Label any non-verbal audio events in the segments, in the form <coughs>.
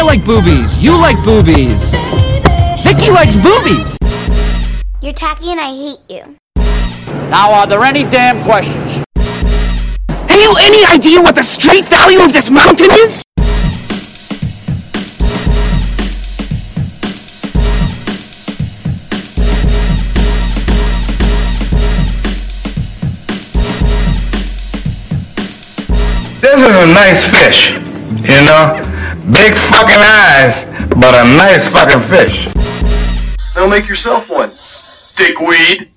I like boobies. You like boobies. Vicky likes boobies. You're tacky and I hate you. Now, are there any damn questions? Have you any idea what the street value of this mountain is? This is a nice fish, you know? Big fucking eyes, but a nice fucking fish. Now make yourself one. Dickweed.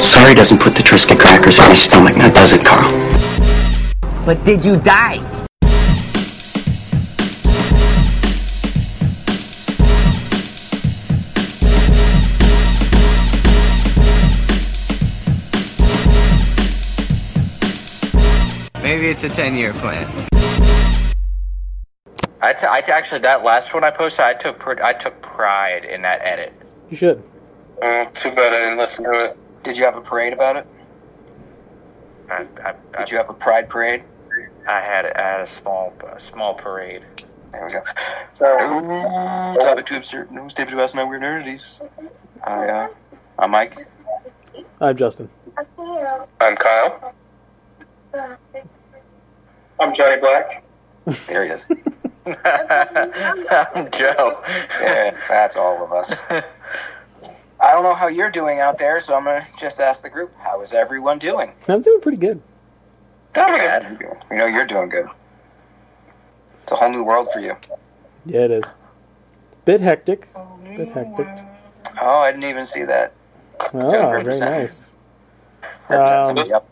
Sorry doesn't put the Triscuit crackers in my stomach, now does it, Carl? But did you die? Maybe it's a 10 year plan. I, t- I t- actually that last one I posted, I took pr- I took pride in that edit. You should. Uh, too bad I didn't listen to it. Did you have a parade about it? I, I, I, Did you have a pride parade? I had I had a small a small parade. There we go. Ooh, Topic to absurd news, David West, and weird nerdities. I, uh, I'm Mike. I'm Justin. I'm Kyle. I'm Johnny Black. There he is. <laughs> I'm <laughs> Joe. Yeah, that's all of us. <laughs> I don't know how you're doing out there, so I'm gonna just ask the group, how is everyone doing? I'm doing pretty good. Not bad. We know you're doing good. It's a whole new world for you. Yeah, it is. Bit hectic. Bit hectic. Oh, I didn't even see that. Oh, great very nice. Um, Yep.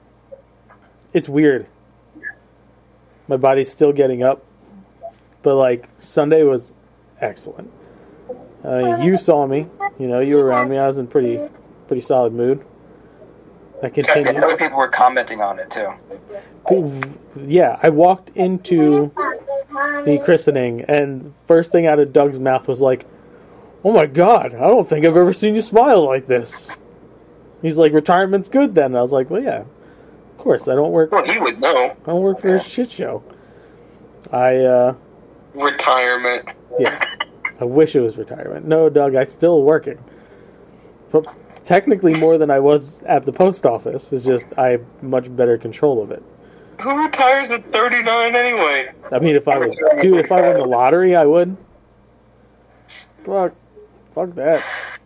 it's weird. My body's still getting up, but like Sunday was excellent. Uh, you saw me, you know, you were around me. I was in pretty, pretty solid mood. I continued. other people were commenting on it too. Yeah, I walked into the christening, and first thing out of Doug's mouth was like, "Oh my god, I don't think I've ever seen you smile like this." He's like, "Retirement's good then." I was like, "Well, yeah, of course. I don't work. Well, you would know. I don't work for a shit show." I uh, Retirement. yeah, I wish it was retirement. No, Doug, I'm still working. But technically more than I was at the post office. It's just I have much better control of it. Who retires at 39 anyway? I mean, if I was, dude, if I won the lottery, I would. Fuck, fuck that.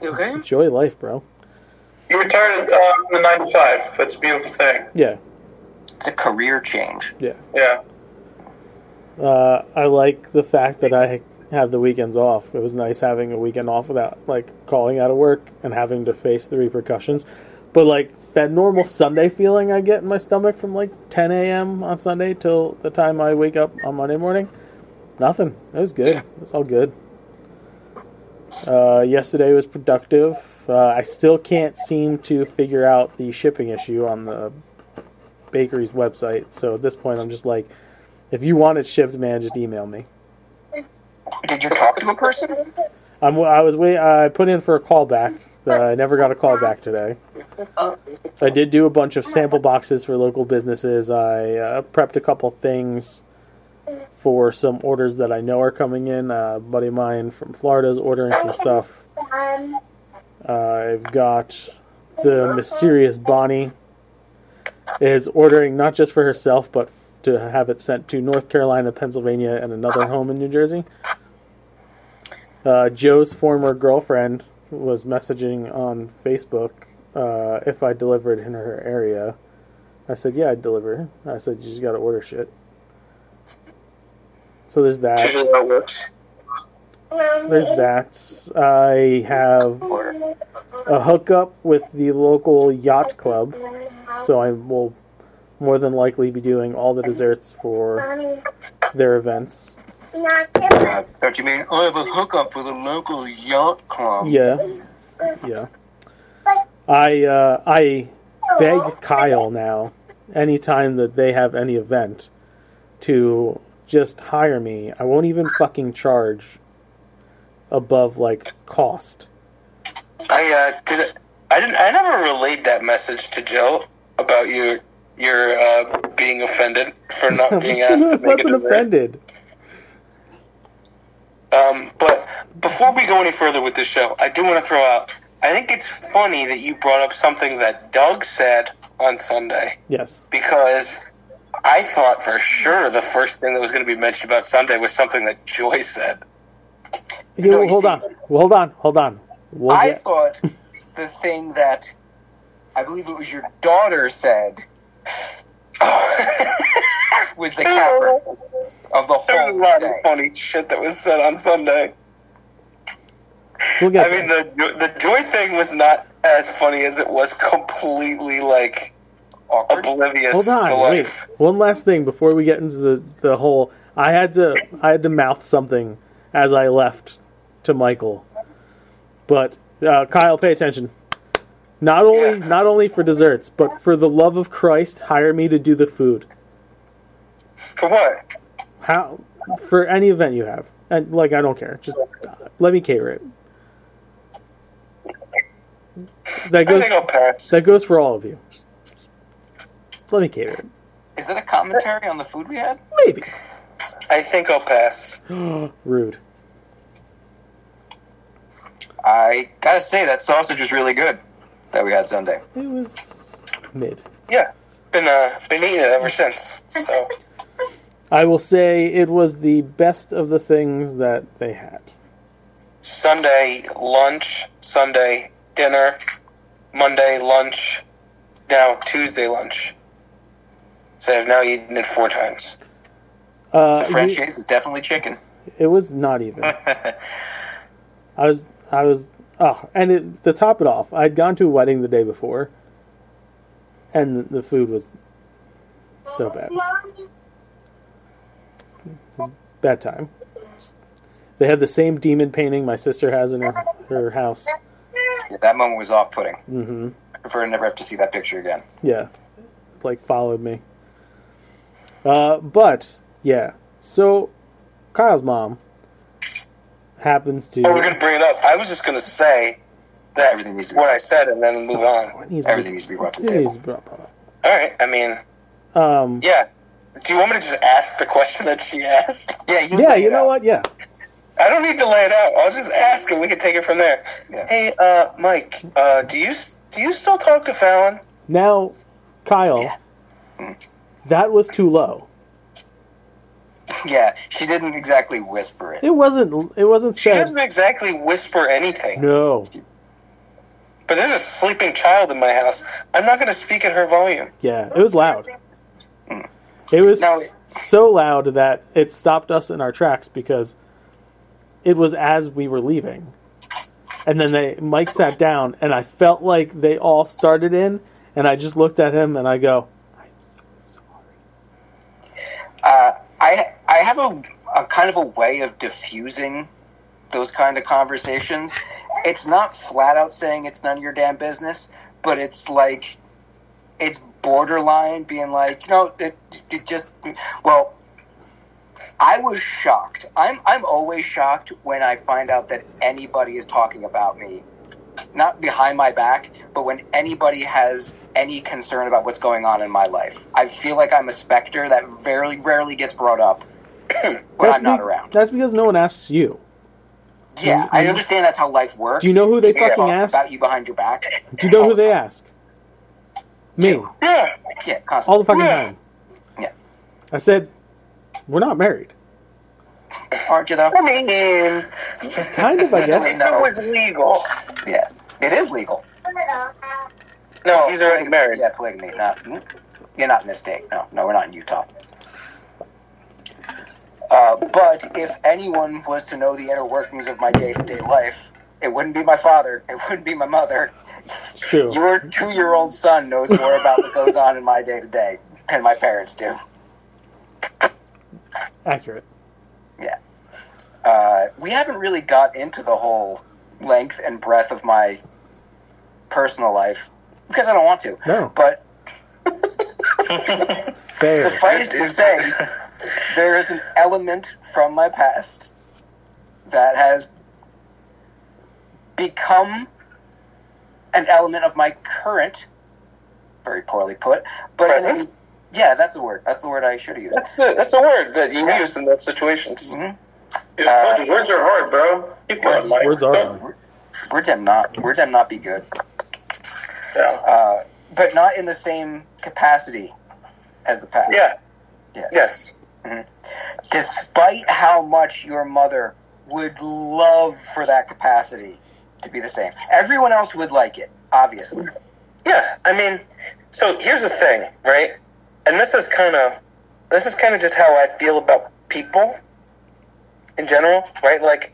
You okay? Enjoy life, bro. You retired uh, from the 9 to 5. That's a beautiful thing. Yeah, It's a career change. yeah. Yeah. Uh, I like the fact that I have the weekends off. It was nice having a weekend off without like calling out of work and having to face the repercussions. But like that normal Sunday feeling I get in my stomach from like 10 a.m. on Sunday till the time I wake up on Monday morning, nothing. It was good. It was all good. Uh, yesterday was productive. Uh, I still can't seem to figure out the shipping issue on the bakery's website. So at this point, I'm just like, if you want it shipped, man, just email me. Did you talk to a person? I'm, I was wait. I put in for a callback. Uh, I never got a call back today. I did do a bunch of sample boxes for local businesses. I uh, prepped a couple things for some orders that I know are coming in. Uh, a buddy of mine from Florida is ordering some stuff. I've got the mysterious Bonnie is ordering not just for herself, but to have it sent to North Carolina, Pennsylvania, and another home in New Jersey. Uh, Joe's former girlfriend was messaging on Facebook uh, if I delivered in her area. I said, "Yeah, I'd deliver." I said, "You just got to order shit." So there's that. Usually how it works. There's that. I have a hookup with the local yacht club, so I will more than likely be doing all the desserts for their events. Don't you mean I have a hookup with a local yacht club? Yeah, yeah. I uh, I beg Kyle now, anytime that they have any event, to just hire me. I won't even fucking charge above like cost. I uh, did. I didn't. I never relayed that message to Jill about you. You're uh, being offended for not <laughs> being asked to make Wasn't an offended. Um, but before we go any further with this show, I do want to throw out. I think it's funny that you brought up something that Doug said on Sunday Yes. because I thought for sure the first thing that was going to be mentioned about Sunday was something that Joy said. You hold on. Well, hold on. Hold on. We'll I get- thought <laughs> the thing that I believe it was your daughter said <laughs> was the capper of the There was a whole lot of day. funny shit that was said on Sunday. we'll get I mean, the the Joy thing was not as funny as it was completely like Awkward. oblivious Hold to on, wait. One last thing before we get into the the whole. I had to I had to mouth something as I left to Michael, but uh, Kyle, pay attention. Not only Yeah. not only for desserts, but for the love of Christ, hire me to do the food. For what? How for any event you have, and like I don't care. Just uh, let me cater it. That I goes think I'll pass. that goes for all of you. Just let me cater it. Is that a commentary on the food we had? Maybe. I think I'll pass. <gasps> Rude. I gotta say that sausage was really good that we had Sunday. It was mid. Yeah, been uh been eating it ever since. So I will say it was the best of the things that they had. Sunday lunch, Sunday dinner, Monday lunch, now Tuesday lunch. So I've now eaten it four times. Uh, The French you- is definitely chicken. it was not even. <laughs> I was, I was, oh, and it, to top it off, I'd gone to a wedding the day before, and the, food was so bad. Bad time. They had the same demon painting my sister has in her, her house. Yeah, that moment was off-putting. hmm I prefer to never have to see that picture again. Yeah, like followed me. Uh, but yeah, so Kyle's mom happens to. Oh, we're gonna bring it up. I was just gonna say that Everything needs to be what I said and then move on. What needs to be- Everything needs to be brought to the table. needs brought up. All right. I mean, Um, yeah. Do you want me to just ask the question that she asked? <laughs> Yeah, you yeah, you know out. what? Yeah, I don't need to lay it out. I'll just ask and we can take it from there. Yeah. Hey, uh, Mike, uh, do you do you still talk to Fallon? now, Kyle, Yeah. that was too low. Yeah, she didn't exactly whisper it. It wasn't. It wasn't She said. doesn't exactly whisper anything. No. But there's a sleeping child in my house. I'm not going to speak at her volume. Yeah, it was loud. It was No. so loud that it stopped us in our tracks because it was as we were leaving. And then they Mike sat down and I felt like they all started in and I just looked at him and I go, Uh, I have a, a kind of a way of diffusing those kind of conversations. It's not flat out saying it's none of your damn business, but it's like it's borderline being like, no, it, it just well. I was shocked. I'm I'm always shocked when I find out that anybody is talking about me, not behind my back, but when anybody has any concern about what's going on in my life. I feel like I'm a specter that very rarely gets brought up when I'm not be- around. That's because no one asks you. Yeah, I understand that's how life works. Do you know who they People fucking ask? about you behind your back? Do you know who they ask? Me. Yeah. Yeah, All the fucking Yeah. time. Yeah. I said, we're not married. Aren't you though? I mean, Kind of, I <laughs> guess. it was legal. Yeah, it is legal. No, he's already married. Yeah, polygamy. Not, hmm? you're not in this state. No, no, we're not in Utah. Uh, but if anyone was to know the inner workings of my day-to-day life, it wouldn't be my father. It wouldn't be my mother. True. Your two-year-old son knows more about what goes on in my day-to-day than my parents do. Accurate. Yeah. Uh, we haven't really got into the whole length and breadth of my personal life because I don't want to. No. But <laughs> <laughs> Fair. suffice to say, there is an element from my past that has become an element of my current. Very poorly put, but Present? yeah, that's the word. That's the word I should have used. That's the that's a word that you use in those situations. Mhm. Yeah, words are hard, bro. Keep going, Words are Don't- hard. Words have not. Words have not be good. Yeah. Uh, but not in the same capacity as the past. Yeah. Yeah. Yes. Despite how much your mother would love for that capacity to be the same, everyone else would like it. Obviously. Yeah, I mean, so here's the thing, right? And this is kind of, this is kind of just how I feel about people in general, right? Like,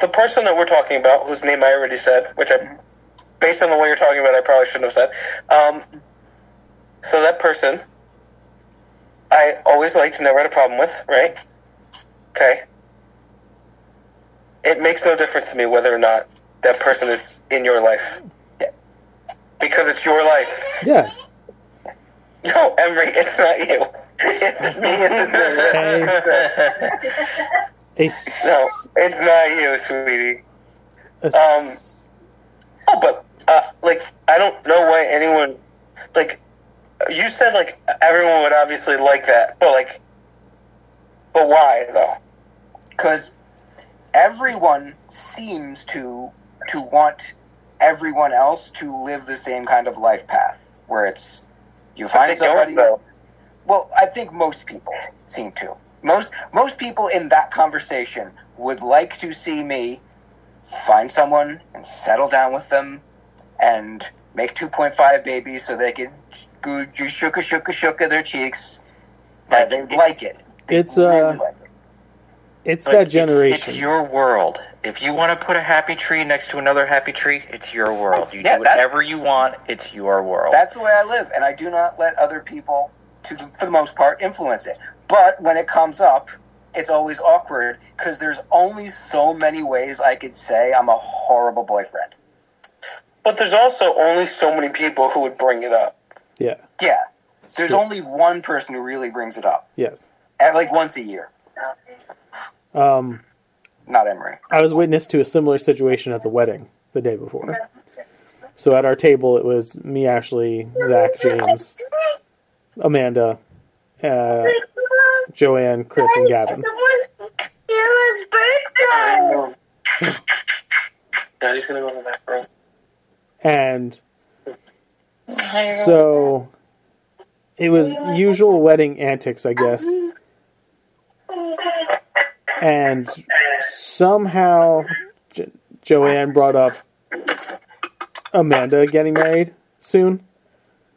the person that we're talking about, whose name I already said, which I, based on the way you're talking about, I probably shouldn't have said. Um, so that person, I always like to never had a problem with, right? Okay. It makes no difference to me whether or not that person is in your life. Because it's your life. Yeah. No, Emery, it's not you. <laughs> It's me. It's A s- no, it's not you, sweetie. Um, oh, but uh, like, I don't know why anyone like. You said like everyone would obviously like that, but like, but why though? because everyone seems to to want everyone else to live the same kind of life path where it's you find somebody though. well i think most people seem to most most people in that conversation would like to see me find someone and settle down with them and make 2.5 babies so they can go just shooka shooka shooka their cheeks that they like it They It's, uh, like it. it's But that generation. It's, generation. your world. If you want to put a happy tree next to another happy tree, it's your world. You Yeah, do whatever you want. It's your world. That's the way I live, and I do not let other people, to for the most part, influence it. But when it comes up, it's always awkward because there's only so many ways I could say I'm a horrible boyfriend. But there's also only so many people who would bring it up. Yeah. Yeah, there's true. only one person who really brings it up, Yes. at like once a year. Um, Not Emery. I was witness to a similar situation at the wedding the day before. So at our table, it was me, Ashley, Zach, James, Amanda, uh, Joanne, Chris, and Gavin. Daddy's gonna go in the back room. And so it was usual wedding antics, I guess. And somehow jo- Joanne brought up Amanda getting married soon.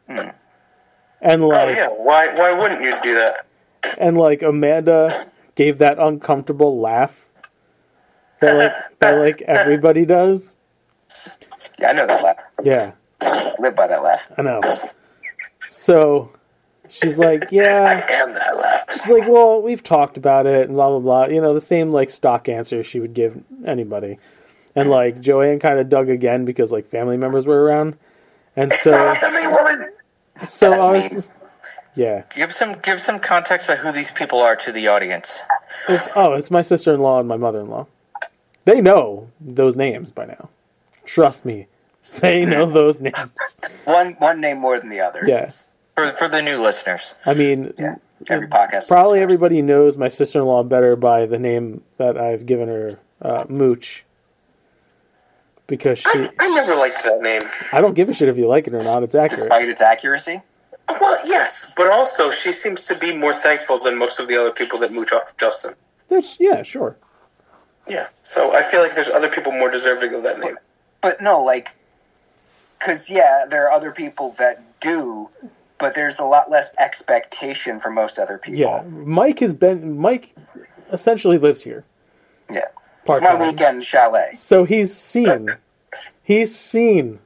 And like, Oh like yeah, why why wouldn't you do that? and like Amanda gave that uncomfortable laugh that like that like everybody does. Yeah, I know that laugh. Yeah. I live by that laugh. I know. So she's like, yeah. Damn that laugh. She's like, well, we've talked about it and blah blah blah. You know, the same like stock answer she would give anybody. And mm-hmm. like Joanne kind of dug again because like family members were around, and so <laughs> woman. so I was, yeah. give some give some context about who these people are to the audience. It's, oh, it's my sister in law and my mother in law. They know those names by now. Trust me, they know <laughs> those names. One one name more than the other. Yeah. For for the new listeners. I mean, Yeah. Every podcast. probably everybody knows my sister in law better by the name that I've given her, uh, Mooch. Because she, I, I never liked that name. I don't give a shit if you like it or not. It's accurate. Despite its accuracy. Well, yes, but also she seems to be more thankful than most of the other people that mooch off of Justin. That's yeah, sure. Yeah, so I feel like there's other people more deserving of that name. But no, like, because yeah, there are other people that do, but there's a lot less expectation for most other people. Yeah, Mike has been Mike essentially lives here yeah. part It's my weekend chalet. so he's seen he's seen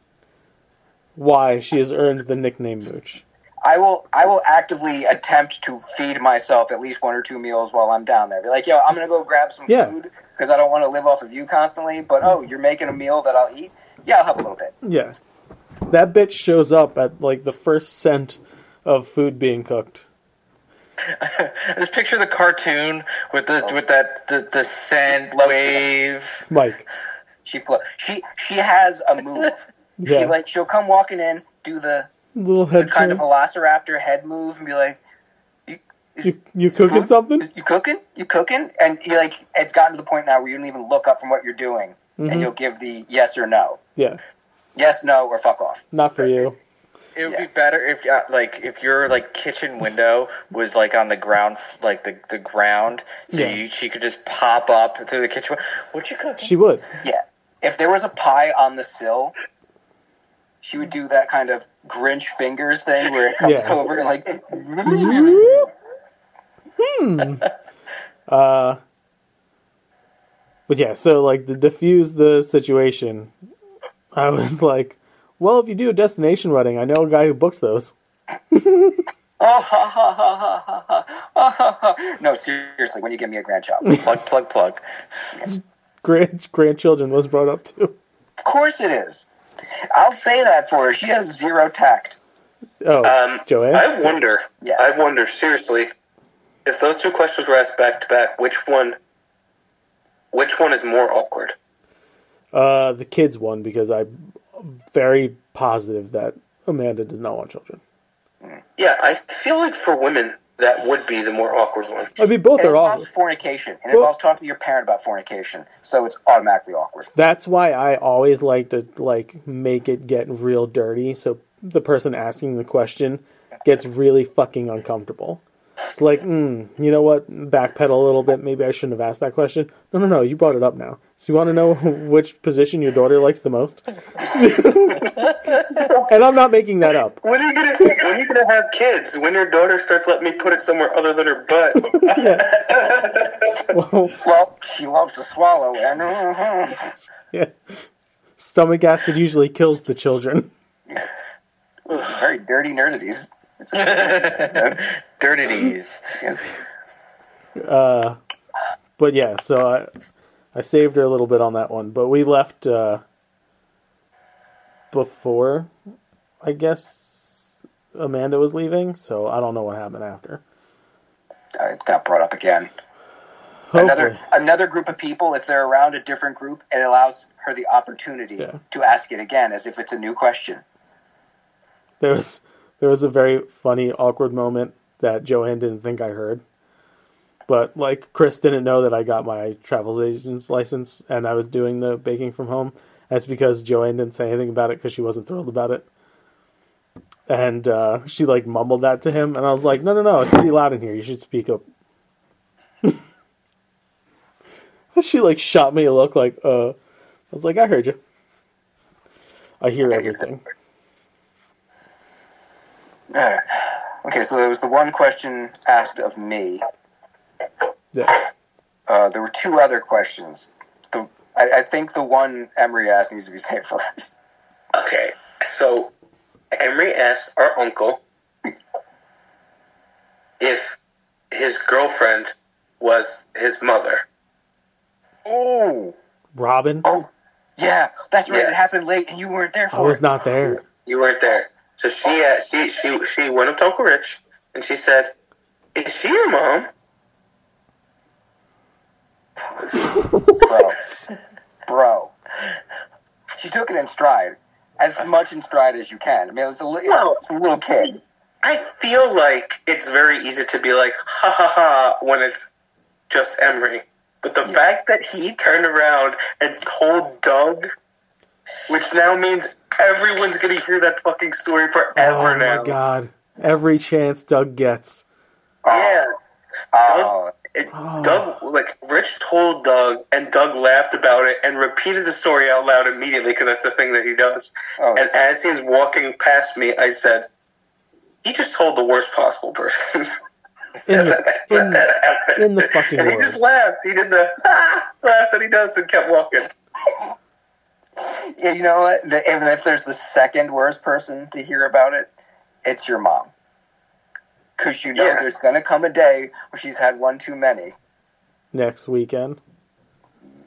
why she has earned the nickname Mooch. I will I will actively attempt to feed myself at least one or two meals while I'm down there. Be like, yo, I'm gonna go grab some Yeah. food because I don't want to live off of you constantly. But oh, you're making a meal that I'll eat. Yeah, I'll have a little bit. Yeah, that bitch shows up at like the first scent of food being cooked. I <laughs> just picture the cartoon with the with that the, the scent wave. Mike, She flo- she she has a move. <laughs> She yeah, like she'll come walking in, do the little the head kind of velociraptor head move, and be like, "You You, you cooking something? You cooking? You cooking? And he like it's gotten to the point now where you don't even look up from what you're doing, Mhm. and you'll give the yes or no, Yeah, yes, no, or fuck off. not for you. It would be better if, uh, like, if your like kitchen window was like on the ground, like the the ground, so Yeah. you, she could just pop up through the kitchen. What you cooking? She would. Yeah. If there was a pie on the sill, she would do that kind of Grinch fingers thing where it comes Yeah. over and like. Hmm. <laughs> uh, but yeah, so like to diffuse the situation, I was like, well, if you do a destination wedding, I know a guy who books those. <laughs> no, seriously, when you give me a grandchild, plug, <laughs> plug, plug. Grand grandchildren was brought up too. Of course it is. I'll say that for her. She has zero tact. Oh, um, Joanne. I wonder. Yeah. I wonder seriously if those two questions were asked back to back, which one, which one is more awkward? Uh, the kids won because I'm very positive that Amanda does not want children. Yeah, I feel like for women that would be the more awkward one. I mean, both it are awkward. fornication. It Well- involves talking to your parent about fornication. So it's automatically awkward. That's why I always like to like make it get real dirty, so the person asking the question gets really fucking uncomfortable. It's like, mm, you know what? Backpedal a little bit. Maybe I shouldn't have asked that question. No, no, no. You brought it up now. So you want to know <laughs> which position your daughter likes the most? <laughs> and I'm not making that up. When are you gonna when are you gonna have kids? When your daughter starts letting me put it somewhere other than her butt? <laughs> Well, Well, she loves to swallow. And uh, yeah. Stomach acid usually kills the children. very dirty nerdities. <laughs> Dirtities. Uh, but yeah, so I, I saved her a little bit on that one. But we left uh, before, I guess, Amanda was leaving. So I don't know what happened after. It got brought up again. Hopefully. Another another group of people, if they're around a different group, it allows her the opportunity Yeah. to ask it again as if it's a new question. There was there was a very funny, awkward moment that Joanne didn't think I heard. But like Chris didn't know that I got my travel agent's license and I was doing the baking from home. That's because Joanne didn't say anything about it because she wasn't thrilled about it. And uh, she like mumbled that to him, and I was like, "No, no, no! It's pretty loud in here. You should speak up." <laughs> she like shot me a look like, "Uh," I was like, "I heard you. I hear everything." Alright. Okay, so there was the one question asked of me. Yeah. Uh, there were two other questions. The I, I think the one Emery asked needs to be saved for last. Okay, so Emery asked our uncle if his girlfriend was his mother. Oh, Robin, oh, yeah, that's right. It happened late, and you weren't there for it. I was it. not there. You weren't there. So she uh, she she she went up to Uncle Rich and she said, "Is she your mom?" bro. bro. She took it in stride, as much in stride as you can. I mean, it's a, li- Well, it's a little kid. I feel like it's very easy to be like, ha ha ha, when it's just Emery. But the fact that he turned around and told Doug, which now means everyone's going to hear that fucking story forever oh now. my god! Every chance Doug gets. Oh. Yeah. Oh, It, oh. Doug, like, Rich told Doug, and Doug laughed about it and repeated the story out loud immediately because that's the thing that he does. oh, And as he's walking past me, I said, he just told the worst possible person. In the, <laughs> in, that in the fucking and he just laughed. He did the laugh that he does and kept walking. <laughs> yeah, you know what? The, even if there's the second worst person to hear about it, it's your mom. Because you know Yeah. there's going to come a day where she's had one too many. next weekend.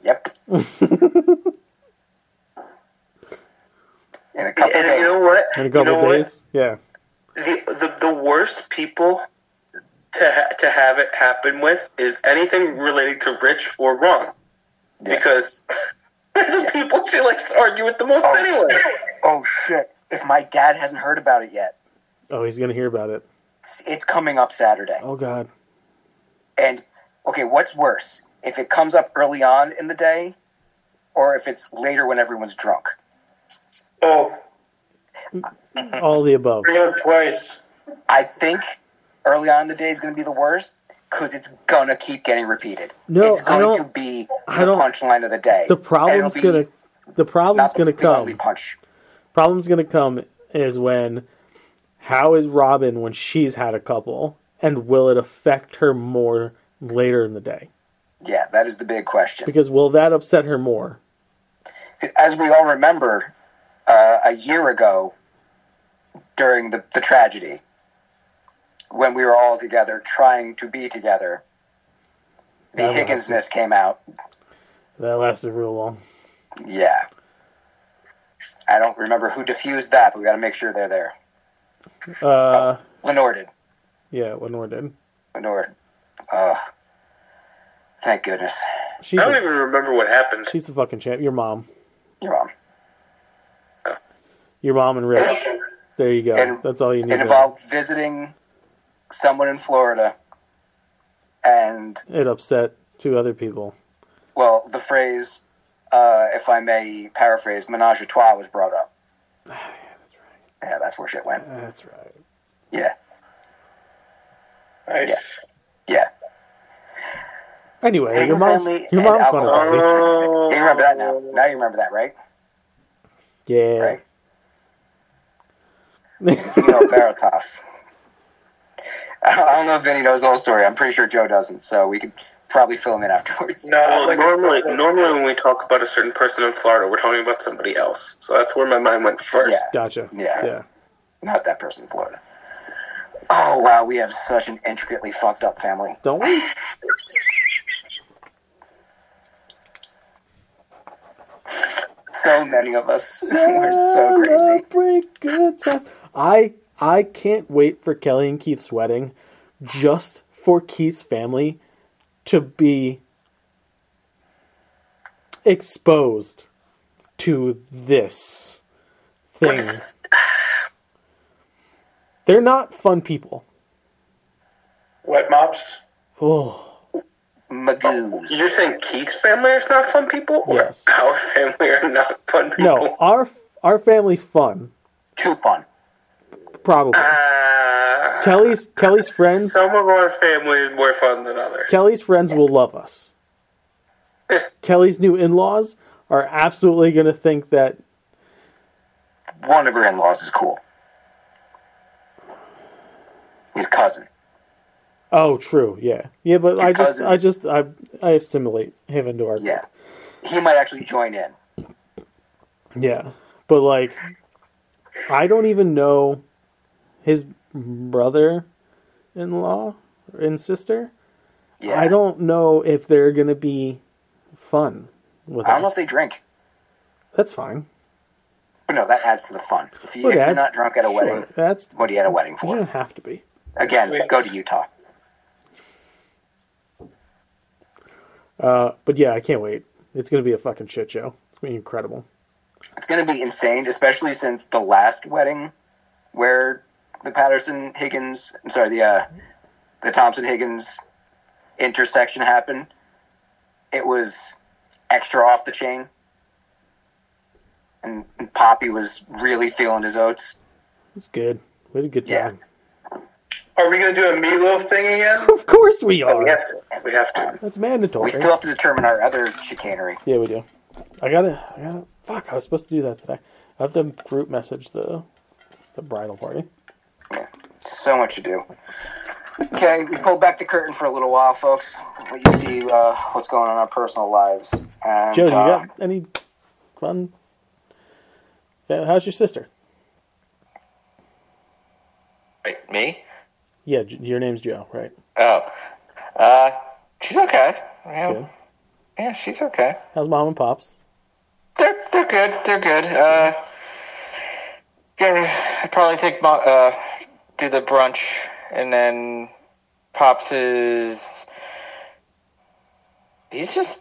Yep. <laughs> In a couple And days. you know what? In a You couple know what? days. Yeah. The, the the worst people to ha- to have it happen with is anything related to Rich or Ron, because <laughs> the people she likes to argue with the most Oh. anyway. Oh, shit. If my dad hasn't heard about it yet, Oh, he's gonna hear about it. it's- it's coming up Saturday. Oh god. And okay, what's worse? If it comes up early on in the day or if it's later when everyone's drunk? Both. All the above. Bring it up twice. I think early on in the day is going to be the worst because it's going to keep getting repeated. No, it's I going don't- to be I the don't- punchline of the day. The problem's gonna the problem's gonna the come. punch. Problem's gonna come is when how is Robin when she's had a couple, and will it affect her more later in the day? Yeah, that is the big question. Because will that upset her more? As we all remember, uh, a year ago, during the, the tragedy, when we were all together trying to be together, the That Higginsness came out. That lasted real long. Yeah. I don't remember who diffused that, but we got to make sure they're there. Uh, Lenore did. yeah, Lenore did. Lenore. Uh, thank goodness. She's I don't a, even remember what happened. she's a fucking champ. Your mom, Your mom. your mom and Rich. <coughs> There you go. And That's all you need. It to- involved visiting someone in Florida, and It upset two other people. well, the phrase, uh, if I may paraphrase, "menage a trois" was brought up. <sighs> Yeah, that's where shit went. That's right. Yeah, Nice. yeah. Anyway, your Higgins mom's family your and mom's fun alcohol. about this. Oh. You remember that now? Now you remember that, right? Yeah. Right. <laughs> You know Veritas. I don't, I don't know if Vinny knows the whole story. I'm pretty sure Joe doesn't, so we could probably fill him in afterwards. No, well, normally, normally when we talk about a certain person in Florida, we're talking about somebody else. So that's where my mind went first. Yeah. Gotcha. Yeah. Yeah. Not that person in Florida. Oh wow, we have such an intricately fucked up family. Don't we? <laughs> So many of us. <laughs> We're so crazy. Celebrate good times. I I can't wait for Kelly and Keith's wedding, just for Keith's family to be exposed to this thing. They're not fun people. Wet mops. Oh, Magoos. You're saying Keith's family is not fun people? Or Yes. our family are not fun people? no, our our family's fun, Too fun. Probably. Uh, Kelly's Kelly's friends some of our family is more fun than others. Kelly's friends will love us. <laughs> Kelly's new in-laws are absolutely going to think that One of her in-laws is cool. His cousin. oh, true, yeah, yeah. But His I just, cousin. I just, I, I assimilate him into our Yeah. He might actually join in. yeah. But like, I don't even know his brother-in-law and sister. Yeah. I don't know if they're going to be fun with I don't know if they drink. That's fine. But no, that adds to the fun. If, you, Well, if you're not drunk at a sure, wedding, That's what are you at a wedding you for? don't have to be. Again, go to Utah. Uh, but yeah, I can't wait. It's gonna be a fucking shit show. It's gonna be incredible. It's going to be insane, especially since the last wedding where the Patterson Higgins, I'm sorry, the uh, the Thompson Higgins intersection happened. It was extra off the chain, and, and Poppy was really feeling his oats. It's good. We had a good Yeah. Are we going to do a meatloaf thing again? <laughs> Of course we are. We have to. We have to. That's mandatory. We still have to determine our other chicanery. Yeah, we do. I gotta, I gotta. Fuck, I was supposed to do that today. I have to group message the the bridal party. So much to do. Okay, we pulled back the curtain for a little while, folks. Let you see uh, what's going on in our personal lives. And, Joe, do you uh, got any fun? How's your sister? Wait, me? Yeah, your name's Joe, right? Oh, uh, she's okay. Yeah, Good. yeah, she's okay. How's mom and pops? They're they're good. They're good. Uh, gonna I'd probably take mo- uh do the brunch and then pops is he's just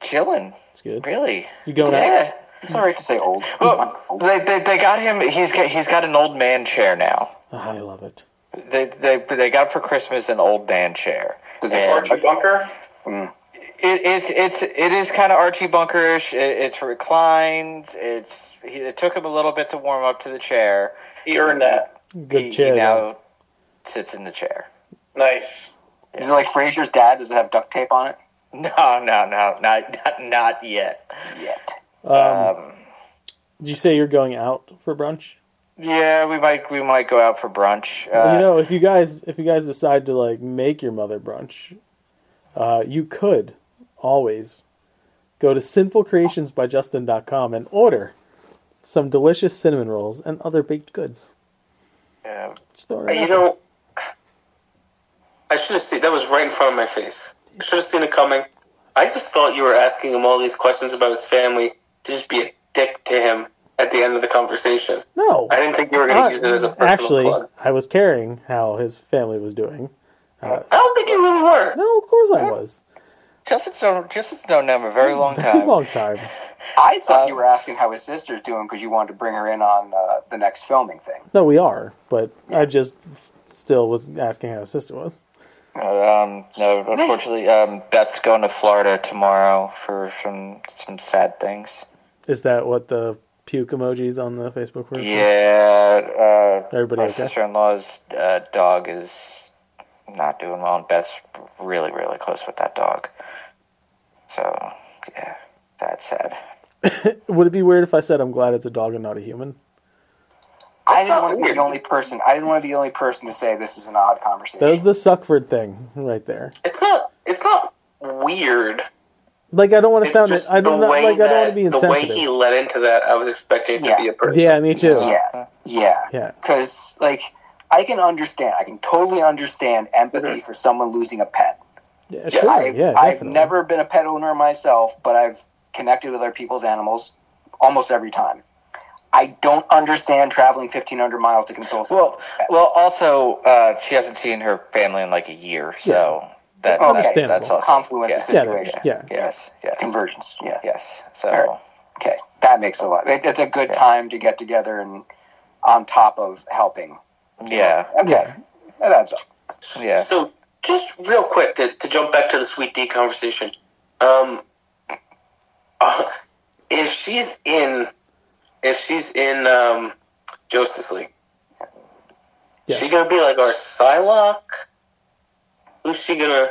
chilling. It's good. Really? You going out? Yeah. It's all right to say old. Well, they, they they got him. He's got he's got an old man chair now. Oh, I love it. They they they got for Christmas an old man chair, Does it- Archie Bunker? Mm. It, it's it's it is kind of Archie Bunkerish. It, it's reclined. It's he, it took him a little bit to warm up to the chair. He earned that. Good he, chair. He though. now sits in the chair. Nice. Is it like Frasier's dad? Does it have duct tape on it? <laughs> No, no, no, not not, not yet. Yet. Um, did you say you're going out for brunch? Yeah, we might we might go out for brunch. Well, Uh, you know, if you guys if you guys decide to like make your mother brunch, uh, you could always go to sinfulcreationsbyjustin.com and order some delicious cinnamon rolls and other baked goods. Just You know, I should have seen that was right in front of my face. I should have seen it coming. I just thought you were asking him all these questions about his family to just be a dick to him at the end of the conversation. No. I didn't think you were going to Uh, use it as a personal Actually, plug. I was caring how his family was doing. Uh, I don't think you really were. no, of course I was. Justin's known Justin's known them a very long <laughs> Very time. long time. I thought you were asking how his sister's doing because you wanted to bring her in on uh, the next filming thing. No, we are, but I just still was asking how his sister was. Uh, um, no, unfortunately, um, Beth's going to Florida tomorrow for some some sad things. Is that what the puke emojis on the Facebook were? Yeah, uh, Everybody my okay? sister-in-law's uh, dog is not doing well, and Beth's really, really close with that dog. So, yeah, that's sad. <coughs> Would it be weird if I said I'm glad it's a dog and not a human? I didn't want to be the only person. I didn't want to be the only person to say this is an odd conversation. That was the Suckford thing right there. It's not. It's not weird. Like I don't want to It's sound just I the don't way like. I don't want to be insensitive. the way he led into that. I was expecting it to be a person. Yeah, me too. Yeah, yeah, Yeah. Because like I can understand. I can totally understand empathy mm-hmm. for someone losing a pet. Yeah, sure. I've, yeah, I've never been a pet owner myself, but I've connected with other people's animals almost every time. I don't understand traveling 1,500 miles to console someone. Well, well, also, uh, she hasn't seen her family in like a year, so that, Okay. that that's Understandable. also Confluence of situations. Yeah. Yes, yes, Convergence. Yeah. yes. So, All right. Okay, that makes a lot. It, it's a good time to get together and on top of helping. yeah, Okay, that adds up. yeah. So, just real quick to, to jump back to the Sweet D conversation. Um, uh, if she's in, if she's in um, Justice League, is she gonna be like our Psylocke? Who's she gonna?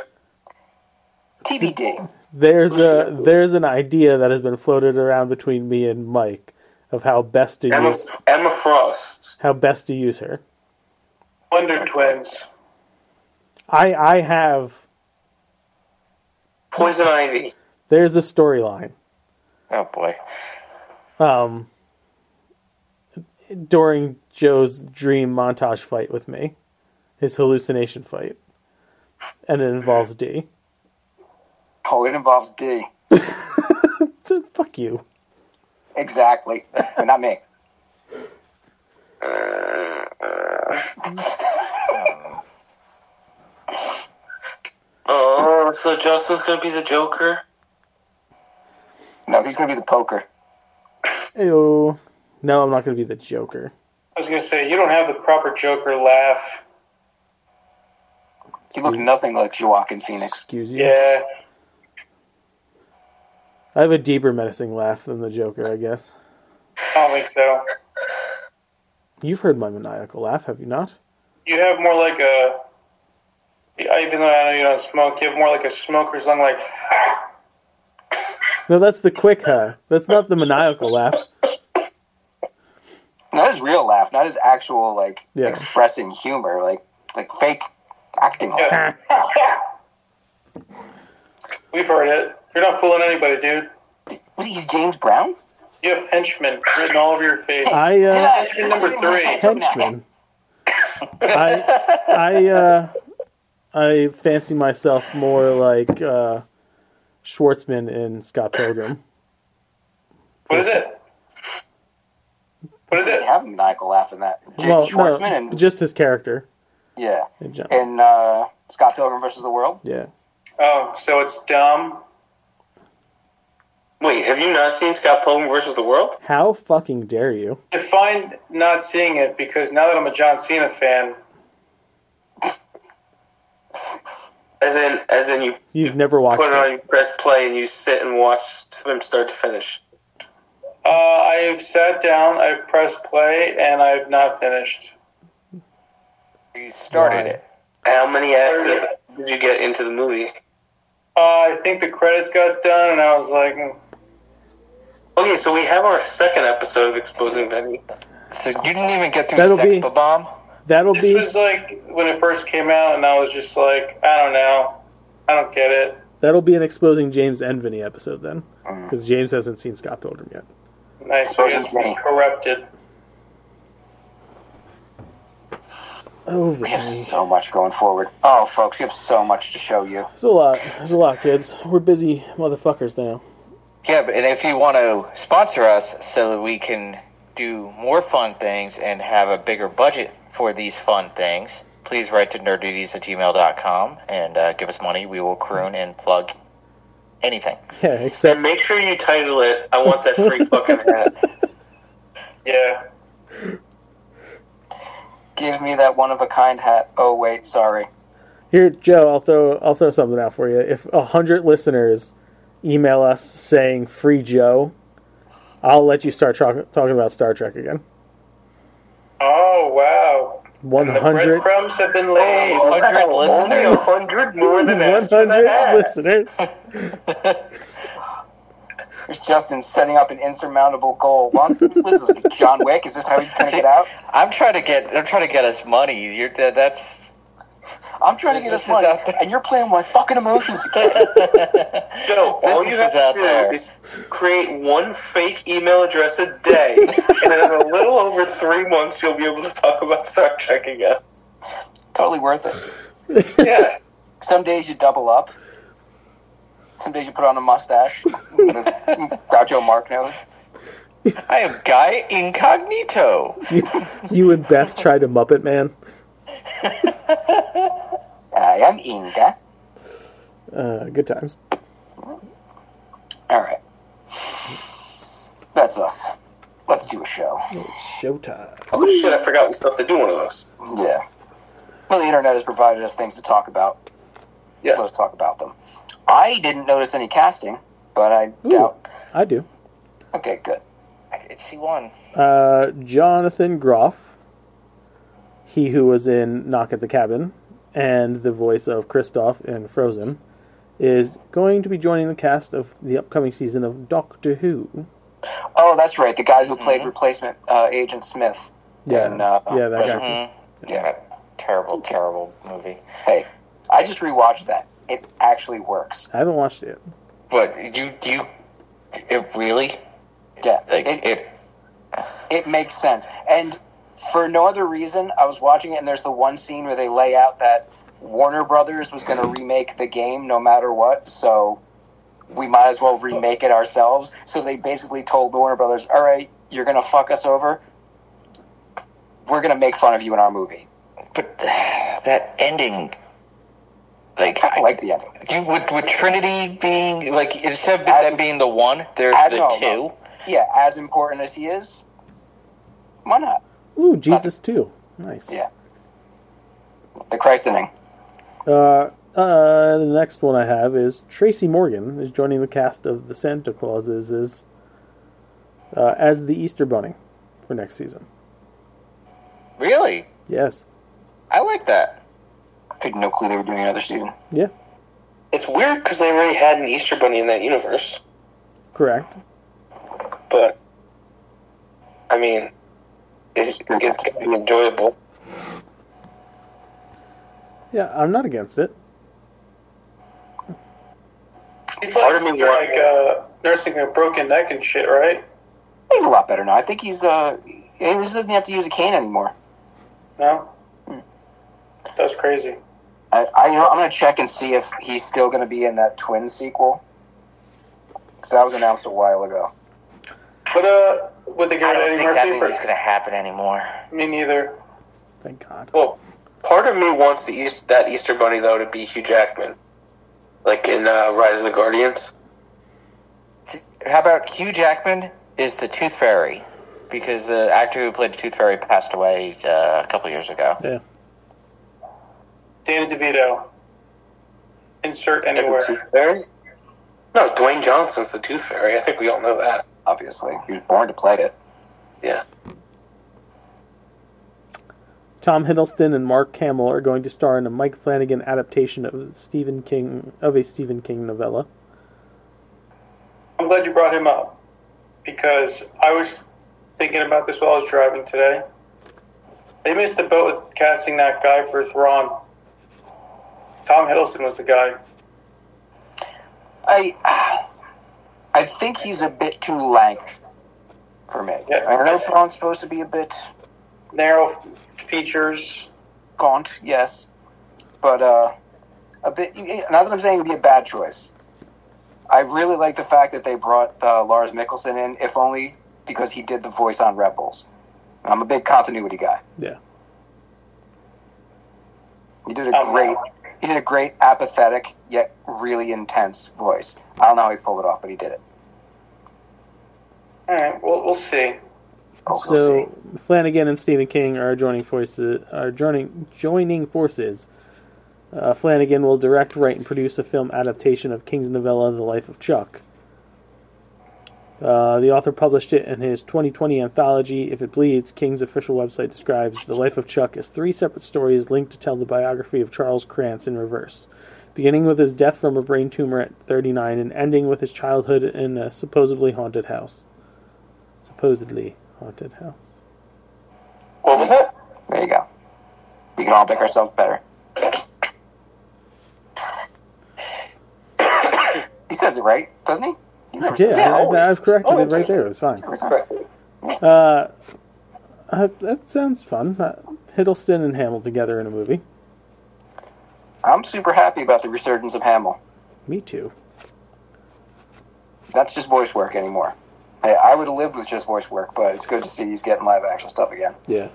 TBD. There's a there's an idea that has been floated around between me and Mike of how best to Emma, use Emma Frost. how best to use her. Wonder Twins. I I have Poison Ivy. there's a storyline. Oh boy. Um during Joe's dream montage fight with me, his hallucination fight, and it involves D. Oh, it involves D. So, <laughs> fuck you. Exactly, but not me. Oh, so Justin's gonna be the Joker. No, he's gonna be the poker. Ew. No, I'm not going to be the Joker. I was gonna say you don't have the proper Joker laugh. He looked nothing like Joaquin Phoenix. Excuse you. Yeah. I have a deeper menacing laugh than the Joker, I guess. I don't think so. You've heard my maniacal laugh, have you not? You have more like a. Even though I know you don't smoke, you have more like a smoker's lung, like. No, that's the quick huh. That's not the maniacal laugh. Not his real laugh, not his actual like Yeah. expressing humor, like like fake acting. laugh. We've heard it. You're not fooling anybody, dude. What, he's James Brown? You have henchmen written all over your face. I, uh, henchman number three. Henchman. I, I, uh, I fancy myself more like uh, Schwartzman in Scott Pilgrim. What is it? What is it? have a maniacal laugh in that. Jason well, Schwartzman no, and just his character. yeah, in general. and uh, Scott Pilgrim versus the World. Yeah. Oh, so it's dumb. Wait, have you not seen Scott Pilgrim versus the World? How fucking dare you? Define not seeing it because now that I'm a John Cena fan, As in, as in you You've never watched put it on, it. you press play, and you sit and watch from start to finish. Uh, I've sat down, I've pressed play, and I've not finished. You started Why? it. How many acts did you get into the movie? Uh, I think the credits got done, and I was like, hmm. Okay, so we have our second episode of Exposing Benny. So you didn't even get through That'll Sex be- Bomb? That'll this be was like when it first came out, and I was just like, I don't know, I don't get it. that'll be an exposing James and Vinny episode then, mm. because James hasn't seen Scott Pilgrim yet. Nice, we has been corrupted. Oh, We have so much going forward. Oh, folks, we have so much to show you. There's a lot. There's a lot, kids. We're busy motherfuckers now. Yeah, but and if you want to sponsor us so that we can do more fun things and have a bigger budget for these fun things, please write to nerdduties at gmail.com and uh, give us money. We will croon and plug anything. <laughs> Yeah, And except make sure you title it, I want that free fucking hat. <laughs> Yeah. Give me that one of a kind hat. Oh, wait, sorry. here, Joe. I'll throw I'll throw something out for you. If a hundred listeners email us saying "Free Joe," I'll let you start talk, talking about Star Trek again. Oh wow. One The hundred. breadcrumbs have been laid. 100 Only a listeners. hundred more than <laughs> One asked for the hundred hat. listeners. <laughs> <laughs> There's Justin setting up an insurmountable goal. What is this, John Wick? Is this how he's going to get out? I'm trying to get. I'm trying to get us money. You're that's. I'm trying to get This us money, and you're playing my fucking emotions <laughs> again. Joe, all you have to do there. is create one fake email address a day, <laughs> and in a little over three months, you'll be able to talk about Star Trek again. totally worth it. Yeah. Some days you double up. Some days you put on a mustache. Groucho Mark nose. I am Guy Incognito. you, you and Beth tried a Muppet Man. <laughs> I am Inga. Uh, good times. All right. That's us. Let's do a show. Showtime. Oh shit! I forgot we still have to do one of those. Yeah. Well, the internet has provided us things to talk about. Yeah. Let's talk about them. I didn't notice any casting, but I Ooh. doubt. I do. Okay, good. I did see one. Uh, Jonathan Groff, he who was in Knock at the Cabin, and the voice of Kristoff in Frozen, is going to be joining the cast of the upcoming season of Doctor Who. Oh, that's right. The guy who played replacement uh, Agent Smith. Yeah, in, uh, yeah, that Resident- guy. Yeah. Terrible, terrible movie. Hey, I just rewatched that. It actually works. I haven't watched it. But you, you, it really, Yeah. like It, it. it makes sense. And for no other reason, I was watching it, and there's the one scene where they lay out that Warner Brothers was going to remake the game no matter what, so we might as well remake it ourselves. So they basically told Warner Brothers, "All right, you're going to fuck us over. We're going to make fun of you in our movie." But <sighs> that ending, like, I like the ending. you Trinity being like instead of As- them being the one, they're the no, two. no. Yeah, as important as he is, why not? Ooh, Jesus too. Nice. Yeah. The christening. Uh, uh, the next one I have is Tracy Morgan is joining the cast of the Santa Clauses as uh, as the Easter Bunny for next season. Really, Yes. I like that. I had no clue they were doing another season. Yeah. It's weird because they already had an Easter Bunny in that universe, Correct. but I mean, it, it can be enjoyable. Yeah, I'm not against it. He's Part like, of me wa- like uh, nursing a broken neck and shit, right? He's a lot better now. I think he's uh he doesn't have to use a cane anymore. No. That's crazy. I, I you know I'm gonna check and see if he's still gonna be in that twin sequel. Because that was announced a while ago. But uh, would they get I rid of don't Eddie think that Murphy? movie's For, gonna happen anymore. me neither. Thank God. Well, part of me wants the East, that Easter Bunny though to be Hugh Jackman, like in uh, Rise of the Guardians. How about Hugh Jackman is the Tooth Fairy? Because the actor who played the Tooth Fairy passed away uh, a couple years ago. Yeah. Danny DeVito. insert The anywhere. Tooth Fairy? No, Dwayne Johnson's the Tooth Fairy. I think we all know that. Obviously, he was born to play it. Yeah. Tom Hiddleston and Mark Hamill are going to star in a Mike Flanagan adaptation of Stephen King of a Stephen King novella. I'm glad you brought him up because I was thinking about this while I was driving today. They missed the boat with casting that guy for Thrawn. Tom Hiddleston was the guy. I I think he's a bit too lank for me. Yeah. I know Thrawn's supposed to be a bit Narrow features. gaunt, yes, but uh, a bit. Not that I'm saying it would be a bad choice. I really like the fact that they brought uh, Lars Mikkelsen in, if only because he did the voice on Rebels. I'm a big continuity guy. Yeah. He did a great. He did a great apathetic yet really intense voice. I don't know how he pulled it off, but he did it. All right, we'll, we'll see. so Flanagan and Stephen King are joining forces. Are joining joining forces. Uh, Flanagan will direct, write, and produce a film adaptation of King's novella *The Life of Chuck*. Uh, the author published it in his 2020 anthology, If It Bleeds. King's official website describes The Life of Chuck as three separate stories linked to tell the biography of Charles Krantz in reverse, beginning with his death from a brain tumor at 39 and ending with his childhood in a supposedly haunted house. Supposedly haunted house. What was that? There you go. We can all make ourselves better. he says it right, doesn't he? he I did. says I, it. I, Always. was corrected it right there. It was fine. Uh, uh, that sounds fun. Uh, Hiddleston and Hamill together in a movie. I'm super happy about the resurgence of Hamill. Me too. That's just voice work anymore. Hey, I would have lived with just voice work, but it's good to see he's getting live action stuff again. Yeah.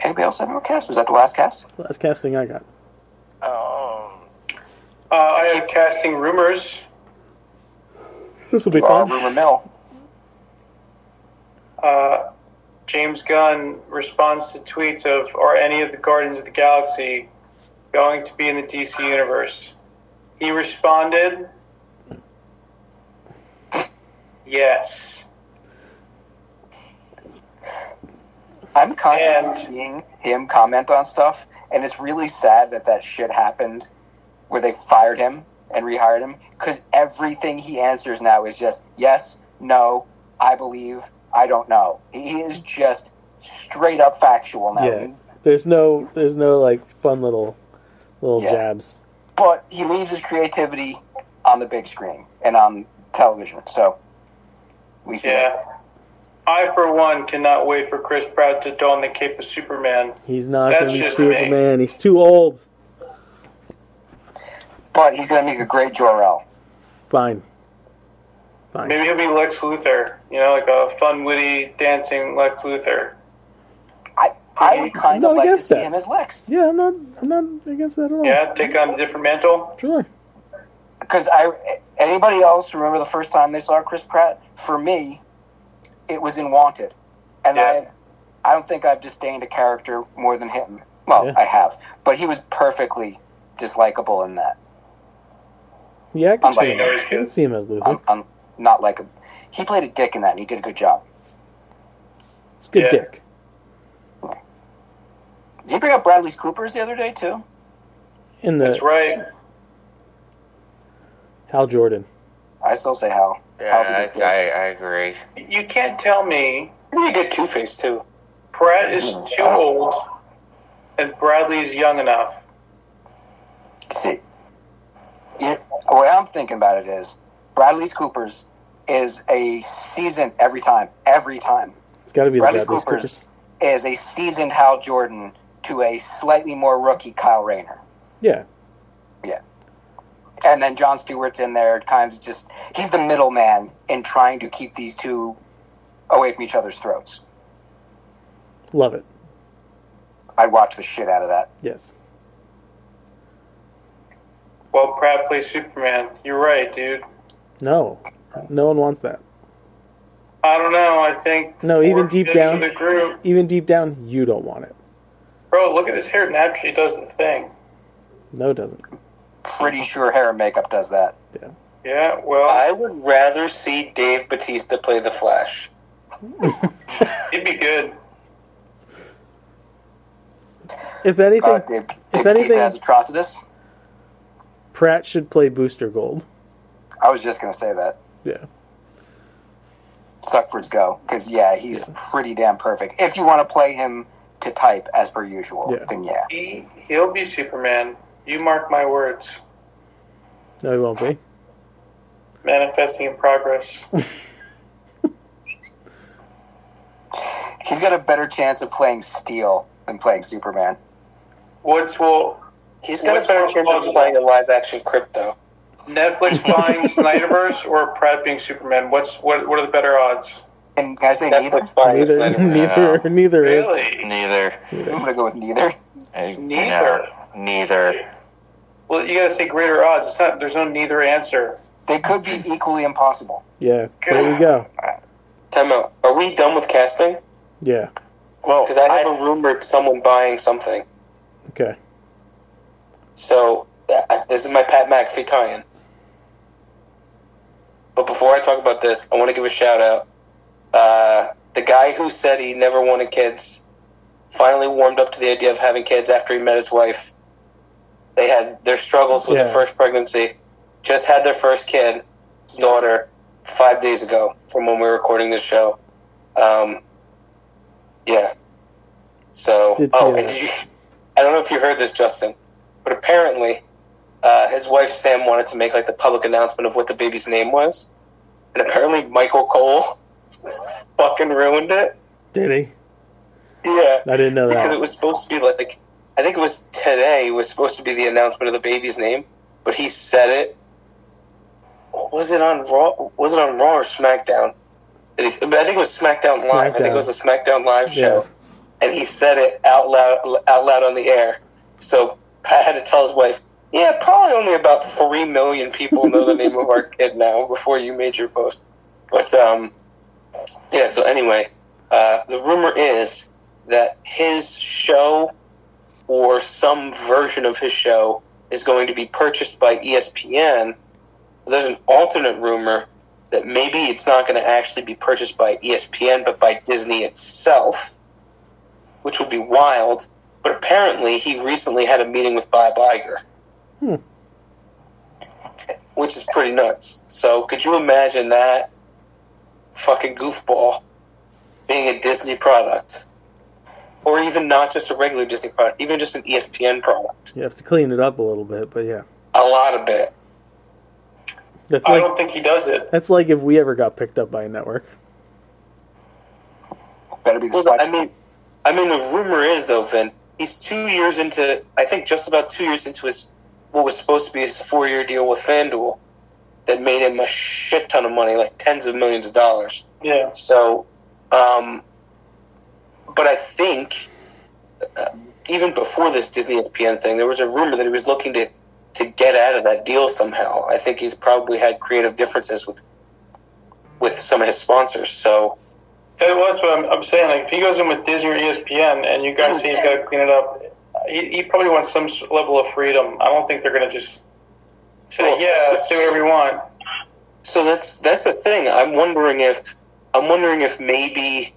Anybody else have more cast? Was that the last cast? Last casting I got. Uh, I have casting rumors. This will be Uh, fun. rumor mill. Uh, James Gunn responds to tweets of Are any of the Guardians of the Galaxy going to be in the DC universe? He responded, Yes. I'm constantly seeing him comment on stuff, and it's really sad that that shit happened where they fired him and rehired him because everything he answers now is just yes, no, I believe, I don't know. He is just straight up factual now. Yeah. There's no there's no like fun little little Yeah. jabs. But he leaves his creativity on the big screen and on television. So, at we Yeah. get. I, for one, cannot wait for Chris Pratt to don the cape of Superman. He's not gonna be just me. Superman. He's too old. But he's going to make a great Jor-El. Fine. Fine. Maybe he'll be Lex Luthor. You know, like a fun, witty, dancing Lex Luthor. I I would kind of like to against see that. him as Lex. Yeah, I'm not I'm not against that at all. Yeah, take on a different mantle. Sure. Because I, anybody else remember the first time they saw Chris Pratt? For me, it was in Wanted, and I, I don't think I've disdained a character more than him. Well, Yeah. I have, but he was perfectly dislikable in that. Yeah, I can, see him. I can see him as Luther. I'm, I'm not like him. He played a dick in that, and he did a good job. It's good Yeah. dick. Did you bring up Bradley Cooper's the other day too? In the That's right. Hal Jordan. I still say Hal. Hal's a Yeah, good choice. I, I agree. You can't tell me Maybe a good Two Face too. Pratt is mm. too old and Bradley is young enough. See, you, the way I'm thinking about it is Bradley's Cooper's is a season every time. Every time. It's got to be the Bradley Bradley Cooper's Coopers. is a seasoned Hal Jordan to a slightly more rookie Kyle Rayner. Yeah. Yeah. And then John Stewart's in there, kind of just, he's the middleman in trying to keep these two away from each other's throats. Love it. I'd watch the shit out of that. Yes. Well, Pratt plays Superman. You're right, dude. No. No one wants that. I don't know. I think No, even deep down. the group. Even deep down, you don't want it. Bro, look at his hair. Naturally does the thing. No, it doesn't. Pretty sure hair and makeup does that. Yeah, Yeah. well, I would rather see Dave Batista play the Flash. <laughs> he'd be good. If anything, Uh, Dave, if Dave Batista anything, has Atrocitus. Pratt should play Booster Gold. I was just gonna say that. Yeah. Suckford's go because yeah, he's pretty damn perfect. If you want to play him to type as per usual, Yeah. then yeah. He he'll be Superman. You mark my words. No, he won't be. Manifesting in progress. <laughs> He's got a better chance of playing Steel than playing Superman. What's well? He's got a better chance of playing a live action Krypto. Netflix <laughs> buying Snyderverse or Pratt being Superman? What's what? What are the better odds? And can I say neither? Buying Neither, neither, neither. Really? Neither. I'm gonna go with neither. Hey, Neither. No, neither. Well, you gotta say greater odds. It's not. There's no neither answer. They could be equally impossible. Yeah, there we go. Time out. Are we done with casting? Yeah. Well, Because I have a rumor of someone buying something. Okay. So uh, this is my Pat McAfee tie-in. But before I talk about this, I want to give a shout out. Uh, the guy who said he never wanted kids finally warmed up to the idea of having kids after he met his wife. They had their struggles with the first pregnancy. Just had their first kid, daughter, five days ago from when we were recording this show. Um, yeah. So, Did oh, see and did you, I don't know if you heard this, Justin, but apparently, uh, his wife Sam wanted to make like the public announcement of what the baby's name was, and apparently Michael Cole <laughs> fucking ruined it. Did he? Yeah, I didn't know that because it was supposed to be like, I think it was today was supposed to be the announcement of the baby's name, but he said it. Was it on Raw? Was it on Raw or SmackDown? I think it was SmackDown Live. I think it was a SmackDown Live show, and he said it out loud, out loud on the air. So Pat had to tell his wife, "Yeah, probably only about three million people know the name of our <laughs> kid now before you made your post." But um, yeah. So anyway, uh, the rumor is that his show or some version of his show is going to be purchased by ESPN. There's an alternate rumor that maybe it's not going to actually be purchased by ESPN, but by Disney itself, which would be wild. But apparently, he recently had a meeting with Bob Iger, Hmm. which is pretty nuts. So, could you imagine that fucking goofball being a Disney product? Or even not just a regular Disney product, even just an ESPN product. You have to clean it up a little bit, but yeah. A lot of it. That's I like don't think he does it. that's like if we ever got picked up by a network. Better be the Well, spike. I mean, I mean, the rumor is though, Vin, he's two years into. I think just about two years into his what was supposed to be his four-year deal with FanDuel, that made him a shit ton of money, like tens of millions of dollars. Yeah. So, um, but I think uh, even before this Disney ESPN thing, there was a rumor that he was looking to to get out of that deal somehow. I think he's probably had creative differences with with some of his sponsors. So. Yeah, well, that's what I'm, I'm saying. Like, if he goes in with Disney or ESPN, and you guys say he's got to clean it up, he, he probably wants some level of freedom. I don't think they're going to just say, "Yeah, let's do whatever you want." So that's that's the thing. I'm wondering if I'm wondering if maybe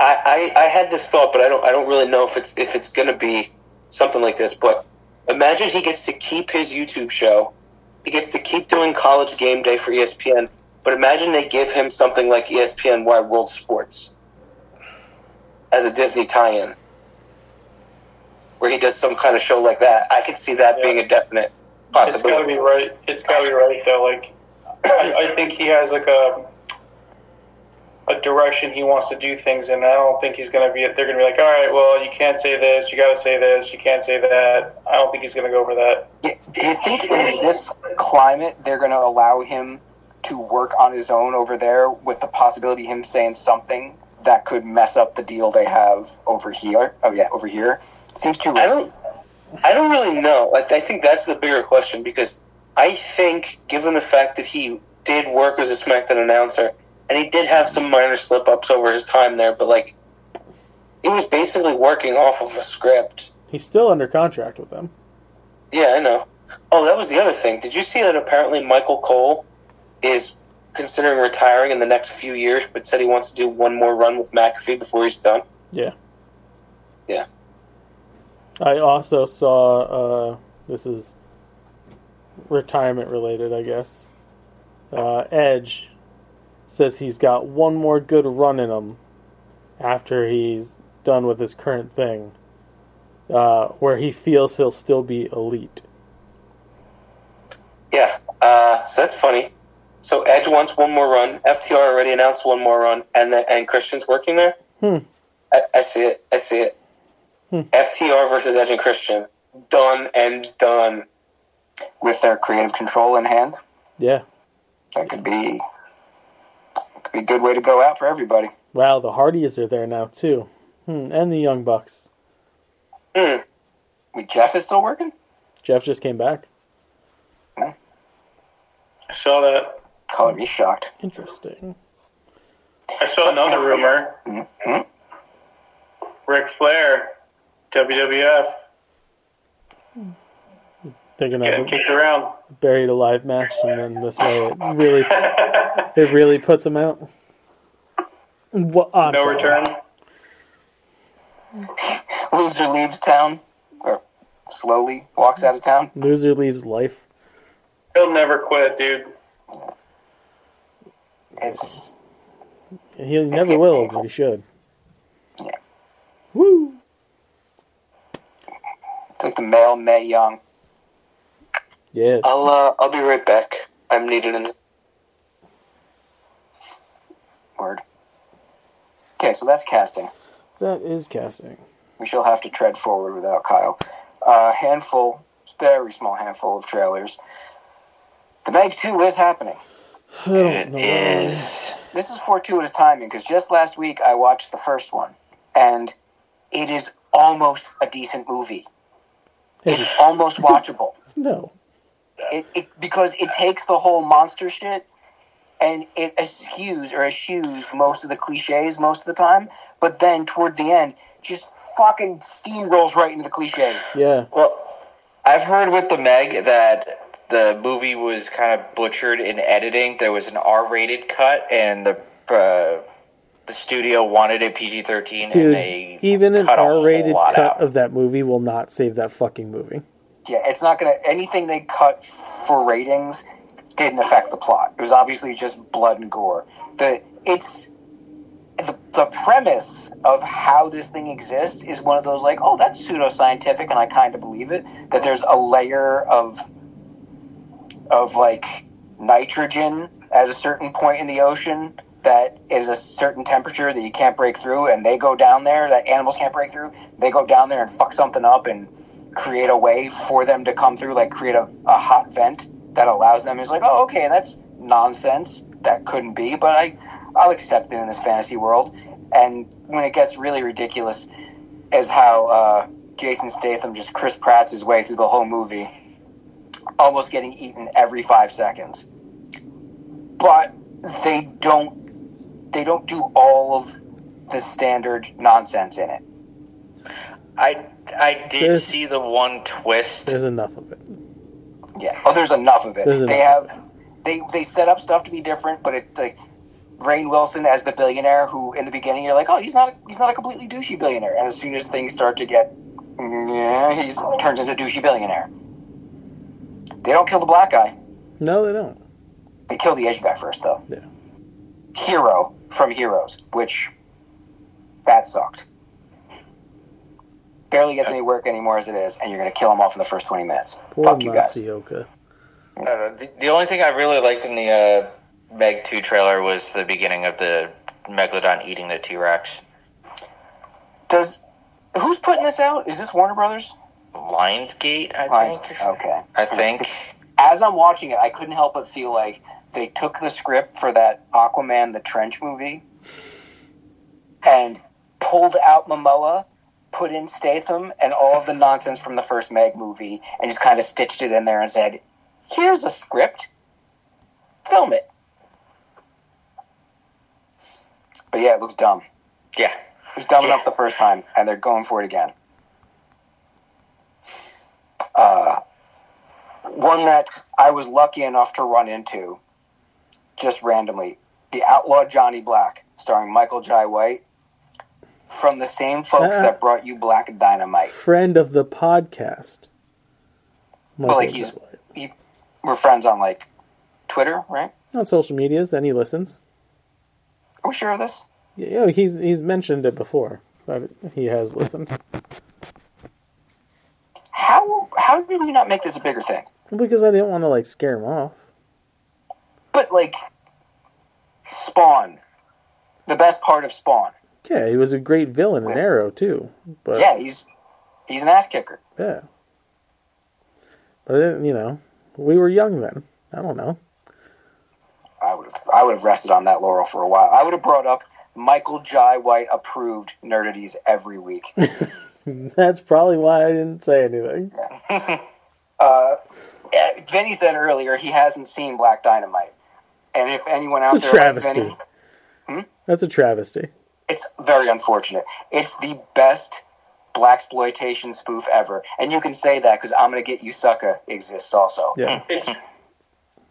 I, I I had this thought, but I don't I don't really know if it's if it's going to be something like this. But imagine he gets to keep his YouTube show. He gets to keep doing College Game Day for ESPN. But imagine they give him something like ESPN Wide World Sports as a Disney tie-in, where he does some kind of show like that. I could see that being a definite possibility. It's got to be right. It's got to be right though. Like, I, I think he has like a a direction he wants to do things in. I don't think he's going to be. They're going to be like, "All right, well, you can't say this. You got to say this. You can't say that." I don't think he's going to go over that. Do you think in this climate they're going to allow him to work on his own over there with the possibility of him saying something that could mess up the deal they have over here? Oh yeah, over here. Seems too I don't. I don't really know. I, th- I think that's the bigger question because I think, given the fact that he did work as a SmackDown announcer and he did have some minor slip ups over his time there, but like, he was basically working off of a script. He's still under contract with them. Yeah, I know. Oh, that was the other thing. Did you see that apparently Michael Cole is considering retiring in the next few years, but said he wants to do one more run with McAfee before he's done? Yeah. Yeah. I also saw. Uh, this is retirement related, I guess. Uh, Edge says he's got one more good run in him after he's done with his current thing, uh, where he feels he'll still be elite. Yeah, uh, so that's funny. So Edge wants one more run. FTR already announced one more run, and the, and Christian's working there. Hmm. I, I see it. I see it. Hmm. FTR versus Edge and Christian, done and done. with their creative control in hand. Yeah. That could be could be a good way to go out for everybody. Wow, the Hardys are there now too, hmm. and the Young Bucks. Hmm. Wait, Jeff is still working. Jeff just came back. I saw that. Color me shocked. Interesting. I saw another rumor. Mm-hmm. Ric Flair, WWF, Thinking getting of kicked around. A buried alive match, and then this way it really, it really puts him out. What? Oh, I'm no sorry. return. Loser leaves town, or slowly walks out of town. Loser leaves life. He'll never quit, dude. It's He never will, but he should. Yeah. Woo! it's like the male Mae Young. Yeah. I'll uh, I'll be right back. I'm needed in. The- Word. Okay, so that's casting. That is casting. We shall have to tread forward without Kyle. A handful, very small handful of trailers. The Meg 2 is happening. I. This is fortuitous timing because just last week I watched the first one, and it is almost a decent movie. It's almost <laughs> watchable. No. It, it because it takes the whole monster shit and it eschews or eschews most of the cliches most of the time, but then toward the end, just fucking steamrolls right into the cliches. Yeah. Well, I've heard with the Meg that the movie was kind of butchered in editing. There was an R-rated cut, and the uh, the studio wanted a PG-13, and Dude, they even an cut a R-rated cut out. of that movie will not save that fucking movie. Yeah, it's not gonna anything they cut for ratings didn't affect the plot. It was obviously just blood and gore. The it's the, the premise of how this thing exists is one of those like, oh, that's pseudoscientific, and I kind of believe it. That there's a layer of of like nitrogen at a certain point in the ocean that is a certain temperature that you can't break through, and they go down there that animals can't break through. They go down there and fuck something up and create a way for them to come through, like create a, a hot vent that allows them. It's like, oh, okay, that's nonsense. That couldn't be, but I, I'll accept it in this fantasy world. And when it gets really ridiculous, is how uh, Jason Statham just Chris Pratt's his way through the whole movie, almost getting eaten every five seconds. But they don't, they don't do all of the standard nonsense in it. I I did There's- see the one twist. There's enough of it. Yeah. Oh, there's enough of it. There's they enough. have they they set up stuff to be different, but it's like Rainn Wilson as the billionaire, who in the beginning you're like, oh, he's not he's not a completely douchey billionaire, and as soon as things start to get, yeah, he turns into a douchey billionaire. They don't kill the black guy. No, they don't. They kill the Asian guy first, though. Yeah. Hiro from Heroes, which that sucked. Barely gets any work anymore as it is, and you're going to kill him off in the first 20 minutes. Poor Fuck you guys. Masi Oka. I don't know. The, the only thing I really liked in the uh, Meg 2 trailer was the beginning of the Megalodon eating the T-Rex. Does who's putting this out? Is this Warner Brothers? Lionsgate, I Lions- think. Okay. I think. <laughs> As I'm watching it, I couldn't help but feel like they took the script for that Aquaman the Trench movie and pulled out Momoa, put in Statham, and all of the nonsense from the first Meg movie, and just kind of stitched it in there and said, "Here's a script, film it." But yeah, it looks dumb. Yeah. It was dumb enough the first time, and they're going for it again. Uh, one that I was lucky enough to run into, just randomly, the Outlaw Johnny Black, starring Michael Jai White, from the same folks Ah. that brought you Black Dynamite. Friend of the podcast. But like he's, he, we're friends on like Twitter, right? on social medias, and he listens. Are we sure of this? Yeah, you know, he's he's mentioned it before, but he has listened. How how did we not make this a bigger thing? Because I didn't want to like scare him off. But like Spawn, the best part of Spawn. Yeah, he was a great villain in Arrow too. But yeah, he's he's an ass kicker. yeah. But it, you know, we were young then. I don't know. I would have I would have rested on that laurel for a while. I would have brought up Michael Jai White approved nerdities every week. <laughs> <laughs> That's probably why I didn't say anything. <laughs> uh, Vinny said earlier he hasn't seen Black Dynamite, and if anyone out It's there travesty. Vinny, Hmm? That's a travesty. It's very unfortunate. It's the best blaxploitation spoof ever, and you can say that because I'm gonna get you sucker exists also. Yeah. <laughs> It's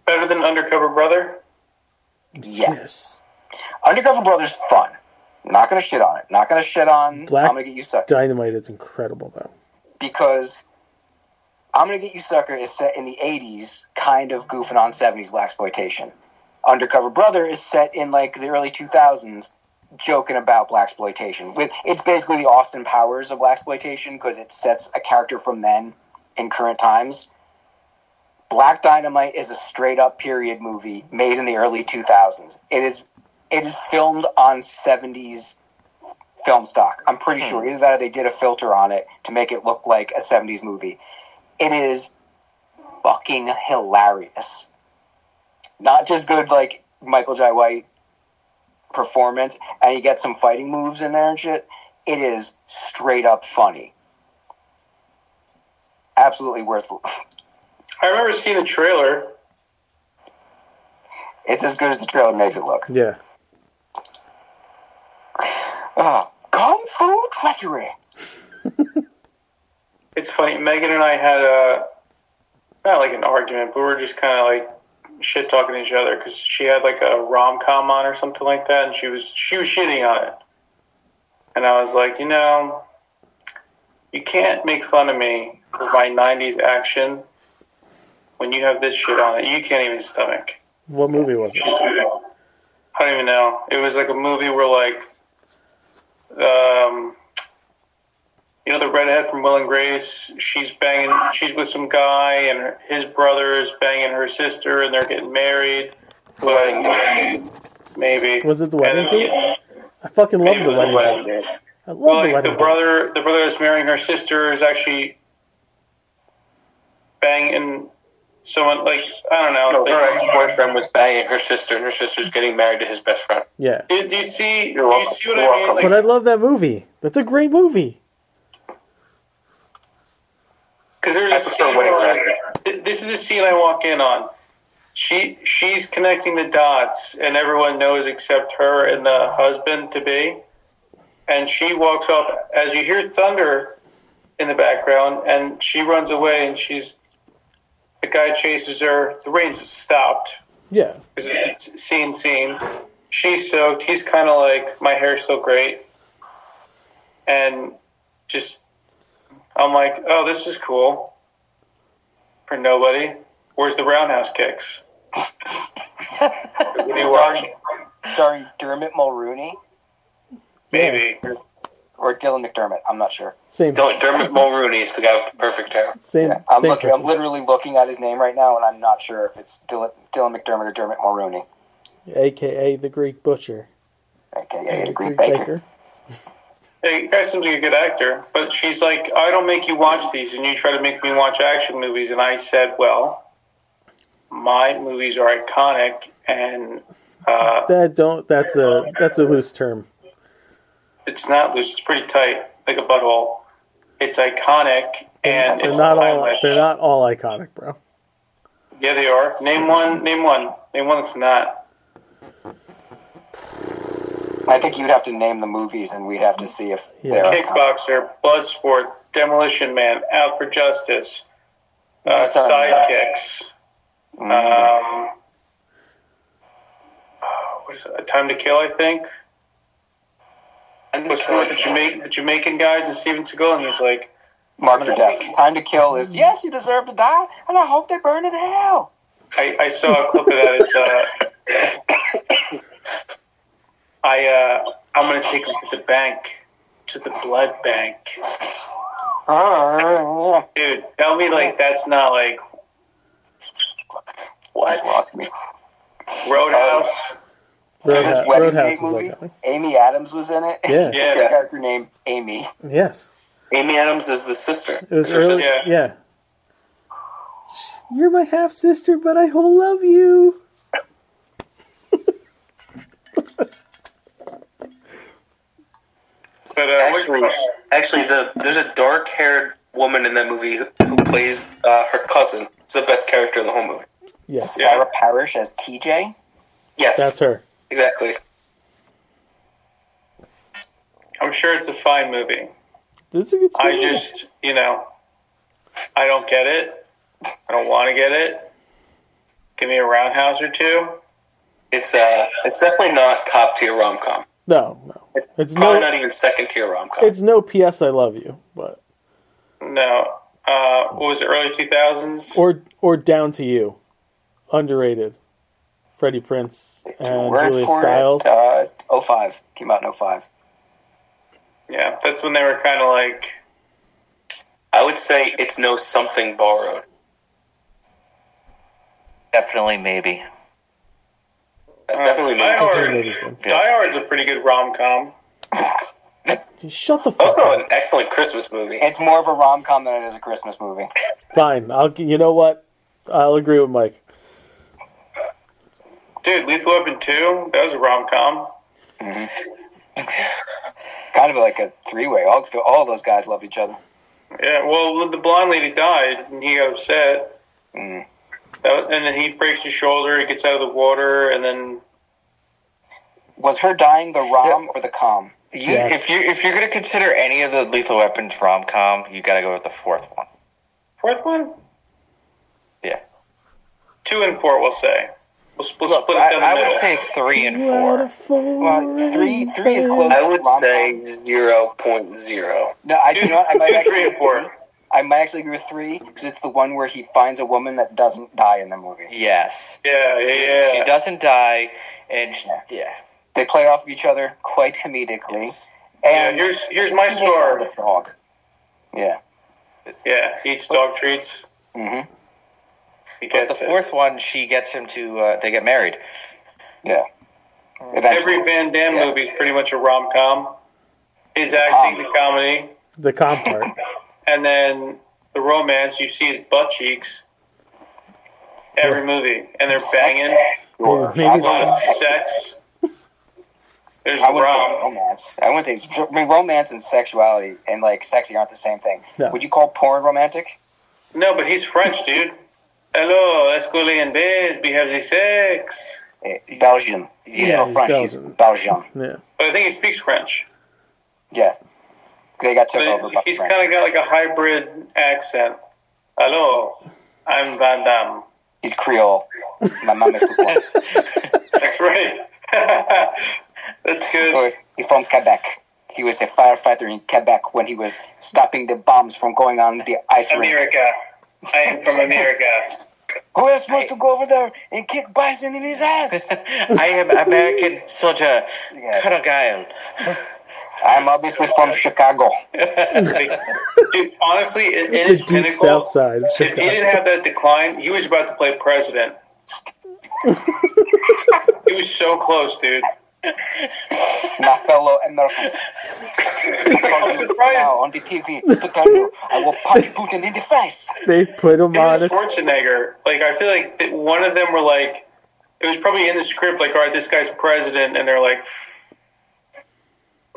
better than Undercover Brother. Yeah. Yes. Undercover Brothers fun. Not gonna shit on it. Not gonna shit on. Black I'm gonna get you sucker Dynamite is incredible though. because I'm gonna get you sucker is set in the 80s, kind of goofing on 70s blaxploitation. Undercover Brother is set in like the early 2000s, joking about blaxploitation. With it's basically the Austin Powers of blaxploitation because it sets a character from then in current times. Black Dynamite is a straight up period movie made in the early 2000s. It is it is filmed on 70s film stock. I'm pretty hmm. sure either that or they did a filter on it to make it look like a 70s movie. It is fucking hilarious. Not just good like Michael Jai White performance and you get some fighting moves in there and shit. It is straight up funny. Absolutely worth <laughs> I remember seeing the trailer. It's as good as the trailer makes it look. Yeah. Oh, <sighs> Kung Fu treachery. <laughs> It's funny. Megan and I had a not like an argument, but we are just kind of like shit talking to each other because she had like a rom com on or something like that, and she was she was shitting on it, and I was like, you know, you can't make fun of me for my '90s action when you have this shit on it. You can't even stomach. What movie was it? I don't even know. It was like a movie where like, um, you know, the redhead from Will and Grace. She's banging. She's with some guy, and her, his brother is banging her sister, and they're getting married. But maybe Was it the wedding And- date? I fucking love the wedding wedding date. date. I love Well, the like wedding the brother, the brother that's marrying her sister is actually banging someone. Like I don't know. No, her ex-boyfriend was banging her sister, and her sister's getting married to his best friend. Yeah. Do, do you see? You're do you see what You're I mean? Like, But I love that movie. That's a great movie. Because there's I a prefer scene where, like, this is the scene I walk in on. She she's connecting the dots, and everyone knows except her and the husband to be. And she walks off as you hear thunder in the background, and she runs away, and she's the guy chases her. The rain's stopped. Yeah. It's scene scene. She's soaked. He's kind of like my hair's still great, and just I'm like, oh, this is cool for nobody. Where's the roundhouse kicks? <laughs> what are you watching? Starring Dermot Mulroney Maybe. or Dylan McDermott. I'm not sure. Same. Don't Dermot Mulroney is the guy with the perfect hair. Same. I'm same looking. I'm literally looking at his name right now, and I'm not sure if it's Dylan, Dylan McDermott or Dermot Mulroney, AKA the Greek Butcher. aka the Greek Baker. Hey, guy seems like a good actor, but she's like, I don't make you watch these, and you try to make me watch action movies. And I said, well, my movies are iconic, and uh, That don't. That's a that's a loose term. it's not loose. It's pretty tight, like a butthole. It's iconic, and They're it's not all. They're not all iconic, bro. Yeah, they are. Name one. Name one. Name one that's not. I think you'd have to name the movies, and we'd have to see if they're Kickboxer, Bloodsport, Demolition Man, Out for Justice, uh, Sidekicks. Um, what is it? Time to Kill, I think. And which one with the, Jamaican, the Jamaican guys and Steven Seagal, and he's like, Mark for Death. Time to Kill is yes, you deserve to die, and I hope they burn in hell. I, I saw a clip of that. It's, uh, <laughs> I uh, I'm gonna take him to the bank, to the blood bank. Dude, tell me like that's not like what? Lost me. Roadhouse. Roadhouse, Roadhouse date is movie. like that. Amy Adams was in it. Yeah. <laughs> She Yeah. had a character named Amy. Yes. Amy Adams is the sister. It was Her early. sister. Yeah. You're my half sister, but I whole love you. <laughs> But uh, Actually, actually, the there's a dark-haired woman in that movie who, who plays uh, her cousin. It's the best character in the whole movie. Yes. Sarah Parish as TJ. Yes, That's her. exactly. I'm sure it's a fine movie. It's a good I just, you know, I don't get it. I don't want to get it. Give me a roundhouse or two. It's uh, it's definitely not top tier rom com. No, no. It's Probably no. not even second tier rom com. It's no P.S. I love you, but No. Uh, what was it, early 2000s? or or down to you, underrated. Freddie Prinze and Word Julia Stiles. It, uh, 05. Came out in 05. Yeah, that's when they were kind of like, I would say it's no something borrowed. Definitely, maybe. Definitely Die maybe. Hard. Die Hard's a pretty good rom com. <laughs> Shut the fuck Also, up. an excellent Christmas movie. It's more of a rom com than it is a Christmas movie. Fine. I'll. You know what? I'll agree with Mike. Dude, Lethal Weapon 2, that was a rom com. <laughs> Kind of like a three way. All, all those guys loved each other. Yeah, well, the blonde lady died, and he got upset. Mm. That was- and then he breaks his shoulder, he gets out of the water, and then Was her dying the rom or the com? You, If you if you're gonna consider any of the Lethal Weapons rom com, you gotta go with the fourth one. fourth one, Yeah. two and four, we'll say. We'll, we'll Look, split it I, down the I middle. would say three and four. Well, three three is close. I would rom-com. say zero point zero. No, I you know what? I might Two, three, and four. I might actually agree with three because it's the one where he finds a woman that doesn't die in the movie. Yes. Yeah, yeah, yeah. She doesn't die, and she, yeah. They play off of each other quite comedically. Yeah, And here's here's my he score. the dog. Yeah. Yeah, he eats dog treats. Mm-hmm. He But the gets it. fourth one, she gets him to. Uh, they get married. Yeah. Every Van Damme movie is pretty much a rom com. His acting, the comedy, The comp part. <laughs> and then the romance. You see his butt cheeks. Every movie, and they're banging. Sure. Maybe I A lot of wouldn't- sex. There's I wouldn't say rom. romance. I wouldn't say. I mean, romance and sexuality and like sexy aren't the same thing. No. Would you call porn romantic? No, but he's French, dude. Hello, let's go lay in. We have the sex. Eh, Belgian. He's Yeah, not he's French. Belgian. He's Belgian. Yeah. But I think he speaks French. Yeah. They got took But over by he's kind of got like a hybrid accent. Hello, I'm Van Damme. He's Creole. My mom is Creole. <laughs> That's right. <laughs> That's good. He's from Quebec. He was a firefighter in Quebec when he was stopping the bombs from going on the ice rink. America. I am from America. Who is supposed to go over there and kick Bison in his ass? <laughs> I am American soldier, Yes. Colonel. I'm obviously from Chicago. <laughs> Dude, honestly, in, in The his deep pinnacle, south side of if he didn't have that decline, he was about to play president. <laughs> he was so close, dude. My fellow Americans. <laughs> I'm surprised. Now on the TV, to I will punch Putin in the face. They put him It on was a Schwarzenegger. Like I feel like one of them were like, it was probably in the script. Like, all right, this guy's president, and they're like,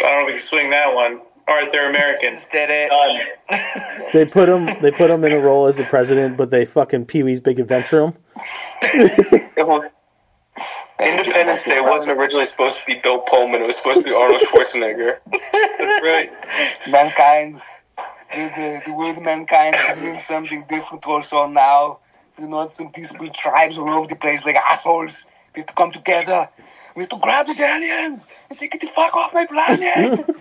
I don't know if we can swing that one. All right, they're Americans. Did it? Done. <laughs> They put him. They put him in a role as the president, but they fucking Pee Wee's Big Adventure him. <laughs> Independence Day wasn't originally supposed to be Bill Pullman. It was supposed to be Arnold Schwarzenegger. <laughs> That's right. mankind, the, the, the world mankind is doing something different also now. You know, some peaceful tribes all over the place like assholes. We have to come together. We have to grab these aliens and say, get the fuck off my planet. <laughs>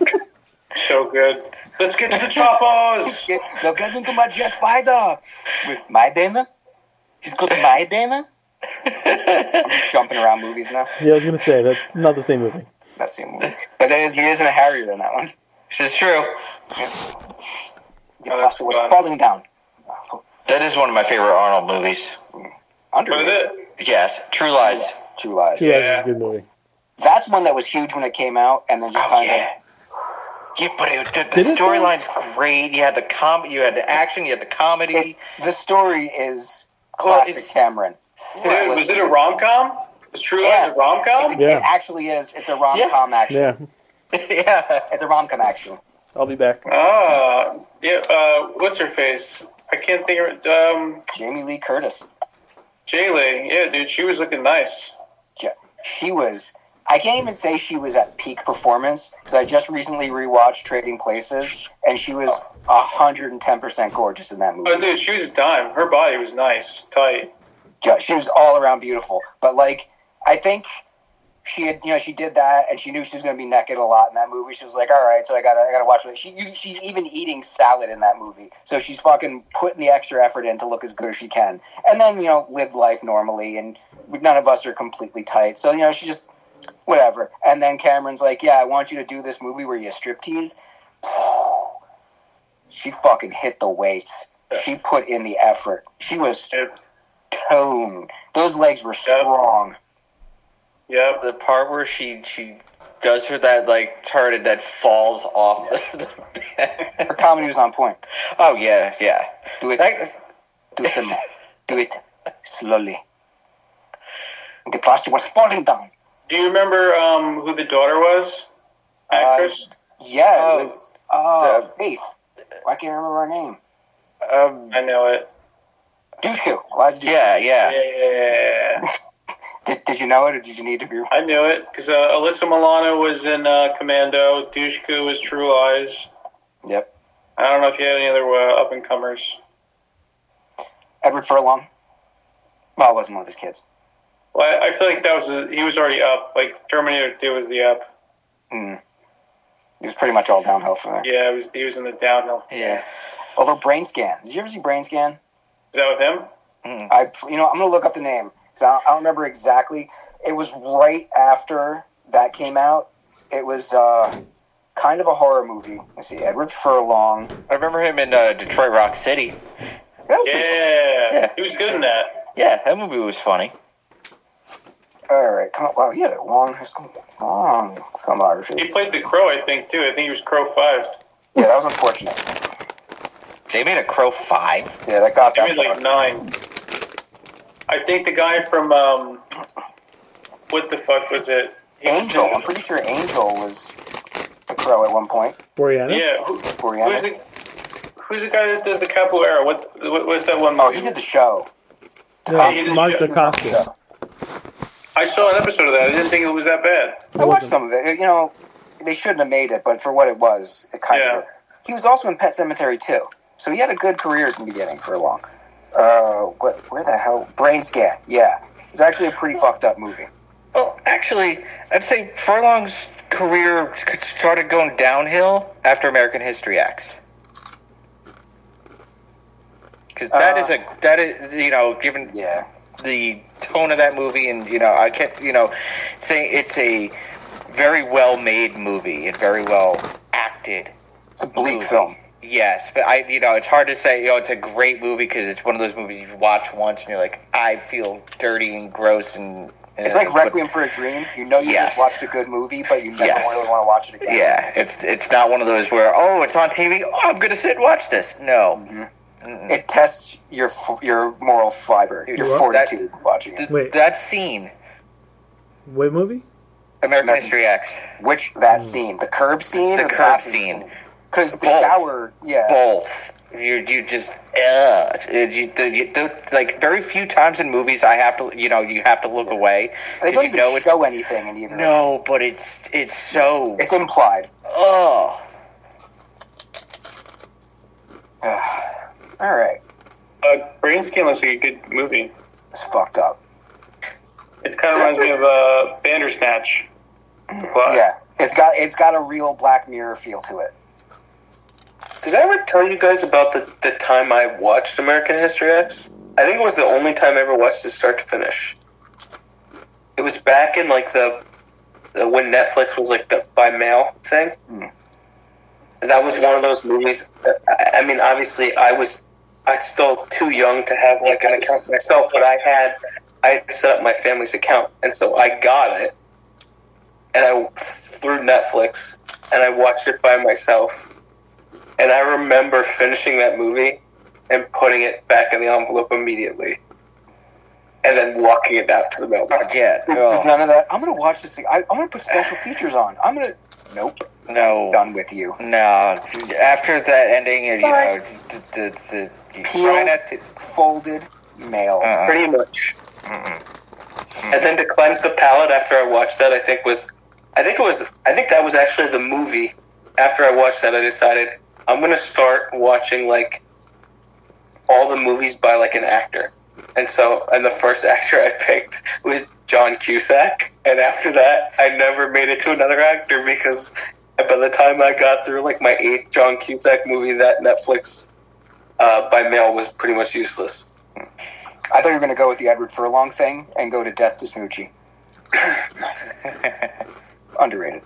So good. Let's get to the choppers. Get- now get into my jet fighter with my Dana. He's got my Dana. I'm just jumping around movies now. Yeah, I was gonna say that not the same movie. That's the movie. But there is, he isn't a Harrier in that one. This is true. The cluster was falling down. That is one of my favorite Arnold movies. Under What is it? Yes, True Lies. True Lies. Yeah, this is a good movie. That's one that was huge when it came out, and then just Oh, kind yeah. Yeah, but it, the, Did the storyline's great. You had the com, you had the action, you had the comedy. it, the story is Well, classic it's- Cameron. Wait, was it a rom com? Was True Lies Yeah. a rom com? It, Yeah. it actually is. It's a rom com action. Yeah, <laughs> yeah, It's a rom com action. I'll be back. Ah, yeah. Uh, what's her face? I can't think of it. Um, Jamie Lee Curtis. Jaylee. Yeah, dude, she was looking nice. Ja- She was. I can't even say she was at peak performance because I just recently rewatched Trading Places, and she was hundred and ten percent gorgeous in that movie. Oh, dude, she was a dime. Her body was nice, tight. Yeah, she was all around beautiful. But like, I think she had, you know, she did that, and she knew she was going to be naked a lot in that movie. She was like, "All right, so I gotta, I gotta watch it." She, she's even eating salad in that movie, so she's fucking putting the extra effort in to look as good as she can, and then you know, live life normally. And none of us are completely tight, so you know, she just whatever. And then Cameron's like, "Yeah, I want you to do this movie where you striptease." <sighs> She fucking hit the weights. She put in the effort. She was toned. Those legs were strong. Yep. the part where she she does her that like turn that falls off <laughs> the bed. Her comedy was on point. Oh yeah, yeah. Do it. That- Do it. Do it slowly. The plaster was falling down. Do you remember um, who the daughter was? Actress? Yeah, Oh, it was uh, the- Faith. I can't remember her name. um, I know it. Dushu. Eliza Dushku. yeah, yeah. Yeah, <laughs> Did, did you know it, or did you need to be? I knew it because uh, Alyssa Milano was in uh, Commando. Dushku was True Lies. Yep. I don't know if you had any other uh, up and comers. Edward Furlong. Well, it wasn't one of his kids. Well, I, I feel like that was he was already up. Like Terminator Two was the up. Hmm. It was pretty much all downhill from there. Yeah, it was he was in the downhill. Yeah. Although Brain Scan. Did you ever see Brain Scan? Is that with him? I, you know, I'm gonna look up the name because I, don't- I don't remember exactly. It was right after that came out. It was uh, kind of a horror movie. Let's see, Edward Furlong. I remember him in uh, Detroit Rock City. That was pretty Yeah, Yeah. he was good in that. Yeah, that movie was funny. All right, come on. Wow, he had a long, long filmography. He played the Crow, I think, too. I think he was Crow Five. Yeah, that was unfortunate. They made a Crow Five. Yeah, that got He that. made like nine. I think the guy from um, what the fuck was it? He Angel. in- I'm pretty sure Angel was the crow at one point. Boreanaz? Yeah, who, Boreanaz. who's the who's the guy that does the capoeira? What what was that one? Oh, he did the show. Yeah, he did Mark show- Dacascos. I saw an episode of that. I didn't think it was that bad. I watched some of it. You know, they shouldn't have made it, but for what it was, it kind Yeah. of. He was also in Pet Sematary too, so he had a good career at the beginning for a long. Uh, what? Where the hell? Brain Scan. Yeah, it's actually a pretty fucked up movie. Well, actually, I'd say Furlong's career started going downhill after American History X. Because that Uh, is a that is you know given Yeah. The tone of that movie and you know I can't you know say it's a very well made movie and very well acted. It's a bleak movie. film. Yes, but I you know it's hard to say you know it's a great movie because it's one of those movies you watch once and you're like I feel dirty and gross and. and It's like but- Requiem for a Dream. You know you Yes. just watched a good movie, but you never Yes. really want to watch it again. Yeah, it's it's not one of those where oh it's on TV oh I'm gonna sit and watch this. No, mm-hmm. Mm-mm. It tests your your moral fiber, your What? fortitude watching it. Th- Wait. that scene, What movie? American American- History X, Which that scene, the curb scene, the or curb bathroom scene, Because the Both. shower, yeah, both. You you just uh, you, the, you, the, like very few times in movies I have to you know you have to look away. They don't you even know it- show anything in either. No, but it's it's so It's implied. oh. All right, Uh, Brain Scan looks like a good movie. it's fucked up. It kind of reminds me of uh, Bandersnatch. Plot. Yeah, it's got it's got a real Black Mirror feel to it. Did I ever tell you guys about the, the time I watched American History X? I think it was the only time I ever watched it start to finish. It was back in like the, the when Netflix was like the by mail thing. That was one of those movies. That, I, I mean, obviously, I was I was still too young to have like an account myself, but I had I had set up my family's account, and so I got it, and I through Netflix, and I watched it by myself. And I remember finishing that movie and putting it back in the envelope immediately. And then walking it out to the mailbox. Yeah, There's none of that. I'm gonna watch this thing. I, I'm gonna put special <sighs> features on. I'm gonna. Nope. No. Done with you. No, after that ending, you know, the the, the you try not to, Folded mail. Uh-uh. Pretty much. And then to cleanse the palate after I watched that, I think was, I think it was, I think that was actually the movie. After I watched that, I decided I'm gonna start watching like all the movies by like an actor. And so, and the first <laughs> actor I picked was John Cusack. And after that, I never made it to another actor because by the time I got through like my eighth John Cusack movie, that Netflix uh, by mail was pretty much useless. I thought you were gonna go with the Edward Furlong thing and go to Death to Smoochy. <laughs> Underrated.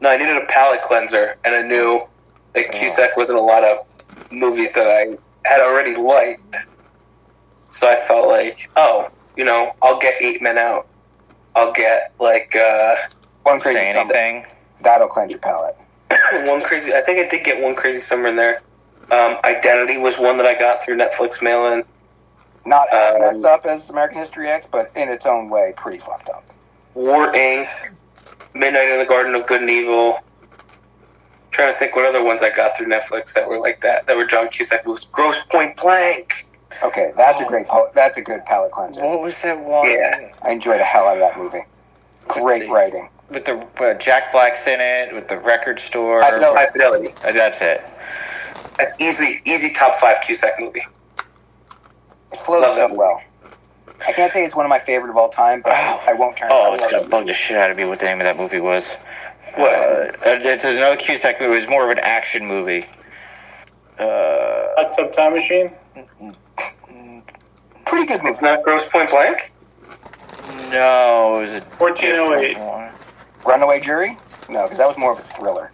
No, I needed a palate cleanser, and I knew that Cusack wasn't a lot of movies that I had already liked. So I felt like, oh, you know, I'll get Eight Men Out. I'll get like uh, One crazy say summer. That'll cleanse your palate. <coughs> one crazy. I think I did get one crazy summer in there. Um, Identity was one that I got through Netflix mail-in. Not as Um, messed up as American History X, but in its own way, pretty fucked up. War Inc., Midnight in the Garden of Good and Evil. trying to think what other ones I got through Netflix that were like that. That were John Cusack movies. Grosse Pointe Blank. Okay, that's a great. po- That's a good palate cleanser. What was that one? Yeah. I enjoyed the hell out of that movie. Great writing. With the uh, Jack Black's in it, with the record store. I know. High Fidelity. Uh, that's it. That's easily easy top five Cusack movie. It flows Love that so movie. well. I can't say it's one of my favorite of all time, but I won't turn. Oh, I it's gonna bug the shit out of me what the name of that movie was. What? Uh, it's another Cusack movie. It was more of an action movie. Uh, Hot Tub Time Machine. Pretty good movie. It's not Grosse Pointe Blank. no, it was a 1408. Runaway Jury? No, because that was more of a thriller.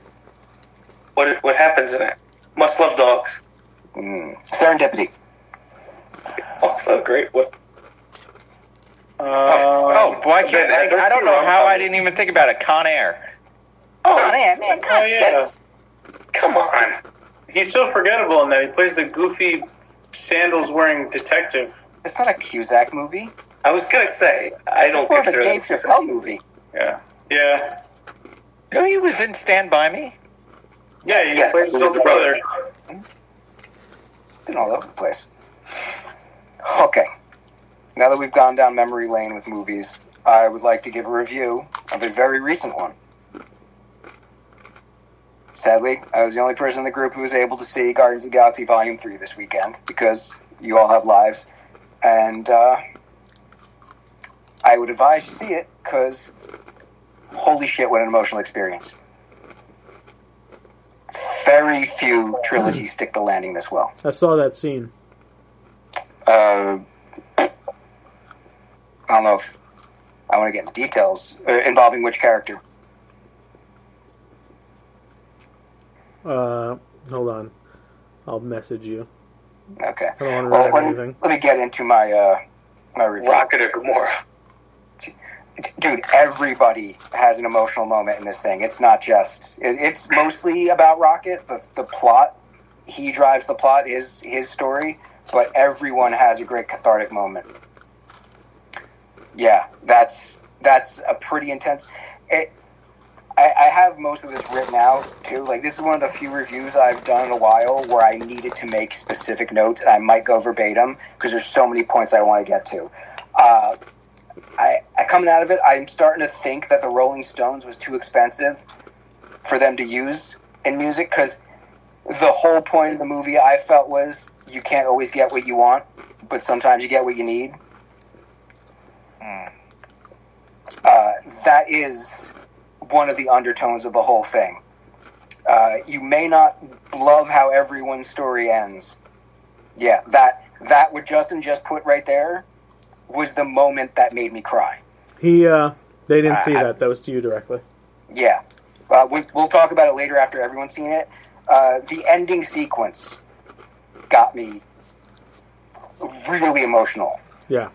What what happens in it? Must love dogs. Mm. Serendipity. Also great. What? Uh, Oh, why can't I? I don't know wrong how I didn't even think about it. Con Air. Oh, man, man, oh yeah. come on. He's so forgettable in that he plays the goofy sandals wearing detective. It's not a Cusack movie. I was gonna say I don't More of a consider Dave that Chappelle movie. Yeah. Yeah. You know, he was in Stand By Me. Yeah, he Yes, plays he his the brother. brother. Been all over the place. Okay. Now that we've gone down memory lane with movies, I would like to give a review of a very recent one. Sadly, I was the only person in the group who was able to see Guardians of the Galaxy Volume 3 this weekend because you all have lives. And uh, I would advise you see it because holy shit, what an emotional experience. Very few trilogies stick the landing this well. I saw that scene. Uh, I don't know if I want to get into details uh, involving which character. Uh, hold on. I'll message you. Okay. I don't want to Well, let me, let me get into my uh, my review. Rocket or Gamora. Dude, everybody has an emotional moment in this thing. It's not just. It, it's mostly about Rocket. The the plot. He drives the plot. His his story. But everyone has a great cathartic moment. Yeah, that's that's a pretty intense. It, I, I have most of this written out too. Like this is one of the few reviews I've done in a while where I needed to make specific notes, and I might go verbatim because there's so many points I want to get to. Uh, I, I coming out of it, I'm starting to think that the Rolling Stones was too expensive for them to use in music because the whole point of the movie I felt was you can't always get what you want, but sometimes you get what you need. Uh, that is one of the undertones of the whole thing. Uh, you may not love how everyone's story ends. Yeah, that that what Justin just put right there was the moment that made me cry. He, uh, they didn't see that. That was to you directly. Yeah, uh, we, we'll talk about it later after everyone's seen it. Uh, the ending sequence got me really emotional. Yeah.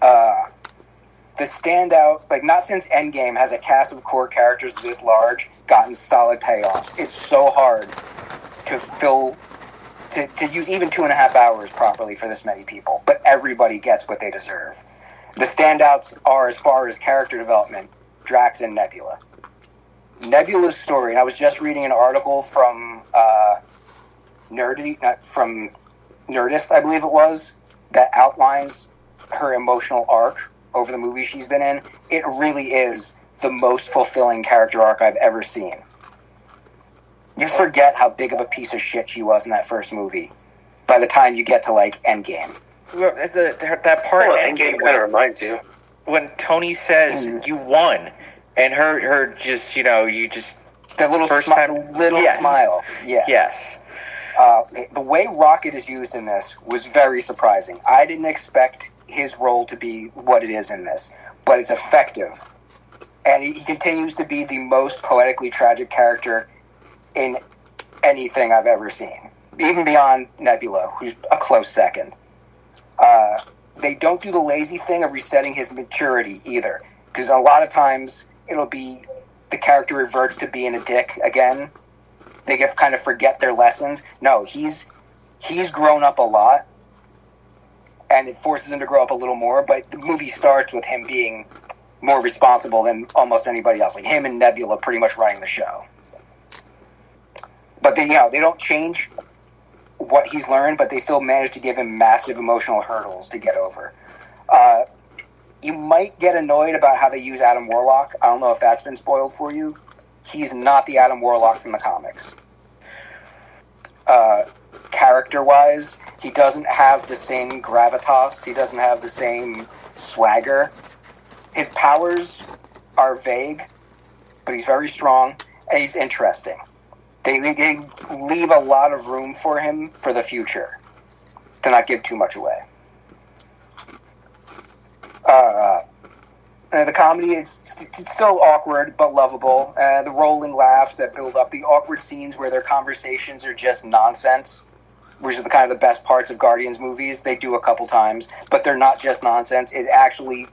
Uh, the standout, like not since Endgame has a cast of core characters this large gotten solid payoffs. It's so hard to fill, to, to use even two and a half hours properly for this many people, but everybody gets what they deserve. The standouts are, as far as character development, Drax and Nebula. Nebula's story, and I was just reading an article from uh, Nerdy, not from Nerdist, I believe it was, that outlines her emotional arc over the movies she's been in. It really is the most fulfilling character arc I've ever seen. You forget how big of a piece of shit she was in that first movie by the time you get to like Endgame. Well, the, that part Well, Endgame Endgame kind of reminds you. when Tony says you won, and her her just you know you just that little first smi- time little yes. smile. Yeah. Yes. Uh, the way Rocket is used in this was very surprising. I didn't expect his role to be what it is in this, but it's effective. And he, he continues to be the most poetically tragic character in anything I've ever seen, even beyond Nebula, who's a close second. Uh, they don't do the lazy thing of resetting his maturity either, because a lot of times it'll be the character reverts to being a dick again. They get kind of forget their lessons. No, he's he's grown up a lot, and it forces him to grow up a little more. But the movie starts with him being more responsible than almost anybody else. Like him and Nebula pretty much running the show. But they, you know, they don't change what he's learned, but they still manage to give him massive emotional hurdles to get over. Uh, you might get annoyed about how they use Adam Warlock. I don't know if that's been spoiled for you. He's not the Adam Warlock from the comics. Uh, character wise, he doesn't have the same gravitas, he doesn't have the same swagger. His powers are vague, but he's very strong and he's interesting. They, they, leave a lot of room for him for the future to not give too much away. Uh, uh, the comedy is it's still awkward but lovable. Uh, the rolling laughs that build up, the awkward scenes where their conversations are just nonsense, which is the kind of the best parts of Guardians movies. They do a couple times, but they're not just nonsense. It actually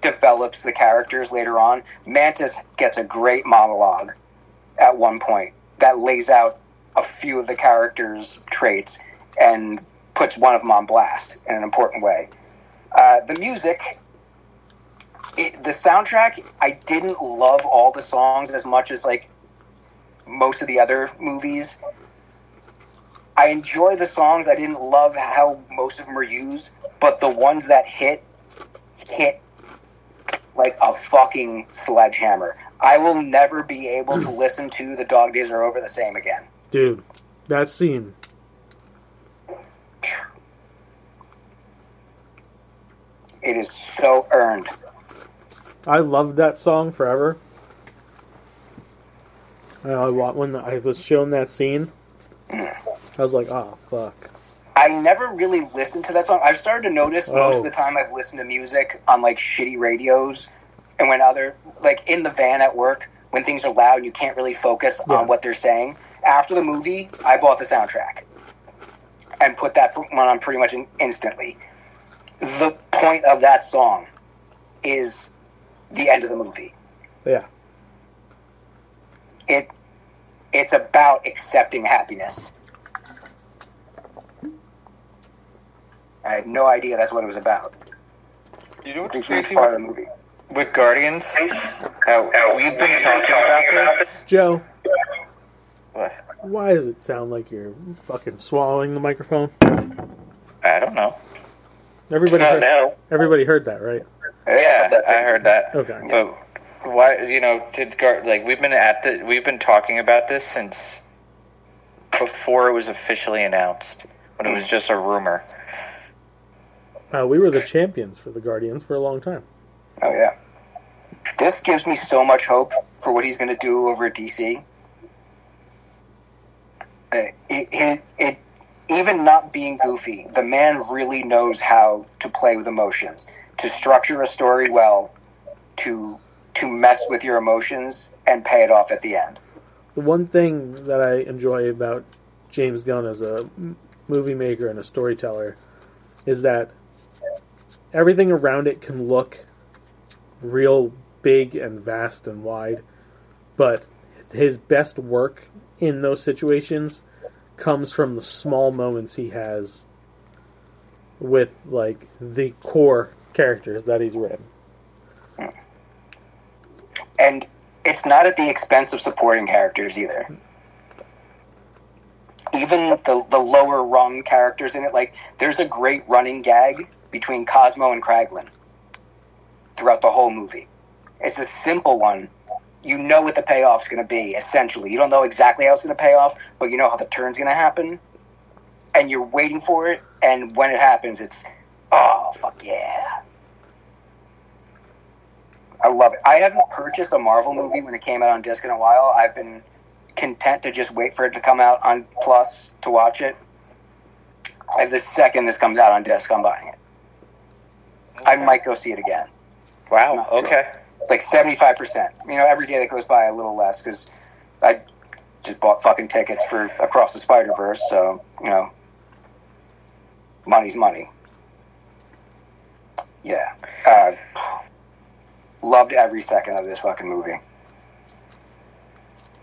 develops the characters later on. Mantis gets a great monologue at one point that lays out a few of the characters' traits and puts one of them on blast in an important way. Uh, the music, it, the soundtrack, I didn't love all the songs as much as like most of the other movies. I enjoy the songs. I didn't love how most of them were used, but the ones that hit hit like a fucking sledgehammer. I will never be able to mm. listen to The Dog Days Are Over the same again. Dude, that scene. It is so earned. I loved that song forever. I when I was shown that scene, I was like, "Oh fuck!" I never really listened to that song. I've started to notice most Oh. of the oh. time I've listened to music on like shitty radios and when other like in the van at work when things are loud and you can't really focus Yeah. on what they're saying. After the movie, I bought the soundtrack and put that one on pretty much in- instantly. The point of that song is the end of the movie. Yeah, It it's about accepting happiness. I had no idea that's what it was about. You know what's It's a huge crazy? part of the movie. With Guardians, how we've been talking about this. Joe, What? why does it sound like you're fucking swallowing the microphone? I don't know. Everybody heard, now. everybody heard that, right? Yeah, I heard that. Okay. But why? You know, did Gar- like we've been at the we've been talking about this since before it was officially announced, when it was just a rumor. Uh, we were the champions for the Guardians for a long time. Oh yeah. This gives me so much hope for what he's going to do over at DC. It, it, it, even not being goofy, the man really knows how to play with emotions, to structure a story well, to to mess with your emotions and pay it off at the end. The one thing that I enjoy about James Gunn as a movie maker and a storyteller is that everything around it can look real big and vast and wide, but his best work in those situations comes from the small moments he has with like the core characters that he's written. And it's not at the expense of supporting characters either. Even the, the lower rung characters in it, like, there's a great running gag between Cosmo and Kraglin throughout the whole movie. It's a simple one. You know what the payoff's going to be, essentially. You don't know exactly how it's going to pay off, but you know how the turn's going to happen. And you're waiting for it, and when it happens, it's, oh, fuck yeah. I love it. I haven't purchased a Marvel movie when it came out on disc in a while. I've been content to just wait for it to come out on Plus to watch it. And the second this comes out on disc, I'm buying it. I might go see it again. Wow. Okay. Like seventy five percent. You know, every day that goes by, a little less because I just bought fucking tickets for Across the Spider Verse. So you know, money's money. Yeah. Uh, loved every second of this fucking movie.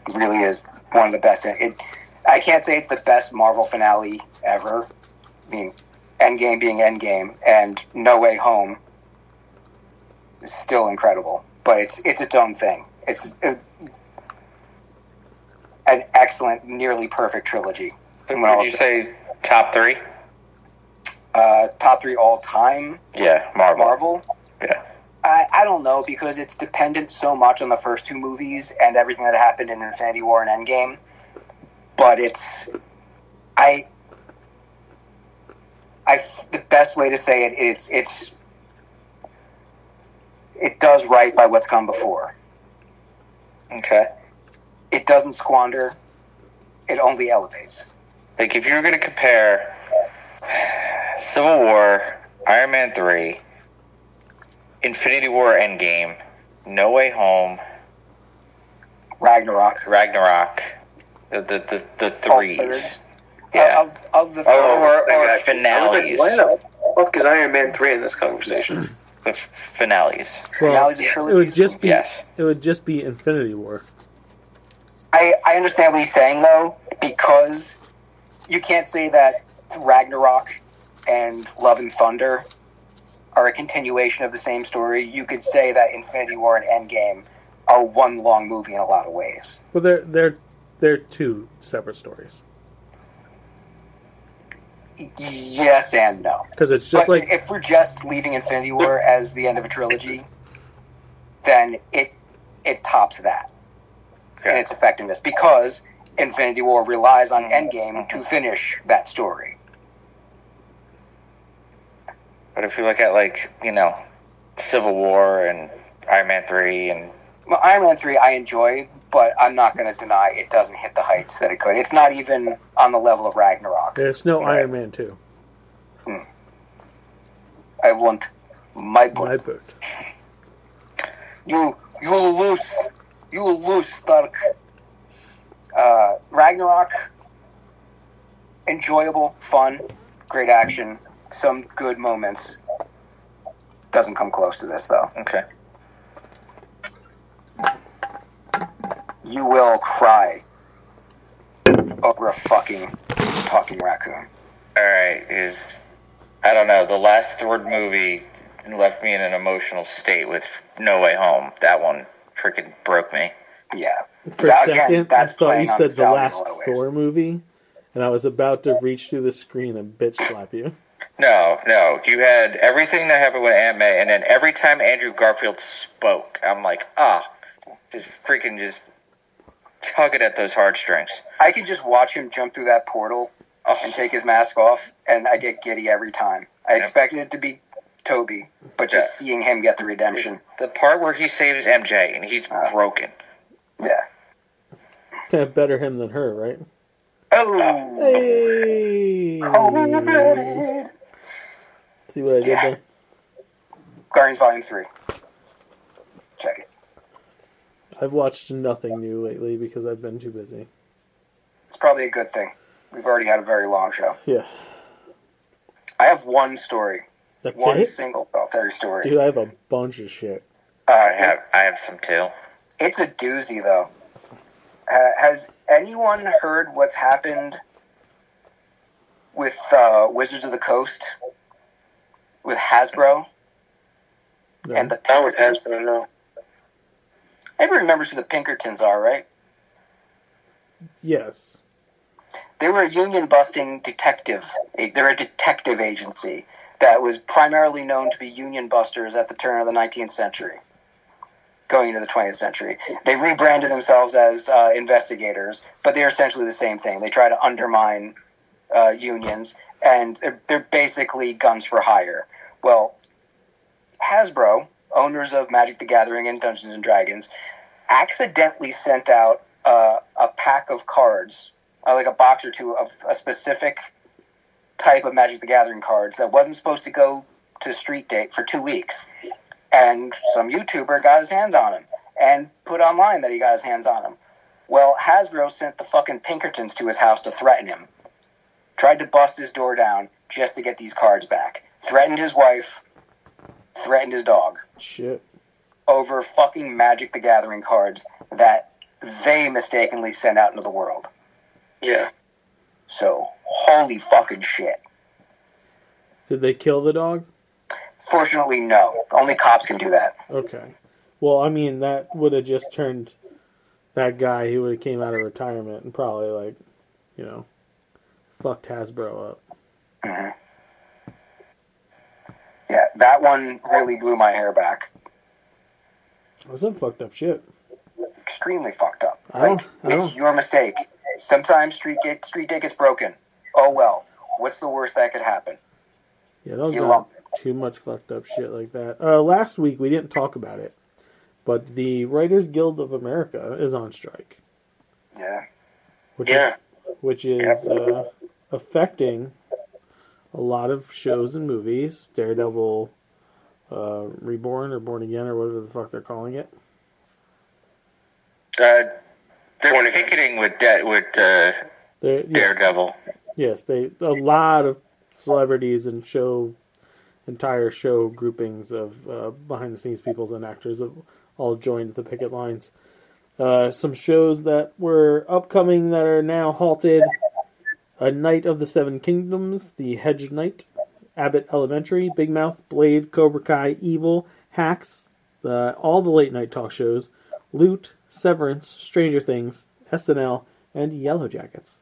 It really is one of the best. It, I can't say it's the best Marvel finale ever. I mean, Endgame being Endgame and No Way Home still incredible, but it's it's its own thing. It's a, an excellent, nearly perfect trilogy. Would you say top three? Uh, top three all time Yeah, Marvel. Marvel. Yeah. I, I don't know because it's dependent so much on the first two movies and everything that happened in Infinity War and Endgame. But it's I, I the best way to say it it's it's it does right by what's come before. Okay. It doesn't squander. It only elevates. Like if you were going to compare Civil War, Iron Man three, Infinity War, Endgame, No Way Home, Ragnarok, Ragnarok, the the the, the threes. Yeah. Of, of the Or, or, I or got you. I was like, finales. why not? Fuck is Iron Man three in this conversation? The f- finales. Well, it would just be Yes. it would just be Infinity War. I, I understand what he's saying though, because you can't say that Ragnarok and Love and Thunder are a continuation of the same story. You could say that Infinity War and Endgame are one long movie in a lot of ways. Well, they're they're they're two separate stories Yes and no. because it's just but like if we're just leaving Infinity War as the end of a trilogy, then it it tops that in its effectiveness because Infinity War relies on Endgame to finish that story. But if you look at like you know Civil War and Iron Man three and Well, Iron Man 3 I enjoy, but I'm not going to deny it doesn't hit the heights that it could. It's not even on the level of Ragnarok. there's no Iron Man two. I want my book. My boot. You, you will lose. You will lose, Stark. Uh, Ragnarok, enjoyable, fun, great action, some good moments. Doesn't come close to this, though. Okay. You will cry over a fucking talking raccoon. all right is I don't know the last Thor movie left me in an emotional state with No Way Home. That one freaking broke me. Yeah. For a That- again, second, I that's thought you said the nostalgia in a last lot of ways. Thor movie, and I was about to reach through the screen and bitch slap you. No, no. You had everything that happened with Aunt May, and then every time Andrew Garfield spoke, I'm like, ah, just freaking just tugging at those heartstrings. I can just watch him jump through that portal and take his mask off, and I get giddy every time. I expected it to be Tobey, but just seeing him get the redemption. The part where he saves MJ and he's uh, broken. Yeah. Kind of better him than her, right? Oh. Hey. See what I did there? Guardians Volume 3. Check it. I've watched nothing new lately because I've been too busy. It's probably a good thing. We've already had a very long show. Yeah. I have one story. That's one it? single solitary story. Dude, I have a bunch of shit. Uh, I have, it's, I have some too. it's a doozy, though. Uh, has anyone heard what's happened with uh, Wizards of the Coast? With Hasbro? And the That was Pinkertons? Hanson, no. Everybody remembers who the Pinkertons are, right? Yes. They were a union busting detective. They're a detective agency that was primarily known to be union busters at the turn of the 19th century, going into the 20th century. They rebranded themselves as uh, investigators, but they're essentially the same thing. They try to undermine uh, unions, and they're, they're basically guns for hire. Well, Hasbro, owners of Magic the Gathering and Dungeons and Dragons, accidentally sent out uh, a pack of cards, uh, like a box or two of a specific type of Magic the Gathering cards that wasn't supposed to go to street date for two weeks. And some YouTuber got his hands on them and put online that he got his hands on them. Well, Hasbro sent the fucking Pinkertons to his house to threaten him. Tried to bust his door down just to get these cards back. Threatened his wife. Threatened his dog Shit. over fucking Magic the Gathering cards that they mistakenly sent out into the world. Yeah. So, holy fucking shit. Did they kill the dog? Fortunately, no. Only cops can do that. Okay. Well, I mean, that would have just turned that guy who would have came out of retirement and probably like, you know, fucked Hasbro up. Mm-hmm. Yeah, that one really blew my hair back. That's some fucked up shit. Extremely fucked up. I Like, I it's your mistake. Sometimes street gate, street date gets broken. Oh well. What's the worst that could happen? Yeah, that was not too much fucked up shit like that. Uh, last week we didn't talk about it, but the Writers Guild of America is on strike, Yeah. which Yeah. is which is uh, affecting a lot of shows and movies. Daredevil, uh, Reborn or Born Again or whatever the fuck they're calling it. Uh, they're picketing with de- with uh, They're, yes. Daredevil. Yes, they a lot of celebrities and show entire show groupings of uh, behind the scenes peoples and actors have all joined the picket lines. Uh, some shows that were upcoming that are now halted: A Knight of the Seven Kingdoms, The Hedge Knight, Abbott Elementary, Big Mouth, Blade, Cobra Kai, Evil, Hacks, uh, all the late night talk shows, Loot, Severance, Stranger Things, SNL, and Yellow Jackets.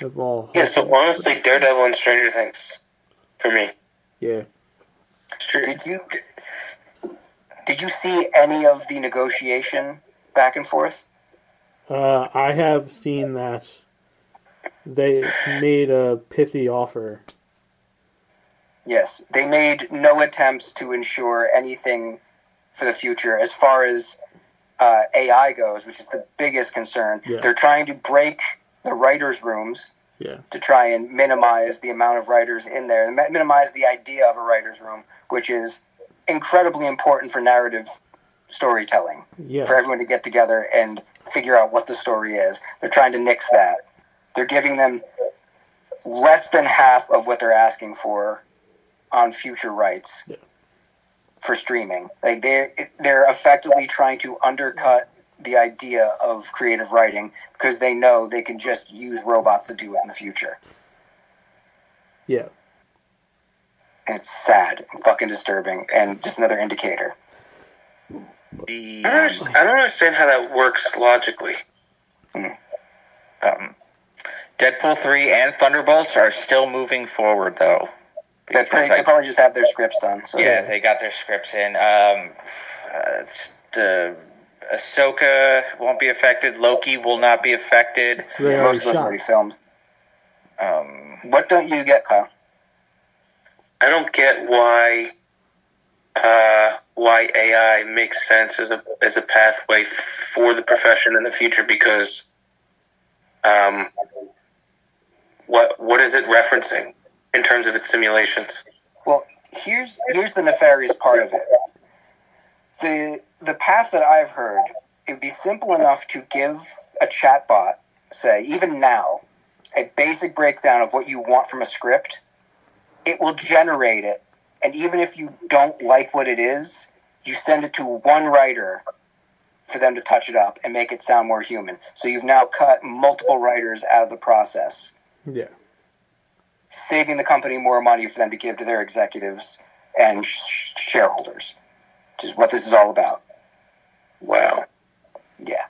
Have all Yeah, so honestly, Daredevil and Stranger Things. For me. yeah. Did you did you see any of the negotiation back and forth? Uh, I have seen that they made a pithy offer. Yes, they made no attempts to ensure anything for the future as far as uh, AI goes, which is the biggest concern. Yeah. They're trying to break the writers' rooms Yeah. to try and minimize the amount of writers in there, and minimize the idea of a writer's room, which is incredibly important for narrative storytelling. Yeah. For everyone to get together and figure out what the story is. They're trying to nix that. They're giving them less than half of what they're asking for on future rights for streaming. Like they're they're effectively trying to undercut the idea of creative writing because they know they can just use robots to do it in the future. Yeah. And it's sad and fucking disturbing and just another indicator. The I don't, understand, I don't understand how that works logically. um, Deadpool three and Thunderbolts are still moving forward though. They, Because probably just have their scripts done. So yeah, they got their scripts in. Um, uh, the Ahsoka won't be affected. Loki will not be affected. So they most of us shot. already filmed. Um, What don't you get, Kyle? I don't get why uh, why AI makes sense as a as a pathway for the profession in the future because um, what what is it referencing in terms of its simulations? Well, here's here's the nefarious part of it. The the path that I've heard, it would be simple enough to give a chatbot, say, even now, a basic breakdown of what you want from a script. It will generate it, and even if you don't like what it is, you send it to one writer for them to touch it up and make it sound more human. So you've now cut multiple writers out of the process Yeah. saving the company more money for them to give to their executives and sh- shareholders, which is what this is all about. Wow. Yeah.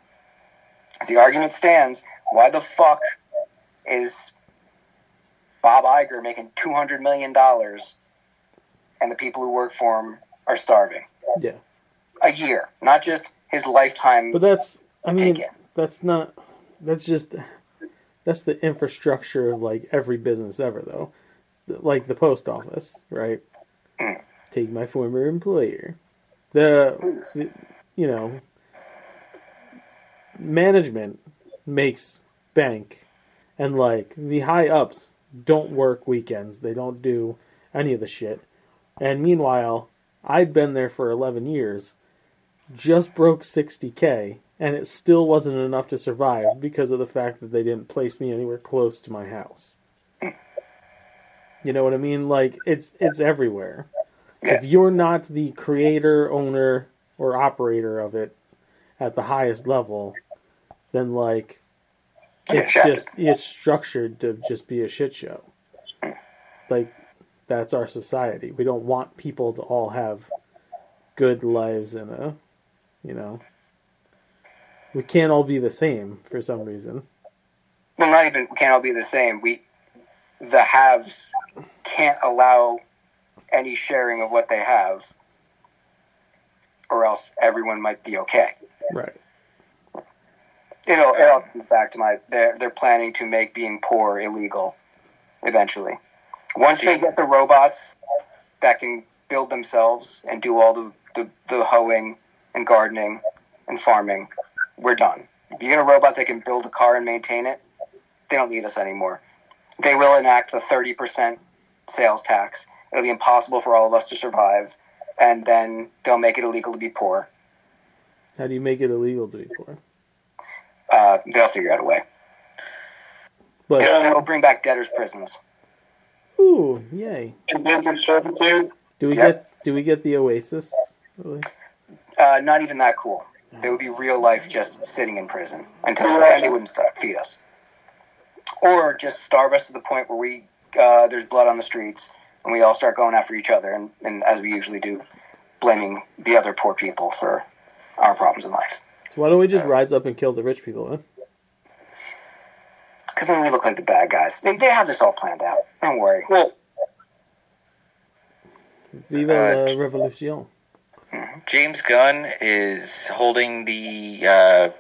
The argument stands, why the fuck is Bob Iger making $200 million and the people who work for him are starving? Yeah. A year, not just his lifetime. But that's, I mean, Take it. that's not, that's just, that's the infrastructure of like every business ever, though. Like the post office, right? Take my former employer. The, the you know, management makes bank, and like the high ups don't work weekends. They don't do any of the shit. And meanwhile, I'd been there for 11 years, just broke 60k, and it still wasn't enough to survive because of the fact that they didn't place me anywhere close to my house. You know what I mean? Like it's it's everywhere. If you're not the creator, owner, or operator of it at the highest level, then like it's just it's structured to just be a shit show. Like that's our society. We don't want people to all have good lives and a you know we can't all be the same for some reason. well, not even we can't all be the same. We the haves can't allow any sharing of what they have, or else everyone might be okay. Right. It'll it all comes back to my they're they're planning to make being poor illegal eventually. Once they get the robots that can build themselves and do all the, the, the hoeing and gardening and farming, we're done. If you get a robot that can build a car and maintain it, they don't need us anymore. They will enact the thirty percent sales tax. It'll be impossible for all of us to survive, and then they'll make it illegal to be poor. How do you make it illegal to be poor? Uh, they'll figure out a way. But They'll, they'll bring back debtors' prisons. ooh, yay! Indentured servitude. Do we Yep. get do we get the Oasis at least? Uh, not even that cool. They would be real life just sitting in prison until and they wouldn't start, feed us, or just starve us to the point where we uh, there's blood on the streets and we all start going after each other and, and as we usually do, blaming the other poor people for our problems in life. So why don't we just rise up and kill the rich people, huh? Because then we look like the bad guys. They, they have this all planned out. Don't worry. Well, Viva Uh, la revolution! James Gunn is holding the uh,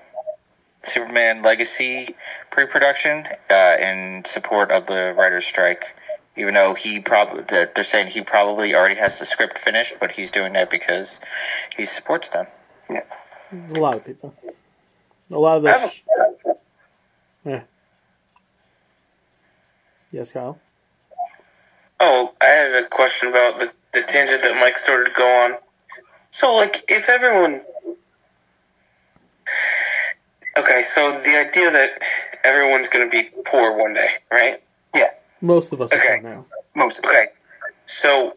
Superman Legacy pre-production uh, in support of the writers' strike. Even though he probably they're saying he probably already has the script finished, but he's doing that because he supports them. Yeah. A lot of people. A lot of this. those. Yeah. Yes, Kyle. Oh, I have a question about the, the tangent that Mike started to go on. So, like, if everyone. Okay, so the idea that everyone's going to be poor one day, right? Yeah. Most of us are Okay. poor now. Most. Okay, so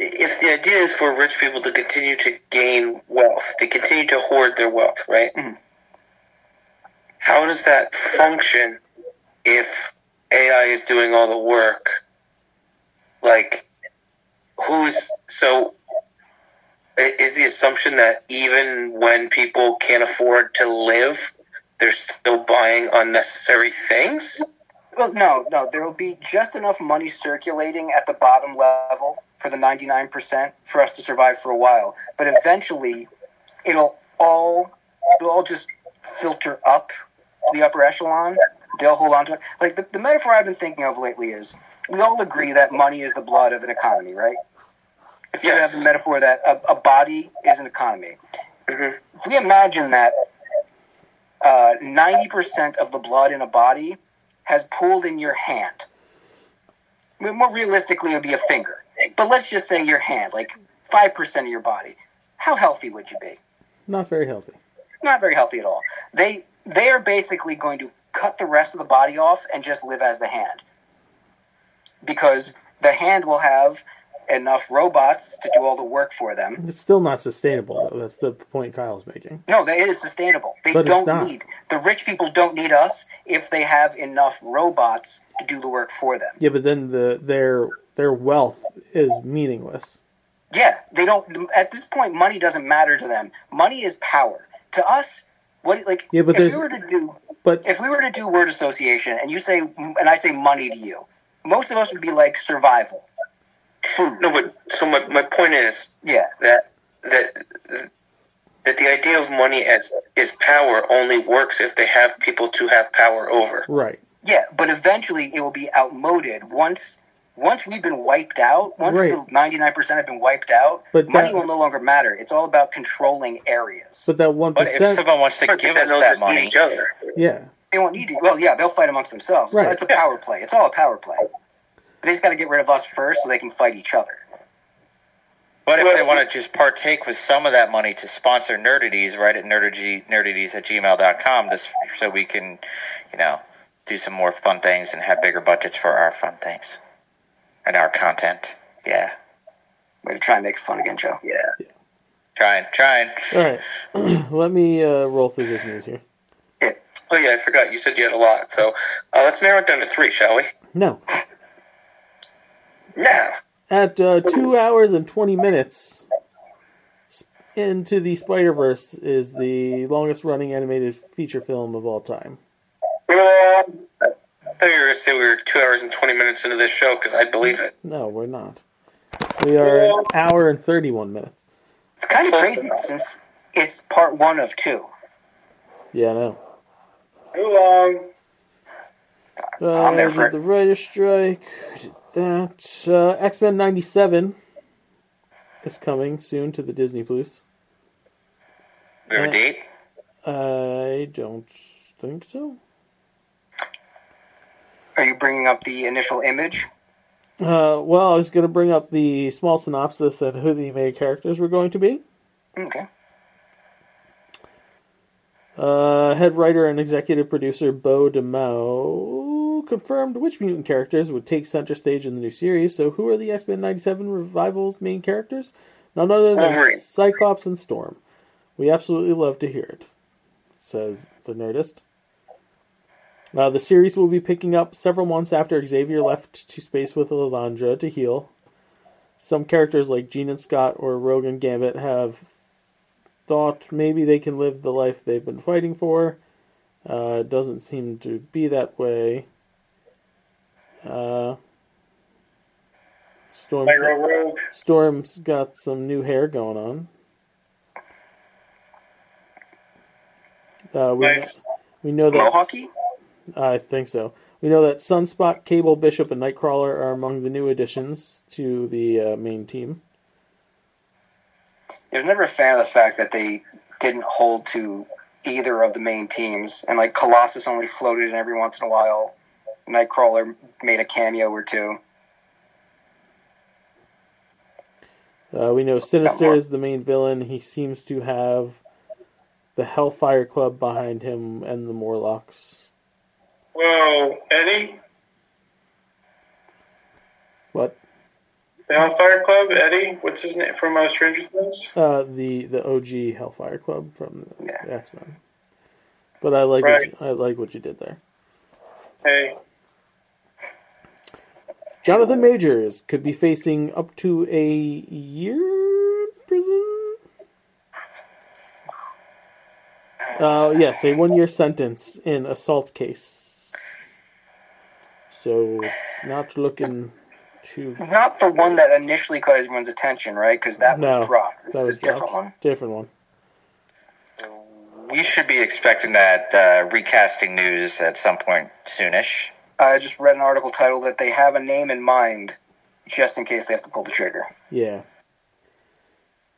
if the idea is for rich people to continue to gain wealth, to continue to hoard their wealth, right? Mhm. How does that function if AI is doing all the work? Like, who's so? Is the assumption that even when people can't afford to live, they're still buying unnecessary things? Well, no, no. There will be just enough money circulating at the bottom level for the 99% for us to survive for a while. But eventually, it'll all it'll all just filter up to the upper echelon. They'll hold on to it. Like the, the metaphor I've been thinking of lately is we all agree that money is the blood of an economy, right? If you have the metaphor that a, a body is an economy, if we imagine that uh, ninety percent of the blood in a body has pooled in your hand. I mean, more realistically, it would be a finger. But let's just say your hand, like five percent of your body. How healthy would you be? Not very healthy. Not very healthy at all. They they are basically going to cut the rest of the body off and just live as the hand, because the hand will have enough robots to do all the work for them. It's still not sustainable, though. That's the point Kyle's making. No, that is sustainable. They But don't need the rich people don't need us if they have enough robots to do the work for them. Yeah, but then the their their wealth is meaningless. Yeah, they don't. At this point, money doesn't matter to them. Money is power. To us, what like Yeah, but if we were to do, but if we were to do word association, and you say, and I say money to you, most of us would be like survival. Hmm. No, but so my, my point is Yeah. that that that the idea of money as is power only works if they have people to have power over. Right. Yeah, but eventually it will be outmoded once. Once we've been wiped out, once Right. ninety nine percent have been wiped out, But money that- will no longer matter. It's all about controlling areas. But that one if someone wants to give us that money, each other. yeah, They won't need to. Well, yeah, they'll fight amongst themselves. So Right. it's a power play. It's all a power play. They just got to get rid of us first so they can fight each other. But if they want to just partake with some of that money to sponsor Nerdities, right at nerdities, nerdities at gmail.com, just so we can, you know, do some more fun things and have bigger budgets for our fun things and our content. Yeah. Way to try and make fun again, Joe. Yeah. Trying, trying. all right. <clears throat> Let me uh, roll through this news here. Oh yeah, I forgot. You said you had a lot. So uh, let's narrow it down to three, shall we? No, Now. at uh, two hours and twenty minutes, Into the Spider Verse is the longest running animated feature film of all time. I thought you were going to say we were two hours and 20 minutes into this show because I believe it. No, we're not. We are an hour and thirty-one minutes. It's kind of crazy since it's part one of two. Yeah, I know. Too long. Uh, I'm there did for it. the writer's strike. Did that. Uh, X Men '97 is coming soon to the Disney Plus. We have a Uh, date? I don't think so. Are you bringing up the initial image? Uh, well, I was going to bring up the small synopsis and who the main characters were going to be. Okay. Uh, head writer and executive producer Beau DeMayo confirmed which mutant characters would take center stage in the new series. So, who are the X Men '97 revival's main characters? None other than Wolverine. Cyclops and Storm. We absolutely love to hear it, says the Nerdist. Uh, the series will be picking up several months after Xavier left to space with Lilandra to heal. Some characters like Jean and Scott or Rogue and Gambit have thought maybe they can live the life they've been fighting for. Uh, it doesn't seem to be that way. Uh, Storm's got. Storm's got some new hair going on. Uh, we, Nice. we know that? I think so. We know that Sunspot, Cable, Bishop, and Nightcrawler are among the new additions to the uh, main team. I was never a fan of the fact that they didn't hold to either of the main teams, and like Colossus only floated in every once in a while. Nightcrawler made a cameo or two. Uh, we know Sinister is the main villain. He seems to have the Hellfire Club behind him and the Morlocks. Whoa, Eddie? What? The Hellfire Club? Eddie? What's his name from uh, Stranger Things? Uh, the the OG Hellfire Club from the Yeah. X Men. But I like what you, I like what you did there. Hey. Jonathan Majors could be facing up to a year in prison. Uh, yes, a one-year sentence in assault case. So it's not looking too. Not the one that initially caught everyone's attention, right? Because that no, was dropped. This that is was a different one. Different one. We should be expecting that uh, recasting news at some point soonish. I just read an article titled that they have a name in mind, just in case they have to pull the trigger. Yeah.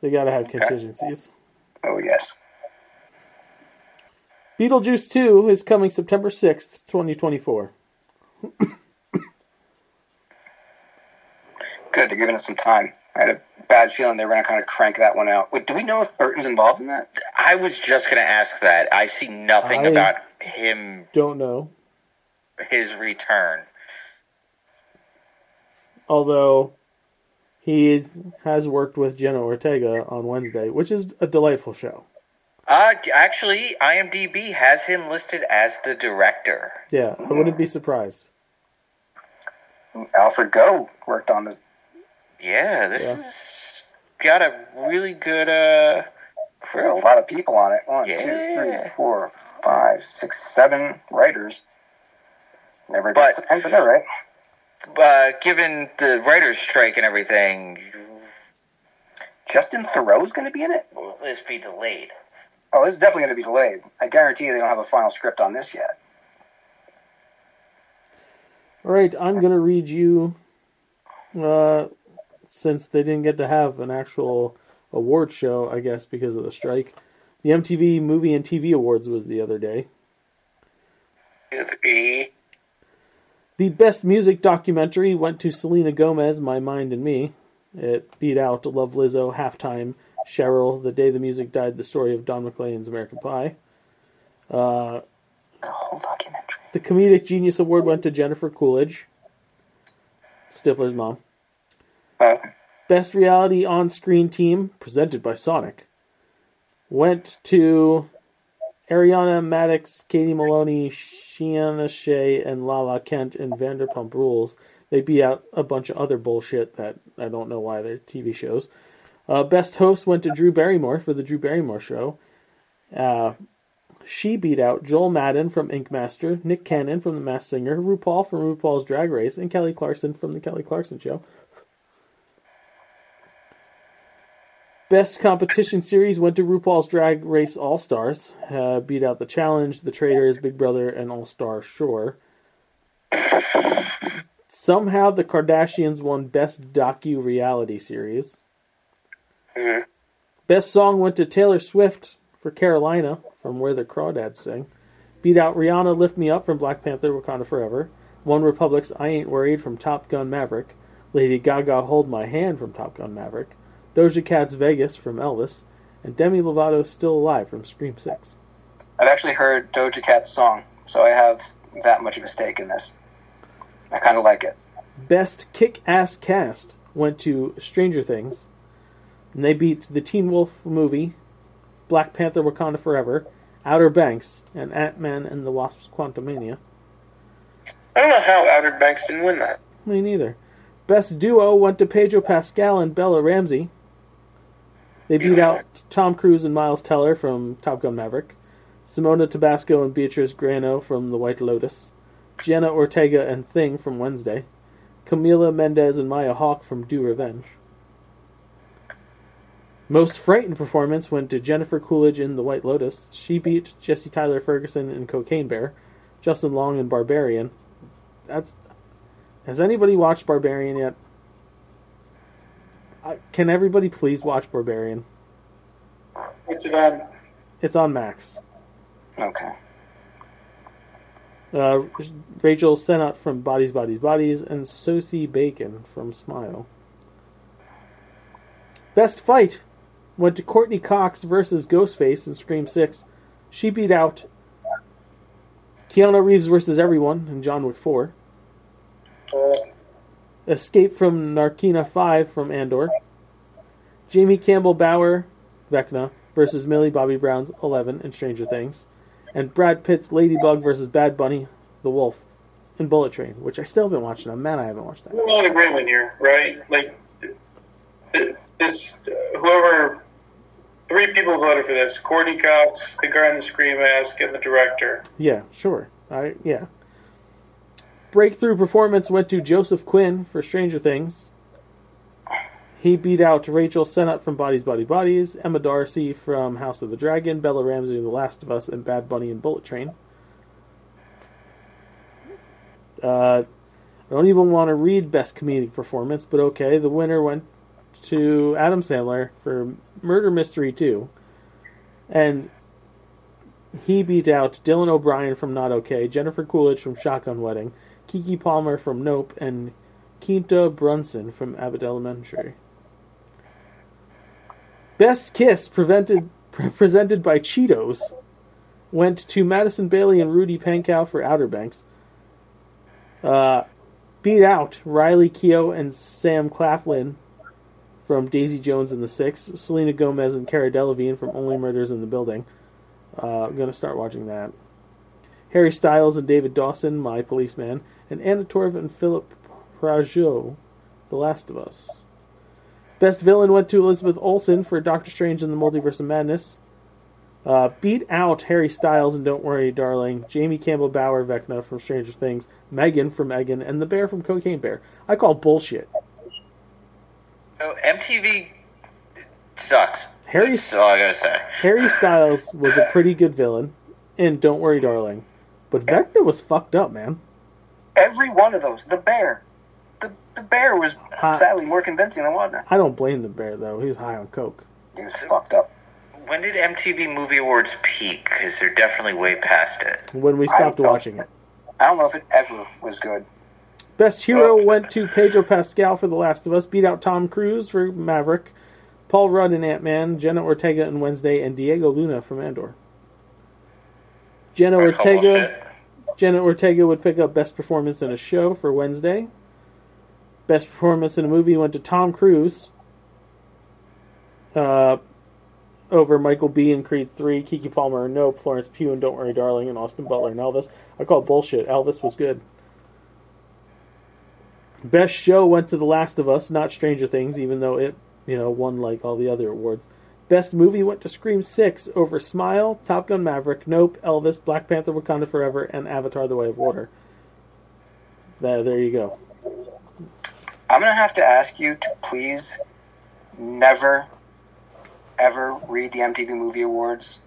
They gotta have contingencies. Oh yes. Beetlejuice 2 is coming September 6th, 2024. <coughs> Good, they're giving us some time. I had a bad feeling they were going to kind of crank that one out. Wait, do we know if Burton's involved in that? I was just going to ask that. I see nothing I- about him, Don't know. His return. Although he is, has worked with Jenna Ortega on Wednesday, which is a delightful show. Uh, actually, IMDb has him listed as the director. Yeah, I wouldn't be surprised. Alfred Gough worked on the. Yeah, this Yeah. has got a really good uh There are a lot of people on it. One, Yeah. three, four, five, six, seven writers. Never But- gets but all right. Uh, given the writer's strike and everything, Justin Theroux's going to be in it? will this be delayed? Oh, this is definitely going to be delayed. I guarantee you they don't have a final script on this yet. All right, I'm going to read you, uh, since they didn't get to have an actual award show, I guess, because of the strike. The MTV Movie and TV Awards was the other day. The best music documentary went to Selena Gomez, My Mind and Me. It beat out Love Lizzo, Halftime, Sheryl, The Day the Music Died, The Story of Don McLean's American Pie. Uh, the Comedic Genius Award went to Jennifer Coolidge, Stifler's mom. Best Reality On Screen Team, presented by Sonic, went to Ariana Madix, Katie Maloney, Scheana Shay, and Lala Kent in Vanderpump Rules. They beat out a bunch of other bullshit that I don't know why they're TV shows. Uh, best host went to Drew Barrymore for the Drew Barrymore Show. Uh, she beat out Joel Madden from Ink Master, Nick Cannon from The Masked Singer, RuPaul from RuPaul's Drag Race, and Kelly Clarkson from The Kelly Clarkson Show. Best competition series went to RuPaul's Drag Race All Stars. Uh, beat out The Challenge, The Traitors, Big Brother, and All Star Shore. Somehow the Kardashians won Best Docu Reality Series. Best song went to Taylor Swift for Carolina from Where the Crawdads Sing. Beat out Rihanna Lift Me Up from Black Panther Wakanda Forever. One Republic's I Ain't Worried from Top Gun Maverick. Lady Gaga Hold My Hand from Top Gun Maverick. Doja Cat's Vegas from Elvis. And Demi Lovato's Still Alive from Scream 6. I've actually heard Doja Cat's song, so I have that much of a stake in this. I kind of like it. Best Kick Ass Cast went to Stranger Things. And they beat the Teen Wolf movie, Black Panther Wakanda Forever, Outer Banks, and Ant Man and the Wasp's Quantumania. I don't know how Outer Banks didn't win that. Me neither. Best Duo went to Pedro Pascal and Bella Ramsey. They beat out Tom Cruise and Miles Teller from Top Gun Maverick, Simona Tabasco and Beatrice Grannò from The White Lotus, Jenna Ortega and Thing from Wednesday, Camila Mendes and Maya Hawke from Do Revenge. Most frightened performance went to Jennifer Coolidge in The White Lotus. She beat Jesse Tyler Ferguson in Cocaine Bear, Justin Long in Barbarian. That's has anybody watched Barbarian yet? Uh, can everybody please watch Barbarian? What's it on? It's on Max. Okay. Uh, Rachel Sennott from Bodies, Bodies, Bodies, and Sosie Bacon from Smile. Best fight went to Courteney Cox versus Ghostface in Scream 6. She beat out Keanu Reeves versus everyone in John Wick 4. Escape from Narkina 5 from Andor. Jamie Campbell Bower, Vecna, versus Millie Bobby Brown's 11 and Stranger Things. And Brad Pitt's Ladybug versus Bad Bunny, the Wolf, and Bullet Train, which I still haven't watched. Man, I haven't watched that. We're all in agreement here, right? Like this, whoever, three people voted for this: Courteney Cox, the guy in the scream mask, and the director. Yeah, sure. I yeah. Breakthrough performance went to Joseph Quinn for Stranger Things. He beat out Rachel Sennott from Bodies, Body, Bodies, Emma Darcy from House of the Dragon, Bella Ramsey of The Last of Us, and Bad Bunny and Bullet Train. Uh, I don't even want to read Best Comedic Performance, but okay. The winner went to Adam Sandler for Murder Mystery 2. And he beat out Dylan O'Brien from Not Okay, Jennifer Coolidge from Shotgun Wedding, Keke Palmer from Nope, and Quinta Brunson from Abbott Elementary. Best Kiss prevented, pre- presented by Cheetos went to Madison Bailey and Rudy Pankow for Outer Banks. Uh, beat out Riley Keough and Sam Claflin from Daisy Jones and the Six, Selena Gomez and Cara Delevingne from Only Murders in the Building. Uh, I'm gonna start watching that. Harry Styles and David Dawson, My Policeman, and Anna Torv and Philip Prajoux, The Last of Us. Best villain went to Elizabeth Olsen for Doctor Strange and the Multiverse of Madness. Uh, beat out Harry Styles and Don't Worry, Darling, Jamie Campbell Bower Vecna from Stranger Things, Megan from Megan, and the Bear from Cocaine Bear. I call bullshit. So MTV sucks. Harry, That's all I gotta say. Harry Styles was a pretty good villain in Don't Worry, Darling, but Vecna was fucked up, man. Every one of those. The bear. The, the bear was sadly more convincing than Wagner. I don't blame the bear though. He was high on coke. He was fucked up. When did MTV Movie Awards peak? Because they're definitely way past it. When we stopped watching it. I don't know if it ever was good. Best hero oh, went to Pedro Pascal for The Last of Us, beat out Tom Cruise for Maverick, Paul Rudd in Ant Man, Jenna Ortega in Wednesday, and Diego Luna from Andor. Jenna Ortega. Jenna Ortega would pick up Best Performance in a Show for Wednesday. Best Performance in a Movie went to Tom Cruise uh, over Michael B. in Creed 3, Keke Palmer Nope, Florence Pugh and Don't Worry Darling, and Austin Butler in Elvis. I call it bullshit. Elvis was good. Best show went to The Last of Us, not Stranger Things, even though it, you know, won like all the other awards. Best movie went to Scream 6 over Smile, Top Gun Maverick, Nope, Elvis, Black Panther Wakanda Forever, and Avatar The Way of Water. There, there you go. I'm gonna have to ask you to please never, ever read the MTV Movie Awards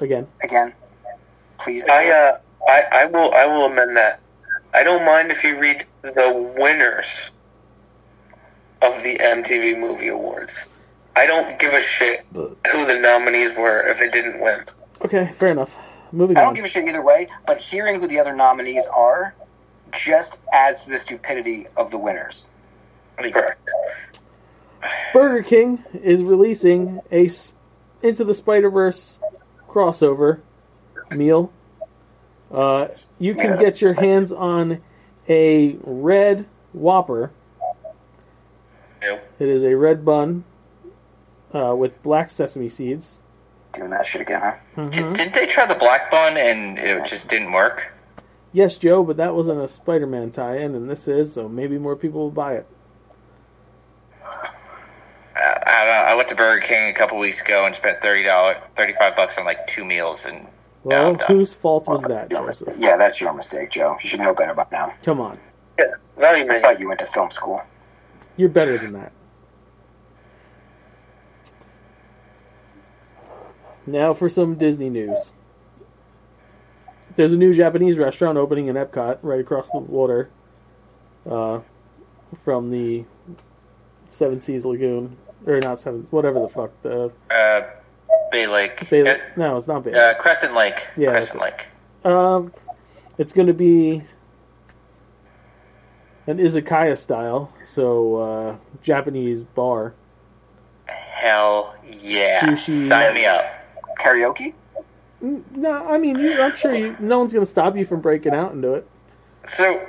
Again. again. Please. I uh, I, I will I will amend that. I don't mind if you read the winners of the MTV Movie Awards. I don't give a shit who the nominees were if it didn't win. Okay, fair enough. Moving I don't give a shit either way, but hearing who the other nominees are just adds to the stupidity of the winners. Correct. Burger King is releasing a S- Into the Spider Verse crossover meal. Uh, you can get your hands on a red Whopper. Yep. It is a red bun uh, with black sesame seeds. Doing that shit again, huh? Mhm. Didn't they try the black bun and it just didn't work? Yes, Joe, but that wasn't a Spider Man tie in, and this is, so maybe more people will buy it. I, I, don't know. I went to Burger King a couple weeks ago and spent thirty dollars, thirty five bucks on like two meals, and Well, whose fault was that, Joseph? mis- Yeah, that's your mistake, Joe. You should know better by now. Come on. Yeah, value I thought you went to film school. You're better than that. Now for some Disney news. There's a new Japanese restaurant opening in Epcot, right across the water uh, from the Seven Seas Lagoon, or not Seven, whatever the fuck the uh, Bay Lake, Bay. No, it's not Bay. uh, Crescent Lake, Yeah, Crescent Lake. Um, it's going to be an izakaya style, so uh, Japanese bar. Hell yeah! Sushi. Sign me up. Karaoke? No, I mean, you, I'm sure you. No one's going to stop you from breaking out into it. So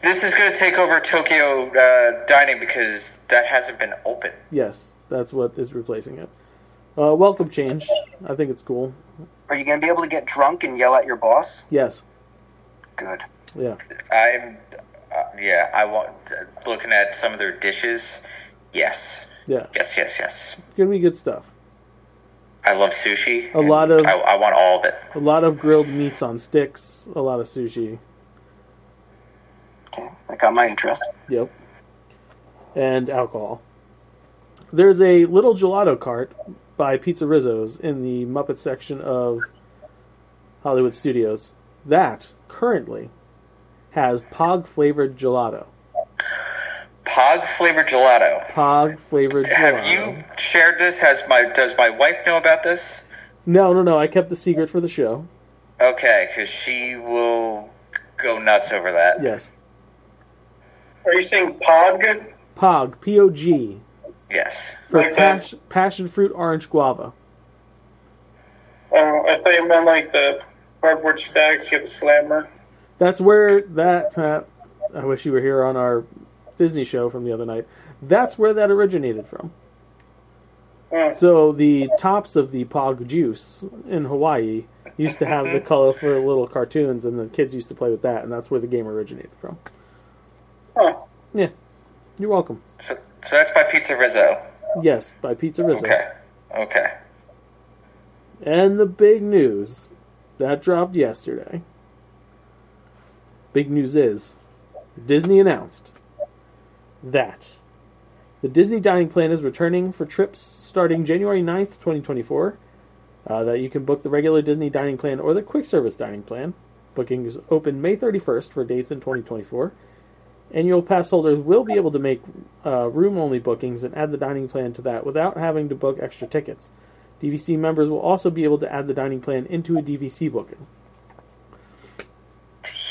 this is going to take over Tokyo uh, dining because that hasn't been open. Yes, that's what is replacing it. Uh, welcome change. I think it's cool. Are you going to be able to get drunk and yell at your boss? Yes. good. Yeah. I'm, yeah, I want, looking at some of their dishes, yes. Yeah. Yes, yes, yes. Gonna be good stuff. I love sushi. A lot of I, I want all of it. a lot of grilled meats on sticks, a lot of sushi. Okay, that got my interest. Yep. And alcohol. There's a little gelato cart by Pizza Rizzo's in the Muppet section of Hollywood Studios that currently has pog flavored gelato. Pog flavored gelato. Pog flavored gelato. Have you shared this? Has my does my wife know about this? No, no, no. I kept the secret for the show. Okay, because she will go nuts over that. Yes. Are you saying Pog? Pog, P O G, Yes. for Like that? pas- passion fruit orange guava. Oh, I thought you meant like the cardboard stacks. You have the slammer. That's where that. Uh, I wish you were here on our Disney show from the other night. That's where that originated from. Oh. So the tops of the Pog juice in Hawaii used to have the <laughs> colorful little cartoons, and the kids used to play with that, and that's where the game originated from. Huh. Yeah, you're welcome. So, so that's by Pizza Rizzo. Yes, by Pizza Rizzo. Okay. Okay. And the big news that dropped yesterday. Big news is Disney announced that the Disney dining plan is returning for trips starting January 9th, 2024. Uh, that you can book the regular Disney dining plan or the quick service dining plan. Bookings open May 31st for dates in 2024. Annual pass holders will be able to make uh, room only bookings and add the dining plan to that without having to book extra tickets. DVC members will also be able to add the dining plan into a DVC booking.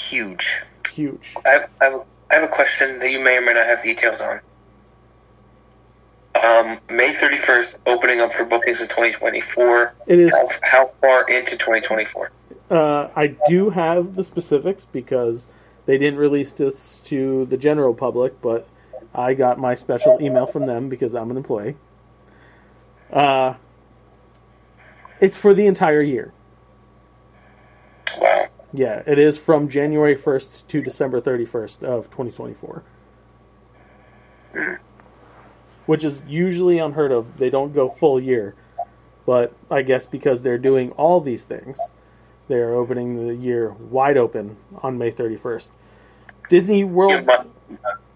Huge. Huge. I have, I, have a, I have a question that you may or may not have details on. Um, May 31st, opening up for bookings in 2024. It is- How, how far into 2024? Uh, I do have the specifics because they didn't release this to the general public, but I got my special email from them because I'm an employee. Uh, it's for the entire year. Wow. Yeah, it is from January 1st to December 31st of 2024. Which is usually unheard of. They don't go full year. But I guess because they're doing all these things, they're opening the year wide open on May 31st. Disney World. My,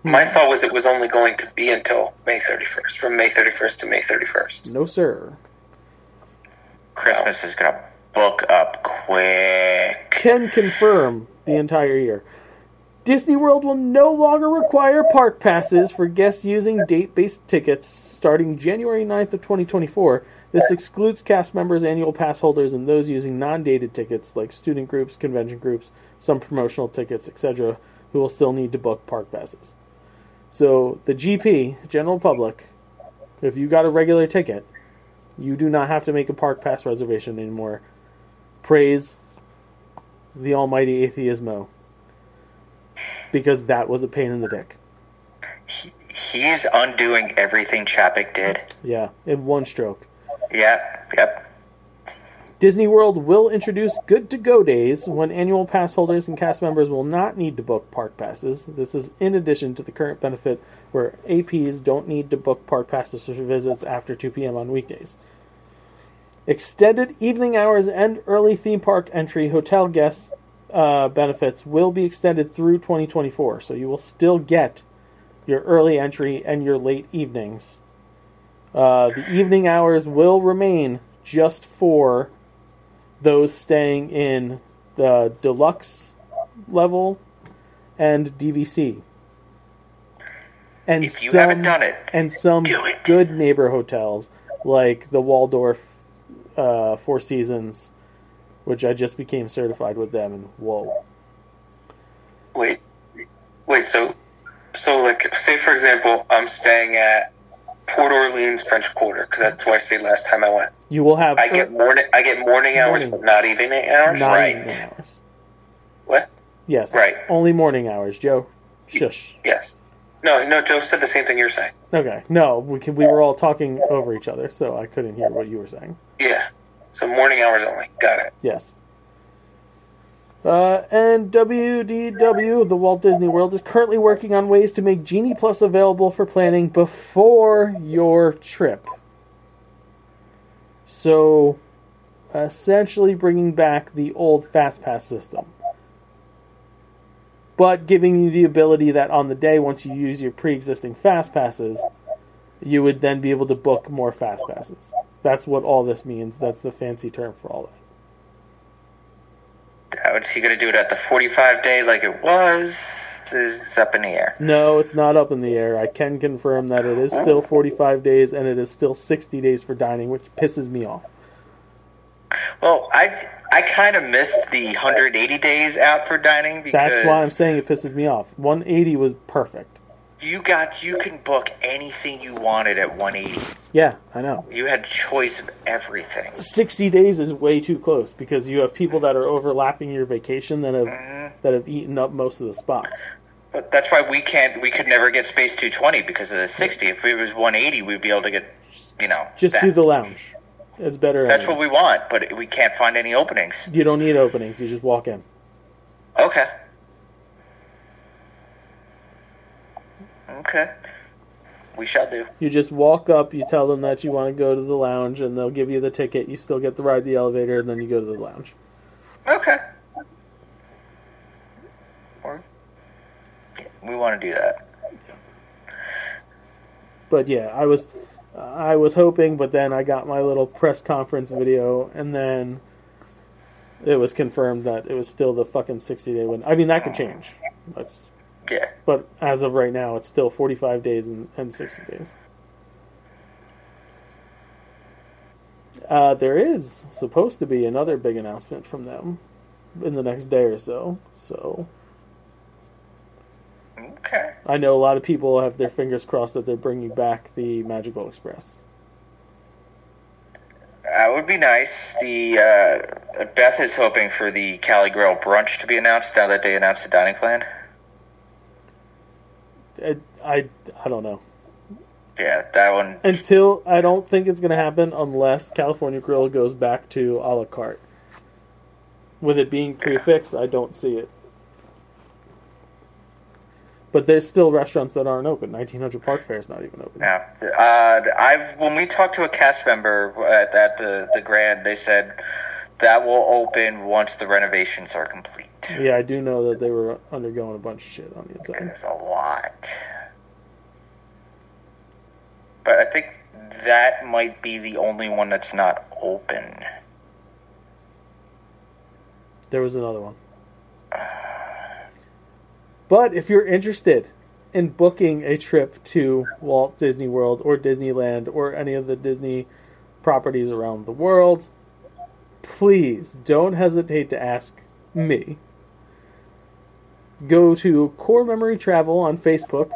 my thought was it was only going to be until May 31st, from May 31st to May 31st. No, sir. Christmas is gonna book up quick. Can confirm the entire year. Disney World will no longer require park passes for guests using date based tickets starting January 9th of 2024. This excludes cast members, annual pass holders, and those using non dated tickets like student groups, convention groups, some promotional tickets, etc., who will still need to book park passes. So, the GP, general public, if you got a regular ticket, you do not have to make a park pass reservation anymore. Praise the almighty atheismo. Because that was a pain in the dick. He's undoing everything Chapek did. Yeah, in one stroke. Yep, yep. Disney World will introduce good to go days when annual pass holders and cast members will not need to book park passes. This is in addition to the current benefit where APs don't need to book park passes for visits after 2 p.m. on weekdays. Extended evening hours and early theme park entry hotel guests uh, benefits will be extended through 2024, so you will still get your early entry and your late evenings. Uh, the evening hours will remain just for those staying in the deluxe level and DVC. And If you some, haven't done it, and some good neighbor hotels like the Waldorf uh, Four Seasons, which I just became certified with them, and whoa, Wait, wait. So, so like, say for example, I'm staying at Port Orleans French Quarter because that's where I stayed last time I went. you will have I get morning. I get morning hours, Morning. but not evening hours. not right. evening hours. What? Yes, Right. Only morning hours, Joe. Shush. Yes. No, no. Joe said the same thing you're saying. Okay, no, we can, we were all talking over each other, so I couldn't hear what you were saying. Yeah. So morning hours only. Got it. Yes. Uh, and WDW, the Walt Disney World, is currently working on ways to make Genie Plus available for planning before your trip. So, essentially bringing back the old FastPass system. But giving you the ability that on the day, once you use your pre existing fast passes, you would then be able to book more fast passes. That's what all this means. That's the fancy term for all that. How is he going to do it at the 45 day like it was? This is up in the air. No, it's not up in the air. I can confirm that it is still 45 days and it is still 60 days for dining, which pisses me off. Well, I I kind of missed the 180 days out for dining because That's why I'm saying it pisses me off. 180 was perfect. you got you can book anything you wanted at 180. Yeah, I know. You had choice of everything. 60 days is way too close because you have people that are overlapping your vacation that have mm-hmm. that have eaten up most of the spots. But that's why we can't. We could never get space 220 because of the 60. If it was 180, we'd be able to get. You know. Just that. do the lounge. It's better. That's anyway. what we want, but we can't find any openings. You don't need openings. You just walk in. Okay. Okay. We shall do. You just walk up, you tell them that you want to go to the lounge, and they'll give you the ticket. You still get to ride the elevator, and then you go to the lounge. Okay. Or we want to do that. But yeah, I was, I was hoping, but then I got my little press conference video, and then it was confirmed that it was still the fucking sixty day window. I mean, that could change. That's Yeah. but as of right now, it's still forty five days and, and sixty days. Uh, there is supposed to be another big announcement from them in the next day or so. So Okay. I know a lot of people have their fingers crossed that they're bringing back the Magical Express. That would be nice. The uh, Beth is hoping for the Cali Grill brunch to be announced now that they announced the dining plan. I, I, I don't know. Yeah, that one. Until I don't think it's going to happen unless California Grill goes back to a la carte. With it being prefixed, I don't see it. But there's still restaurants that aren't open. 1900 Park Fair is not even open. Yeah, uh, I've when we talked to a cast member at, at the the Grand, they said that will open once the renovations are complete. Yeah, I do know that they were undergoing a bunch of shit on the inside. There's a lot, but I think that might be the only one that's not open. There was another one. But if you're interested in booking a trip to Walt Disney World or Disneyland or any of the Disney properties around the world, please don't hesitate to ask me. Go to Core Memory Travel on Facebook.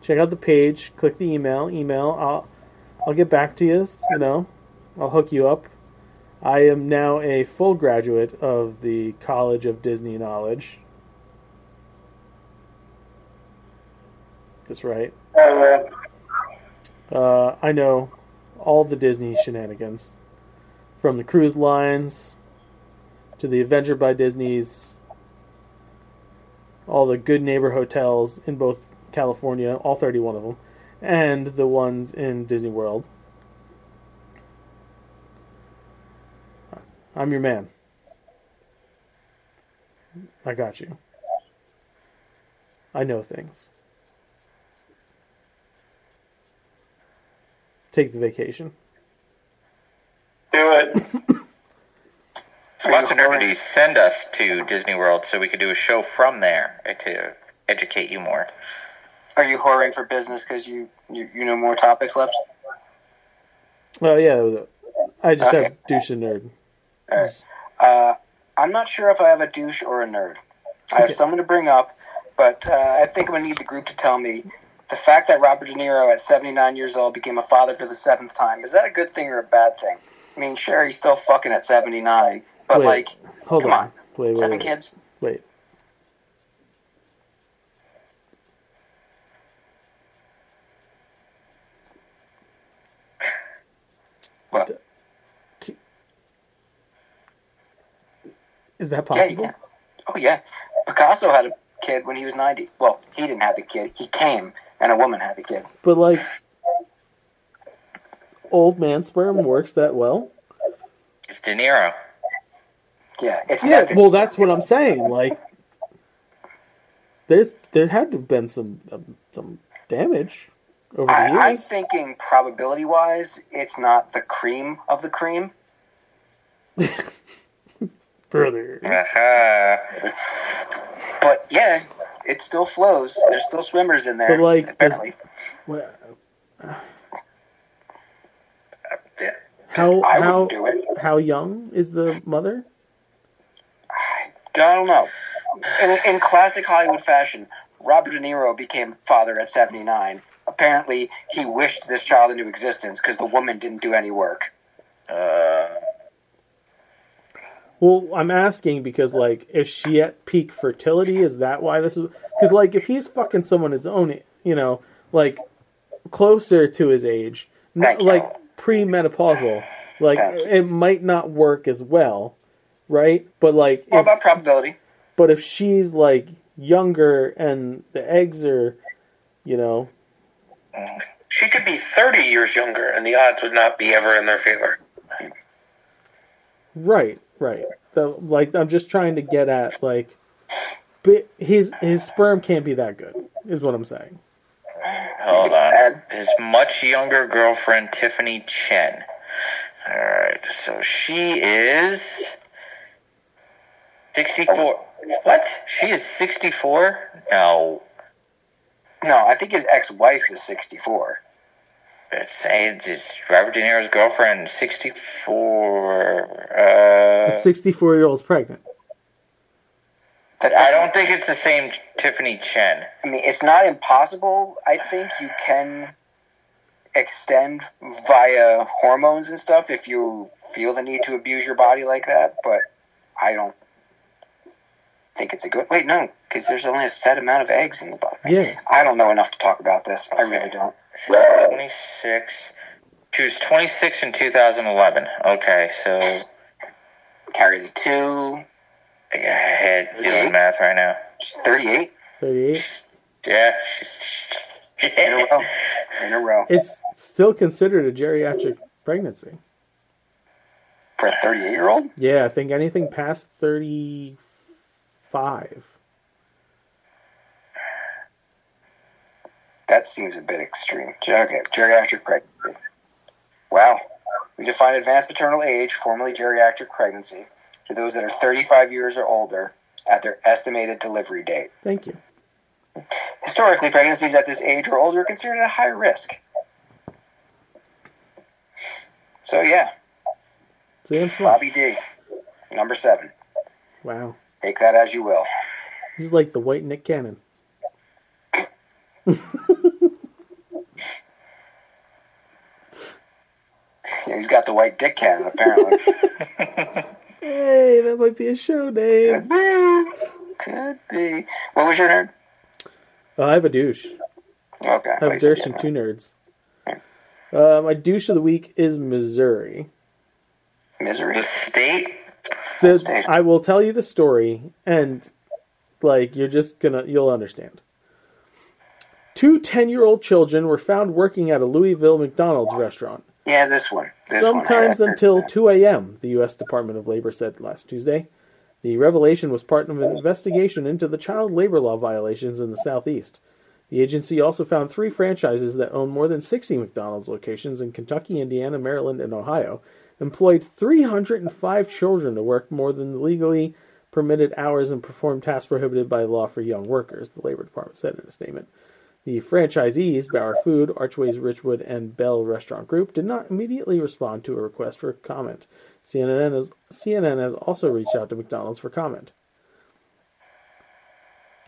Check out the page. Click the email. Email. I'll I'll get back to you. You know, I'll hook you up. I am now a full graduate of the College of Disney Knowledge. That's right. Uh, I know all the Disney shenanigans, from the cruise lines to the Adventure by Disney's, all the good neighbor hotels in both California, all 31 of them, and the ones in Disney World. I'm your man. I got you. I know things. Take the vacation. Do it. <laughs> Sponsor Nerdities, send us to Disney World so we could do a show from there to educate you more. Are you whoring for business because you, you you know more topics left? Well, yeah, that was it. I just Okay. have douche and nerd. All right. Uh, I'm not sure if I have a douche or a nerd. I have Okay. someone to bring up, but uh, I think I'm gonna need the group to tell me the fact that Robert De Niro at 79 years old became a father for the seventh time. Is that a good thing or a bad thing? I mean, sure, he's still fucking at 79, but Wait, like, hold come on. on, Wait, wait, seven wait. kids. Wait. <sighs> What? Is that Yeah, possible? yeah. Oh yeah. Picasso had a kid when he was ninety. Well, he didn't have the kid. He came, and a woman had the kid. But like, old man sperm works that well. It's De Niro. Yeah, it's Yeah, method. well, that's what I'm saying. Like, there's there had to have been some um, some damage over the I, I'm thinking probability wise, it's not the cream of the cream. <laughs> Brother. Uh-huh. But yeah, it still flows. There's still swimmers in there. But like, does, apparently. well, how I how do it. how young is the mother? I don't know. In, in classic Hollywood fashion, Robert De Niro became father at 79. Apparently, he wished this child into existence because the woman didn't do any work. Uh, Well, I'm asking because like, is she at peak fertility? Is that why this is? Because like, if he's fucking someone his own, you know, like closer to his age, n- Thank you. like pre-menopausal, like it might not work as well, right? But like, What if, about probability? but if she's like younger and the eggs are, you know, She could be 30 years younger, and the odds would not be ever in their favor. Right, right. So, like, I'm just trying to get at like, but his his sperm can't be that good, is what I'm saying. hold on. His much younger girlfriend, Tiffany Chen. Alright, so she is 64. What? She is 64? No. No, I think his ex-wife is 64. It's, it's Robert De Niro's girlfriend, 64. Uh, 64 year old's pregnant. That I don't think it's the same Tiffany Chen. I mean, it's not impossible. I think you can extend via hormones and stuff if you feel the need to abuse your body like that, but I don't think it's a good. Wait, no, because there's only a set amount of eggs in the body. Yeah. I don't know enough to talk about this. I really don't. 26. She was 26 in 2011. Okay, so Carry the two. I got a head doing math right now. She's 38 38. Yeah, she's. in a row. In a row. It's still considered a geriatric pregnancy. For a 38 year old? Yeah, I think anything past 35. That seems a bit extreme. Okay, geriatric pregnancy. Wow. We define advanced maternal age, formerly geriatric pregnancy, to those that are 35 years or older at their estimated delivery date. Thank you. Historically, pregnancies at this age or older are considered at a high risk. So, yeah, Sam. Bobby D, number seven. Wow. Take that as you will. He's like the white Nick Cannon. Yeah, <laughs> he's got the white dick cannon, apparently. Hey, that might be a show name. Could be. What was your nerd? Uh, I have a douche. Okay. I have a douche and two nerds. Uh, my douche of the week is Missouri. Missouri state? The, I will tell you the story, and like you're just gonna you'll understand. Two 10 year old children were found working at a Louisville McDonald's restaurant. Yeah, this one. This Sometimes heard until 2 a.m., the U.S. Department of Labor said last Tuesday. The revelation was part of an investigation into the child labor law violations in the Southeast. The agency also found three franchises that own more than 60 McDonald's locations in Kentucky, Indiana, Maryland, and Ohio, employed 305 children to work more than the legally permitted hours and perform tasks prohibited by law for young workers, the Labor Department said in a statement. The franchisees, Bauer Food, Archways Richwood, and Bell Restaurant Group, did not immediately respond to a request for comment. CNN has, CNN has also reached out to McDonald's for comment.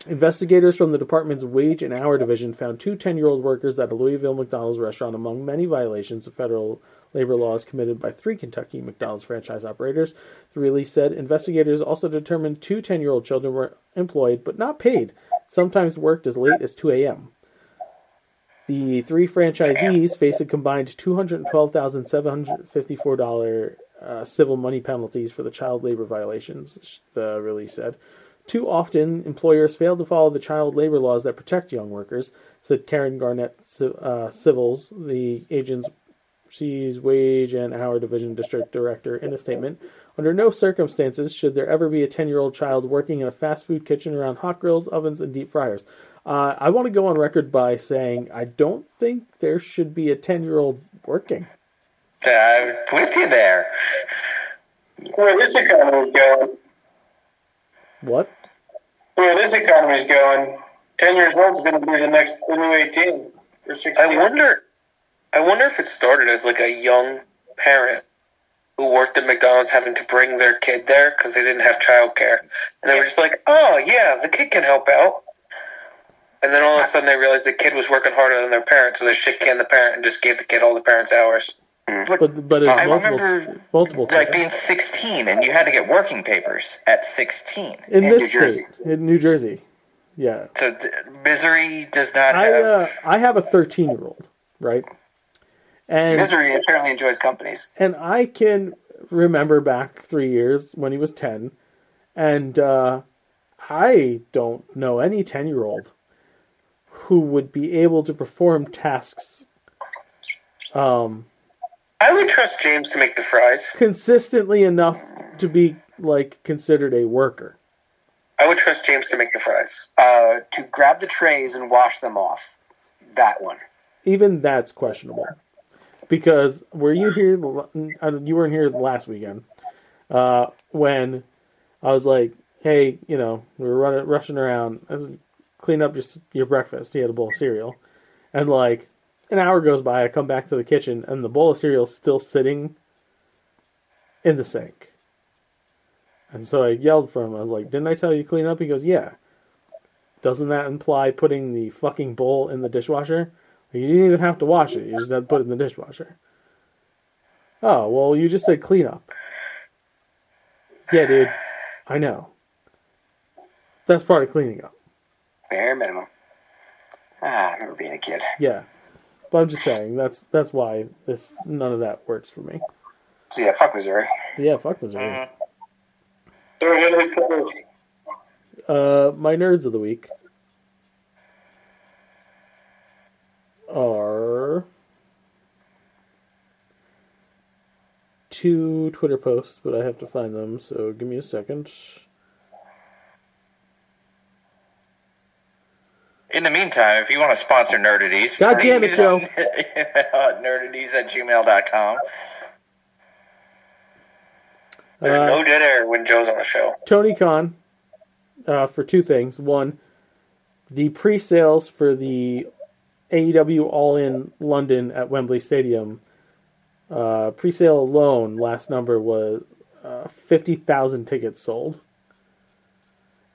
Investigators from the department's Wage and Hour Division found two 10 year old workers at a Louisville McDonald's restaurant among many violations of federal labor laws committed by three Kentucky McDonald's franchise operators. The release said investigators also determined two 10 year old children were employed but not paid, sometimes worked as late as 2 a.m. The three franchisees face a combined $212,754 uh, civil money penalties for the child labor violations, the release said. Too often, employers fail to follow the child labor laws that protect young workers, said Karen Garnett uh, Civils, the agency's wage and hour division district director, in a statement. Under no circumstances should there ever be a 10 year old child working in a fast food kitchen around hot grills, ovens, and deep fryers. Uh, I want to go on record by saying I don't think there should be a 10 year old working. Uh, with you there. Where this economy is going, What? where this economy is going, 10 years old is going to be the next the new 18 or 16. I wonder. I wonder if it started as like a young parent who worked at McDonald's having to bring their kid there because they didn't have childcare, and they were just like, "Oh yeah, the kid can help out." And then all of a sudden they realized the kid was working harder than their parent, so they shit canned the parent and just gave the kid all the parents' hours. But but it's I multiple remember, multiple like being 16 and you had to get working papers at 16 in this state in New Jersey. Yeah, So th- misery does not I have. uh, I have a 13 year old, right? And Misery apparently enjoys companies. and I can remember back three years when he was 10, and uh, I don't know any 10 year old who would be able to perform tasks um, I would trust James to make the fries. consistently enough to be like considered a worker. I would trust James to make the fries. Uh, to grab the trays and wash them off. That one. Even that's questionable. Because were you here? uh, You weren't here last weekend uh, when I was like, "Hey, you know, we were running, rushing around. I said, clean up your your breakfast." He had a bowl of cereal, and like an hour goes by. I come back to the kitchen, and the bowl of cereal is still sitting in the sink. And so I yelled for him. I was like, "Didn't I tell you to clean up?" He goes, "Yeah." Doesn't that imply putting the fucking bowl in the dishwasher? You didn't even have to wash it. You just had to put it in the dishwasher. Oh, well, you just said clean up. Yeah, dude. I know. That's part of cleaning up. Bare minimum. Ah, I remember being a kid. Yeah. But I'm just saying, that's that's why this none of that works for me. So yeah, fuck Missouri. Yeah, fuck Missouri. They're going to close. Uh, my nerds of the week are two Twitter posts, but I have to find them, so give me a second. In the meantime, if you want to sponsor Nerdities, God damn it, Joe. <laughs> Nerdities at gmail.com. There's Uh, no dead air when Joe's on the show. Tony Khan uh, for two things. One, the pre-sales for the AEW All In London at Wembley Stadium. Uh, pre-sale alone, last number was uh, fifty thousand tickets sold.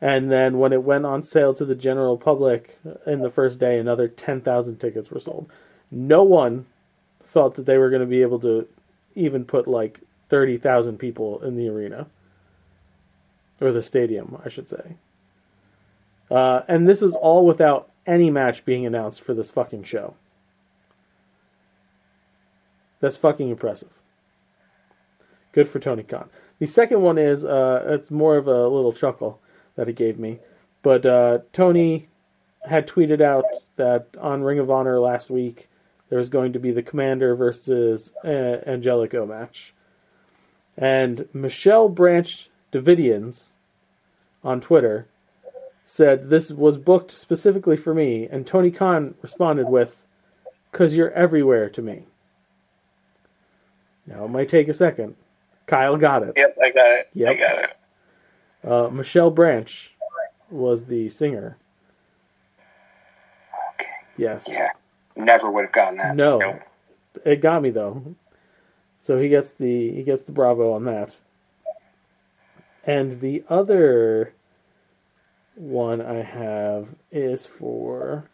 And then when it went on sale to the general public in the first day, another ten thousand tickets were sold. No one thought that they were going to be able to even put like thirty thousand people in the arena or the stadium, I should say. Uh, and this is all without any match being announced for this fucking show. That's fucking impressive. Good for Tony Khan. The second one is uh, it's more of a little chuckle that it gave me, but uh, Tony had tweeted out that on Ring of Honor last week there was going to be the Commander versus uh, Angelico match, and Michelle Branch Davidians on Twitter said this was booked specifically for me, and Tony Khan responded with, "Cause you're everywhere to me." Now it might take a second. Kyle got it. Yep, I got it. Yep. I got it. Uh, Michelle Branch was the singer. Okay. Yes. Yeah. Never would have gotten that. No. It got me though. So he gets the he gets the bravo on that. And the other one I have is for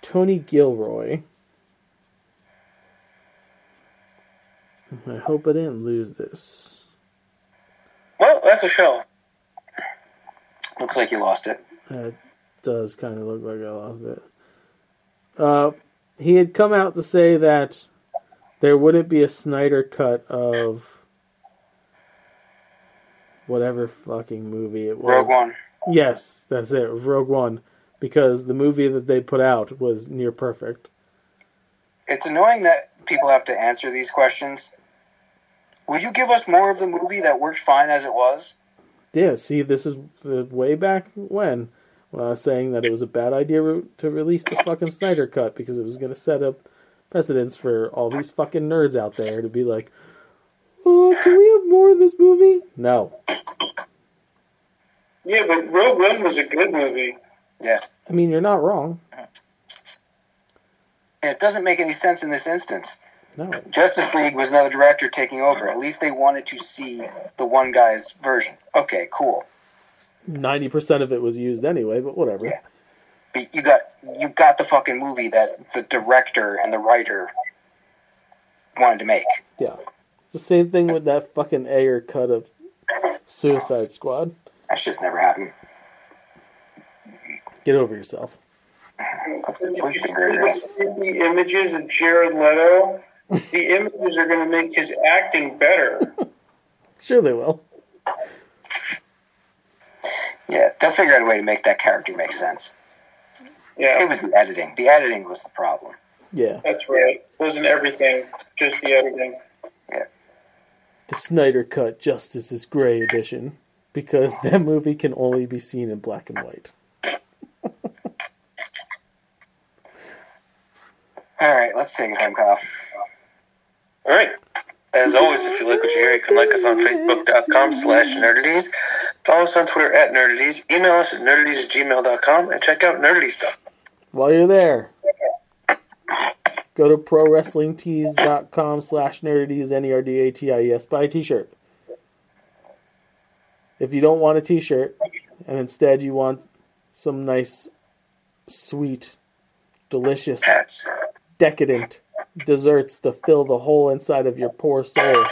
Tony Gilroy. I hope I didn't lose this. Well, that's a show. Looks like you lost it. It does kind of look like I lost it. Uh, he had come out to say that there wouldn't be a Snyder cut of whatever fucking movie it was. Rogue One. Yes, that's it. Rogue One, because the movie that they put out was near perfect. It's annoying that people have to answer these questions. Would you give us more of the movie that worked fine as it was? Yeah, see, this is uh, way back when when I was saying that it was a bad idea to release the fucking Snyder cut because it was going to set up precedents for all these fucking nerds out there to be like, "Oh, can we have more of this movie?" No, Yeah, but Rogue One was a good movie. Yeah. I mean you're not wrong. And it doesn't make any sense in this instance. No, Justice League was another director taking over. At least they wanted to see the one guy's version. Okay, cool. ninety percent of it was used anyway, but whatever. But you got you got the fucking movie that the director and the writer wanted to make. Yeah, it's the same thing with that fucking Ayer cut of Suicide Squad. That shit's never happened. Get over yourself. Did you see the images of Jared Leto? The images are going to make his acting better. <laughs> Sure, they will. Yeah, they'll figure out a way to make that character make sense. Yeah. It was the editing. The editing was the problem. Yeah, That's right. Wasn't everything just the editing? the Snyder cut Justice is Gray edition because <laughs> that movie can only be seen in black and white. <laughs> All right, let's take it home, Kyle. All right. As always, if you like what you hear, you can like us on Facebook.com slash Nerdities. Follow us on Twitter at Nerdities. Email us at nerdities at gmail.com and check out Nerdity stuff. While you're there, go to prowrestlingtees.com slash nerdities, N-E-R-D-A-T-I-E-S, buy a t-shirt. If you don't want a t-shirt, and instead you want some nice, sweet, delicious, decadent desserts to fill the hole inside of your poor soul,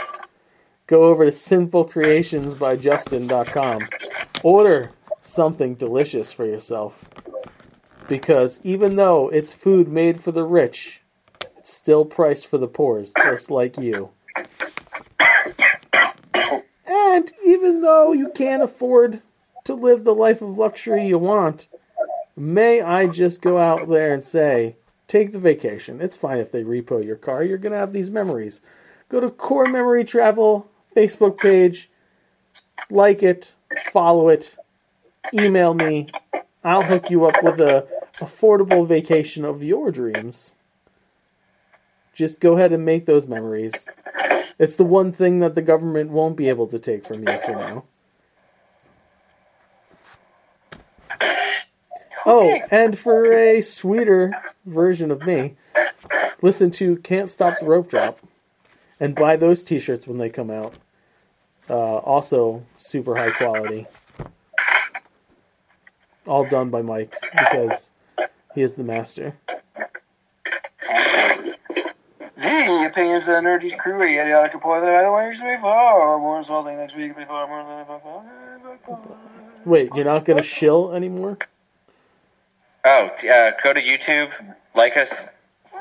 go over to sinfulcreationsbyjustin.com. Order something delicious for yourself. Because even though it's food made for the rich, it's still priced for the poor, just like you. And even though you can't afford to live the life of luxury you want, may I just go out there and say, take the vacation. It's fine if they repo your car. You're going to have these memories. Go to Core Memory Travel Facebook page, like it, follow it, email me. I'll hook you up with a affordable vacation of your dreams. Just go ahead and make those memories. It's the one thing that the government won't be able to take from you for now. Oh, and for a sweeter version of me, listen to Can't Stop the Rope Drop and buy those t shirts when they come out. Uh, also, super high quality. All done by Mike because he is the master. The opinions of the Nerdy's crew are idiotic point that I don't want to far more insulting next week before more Wait, you're not going to shill anymore? Oh, uh, go to YouTube, like us.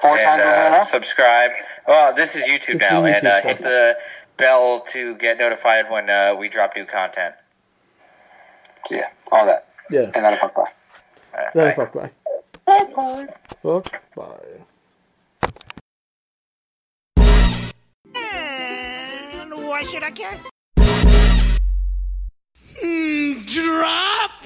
Four and, times uh, enough. Subscribe. Well, this is YouTube it's now, YouTube and uh, hit the bell to get notified when uh, we drop new content. Yeah, all that. Yeah. And then a fuck bye. Then a fuck bye. Fuck bye. Fuck bye. And why should I care? Mm, drop.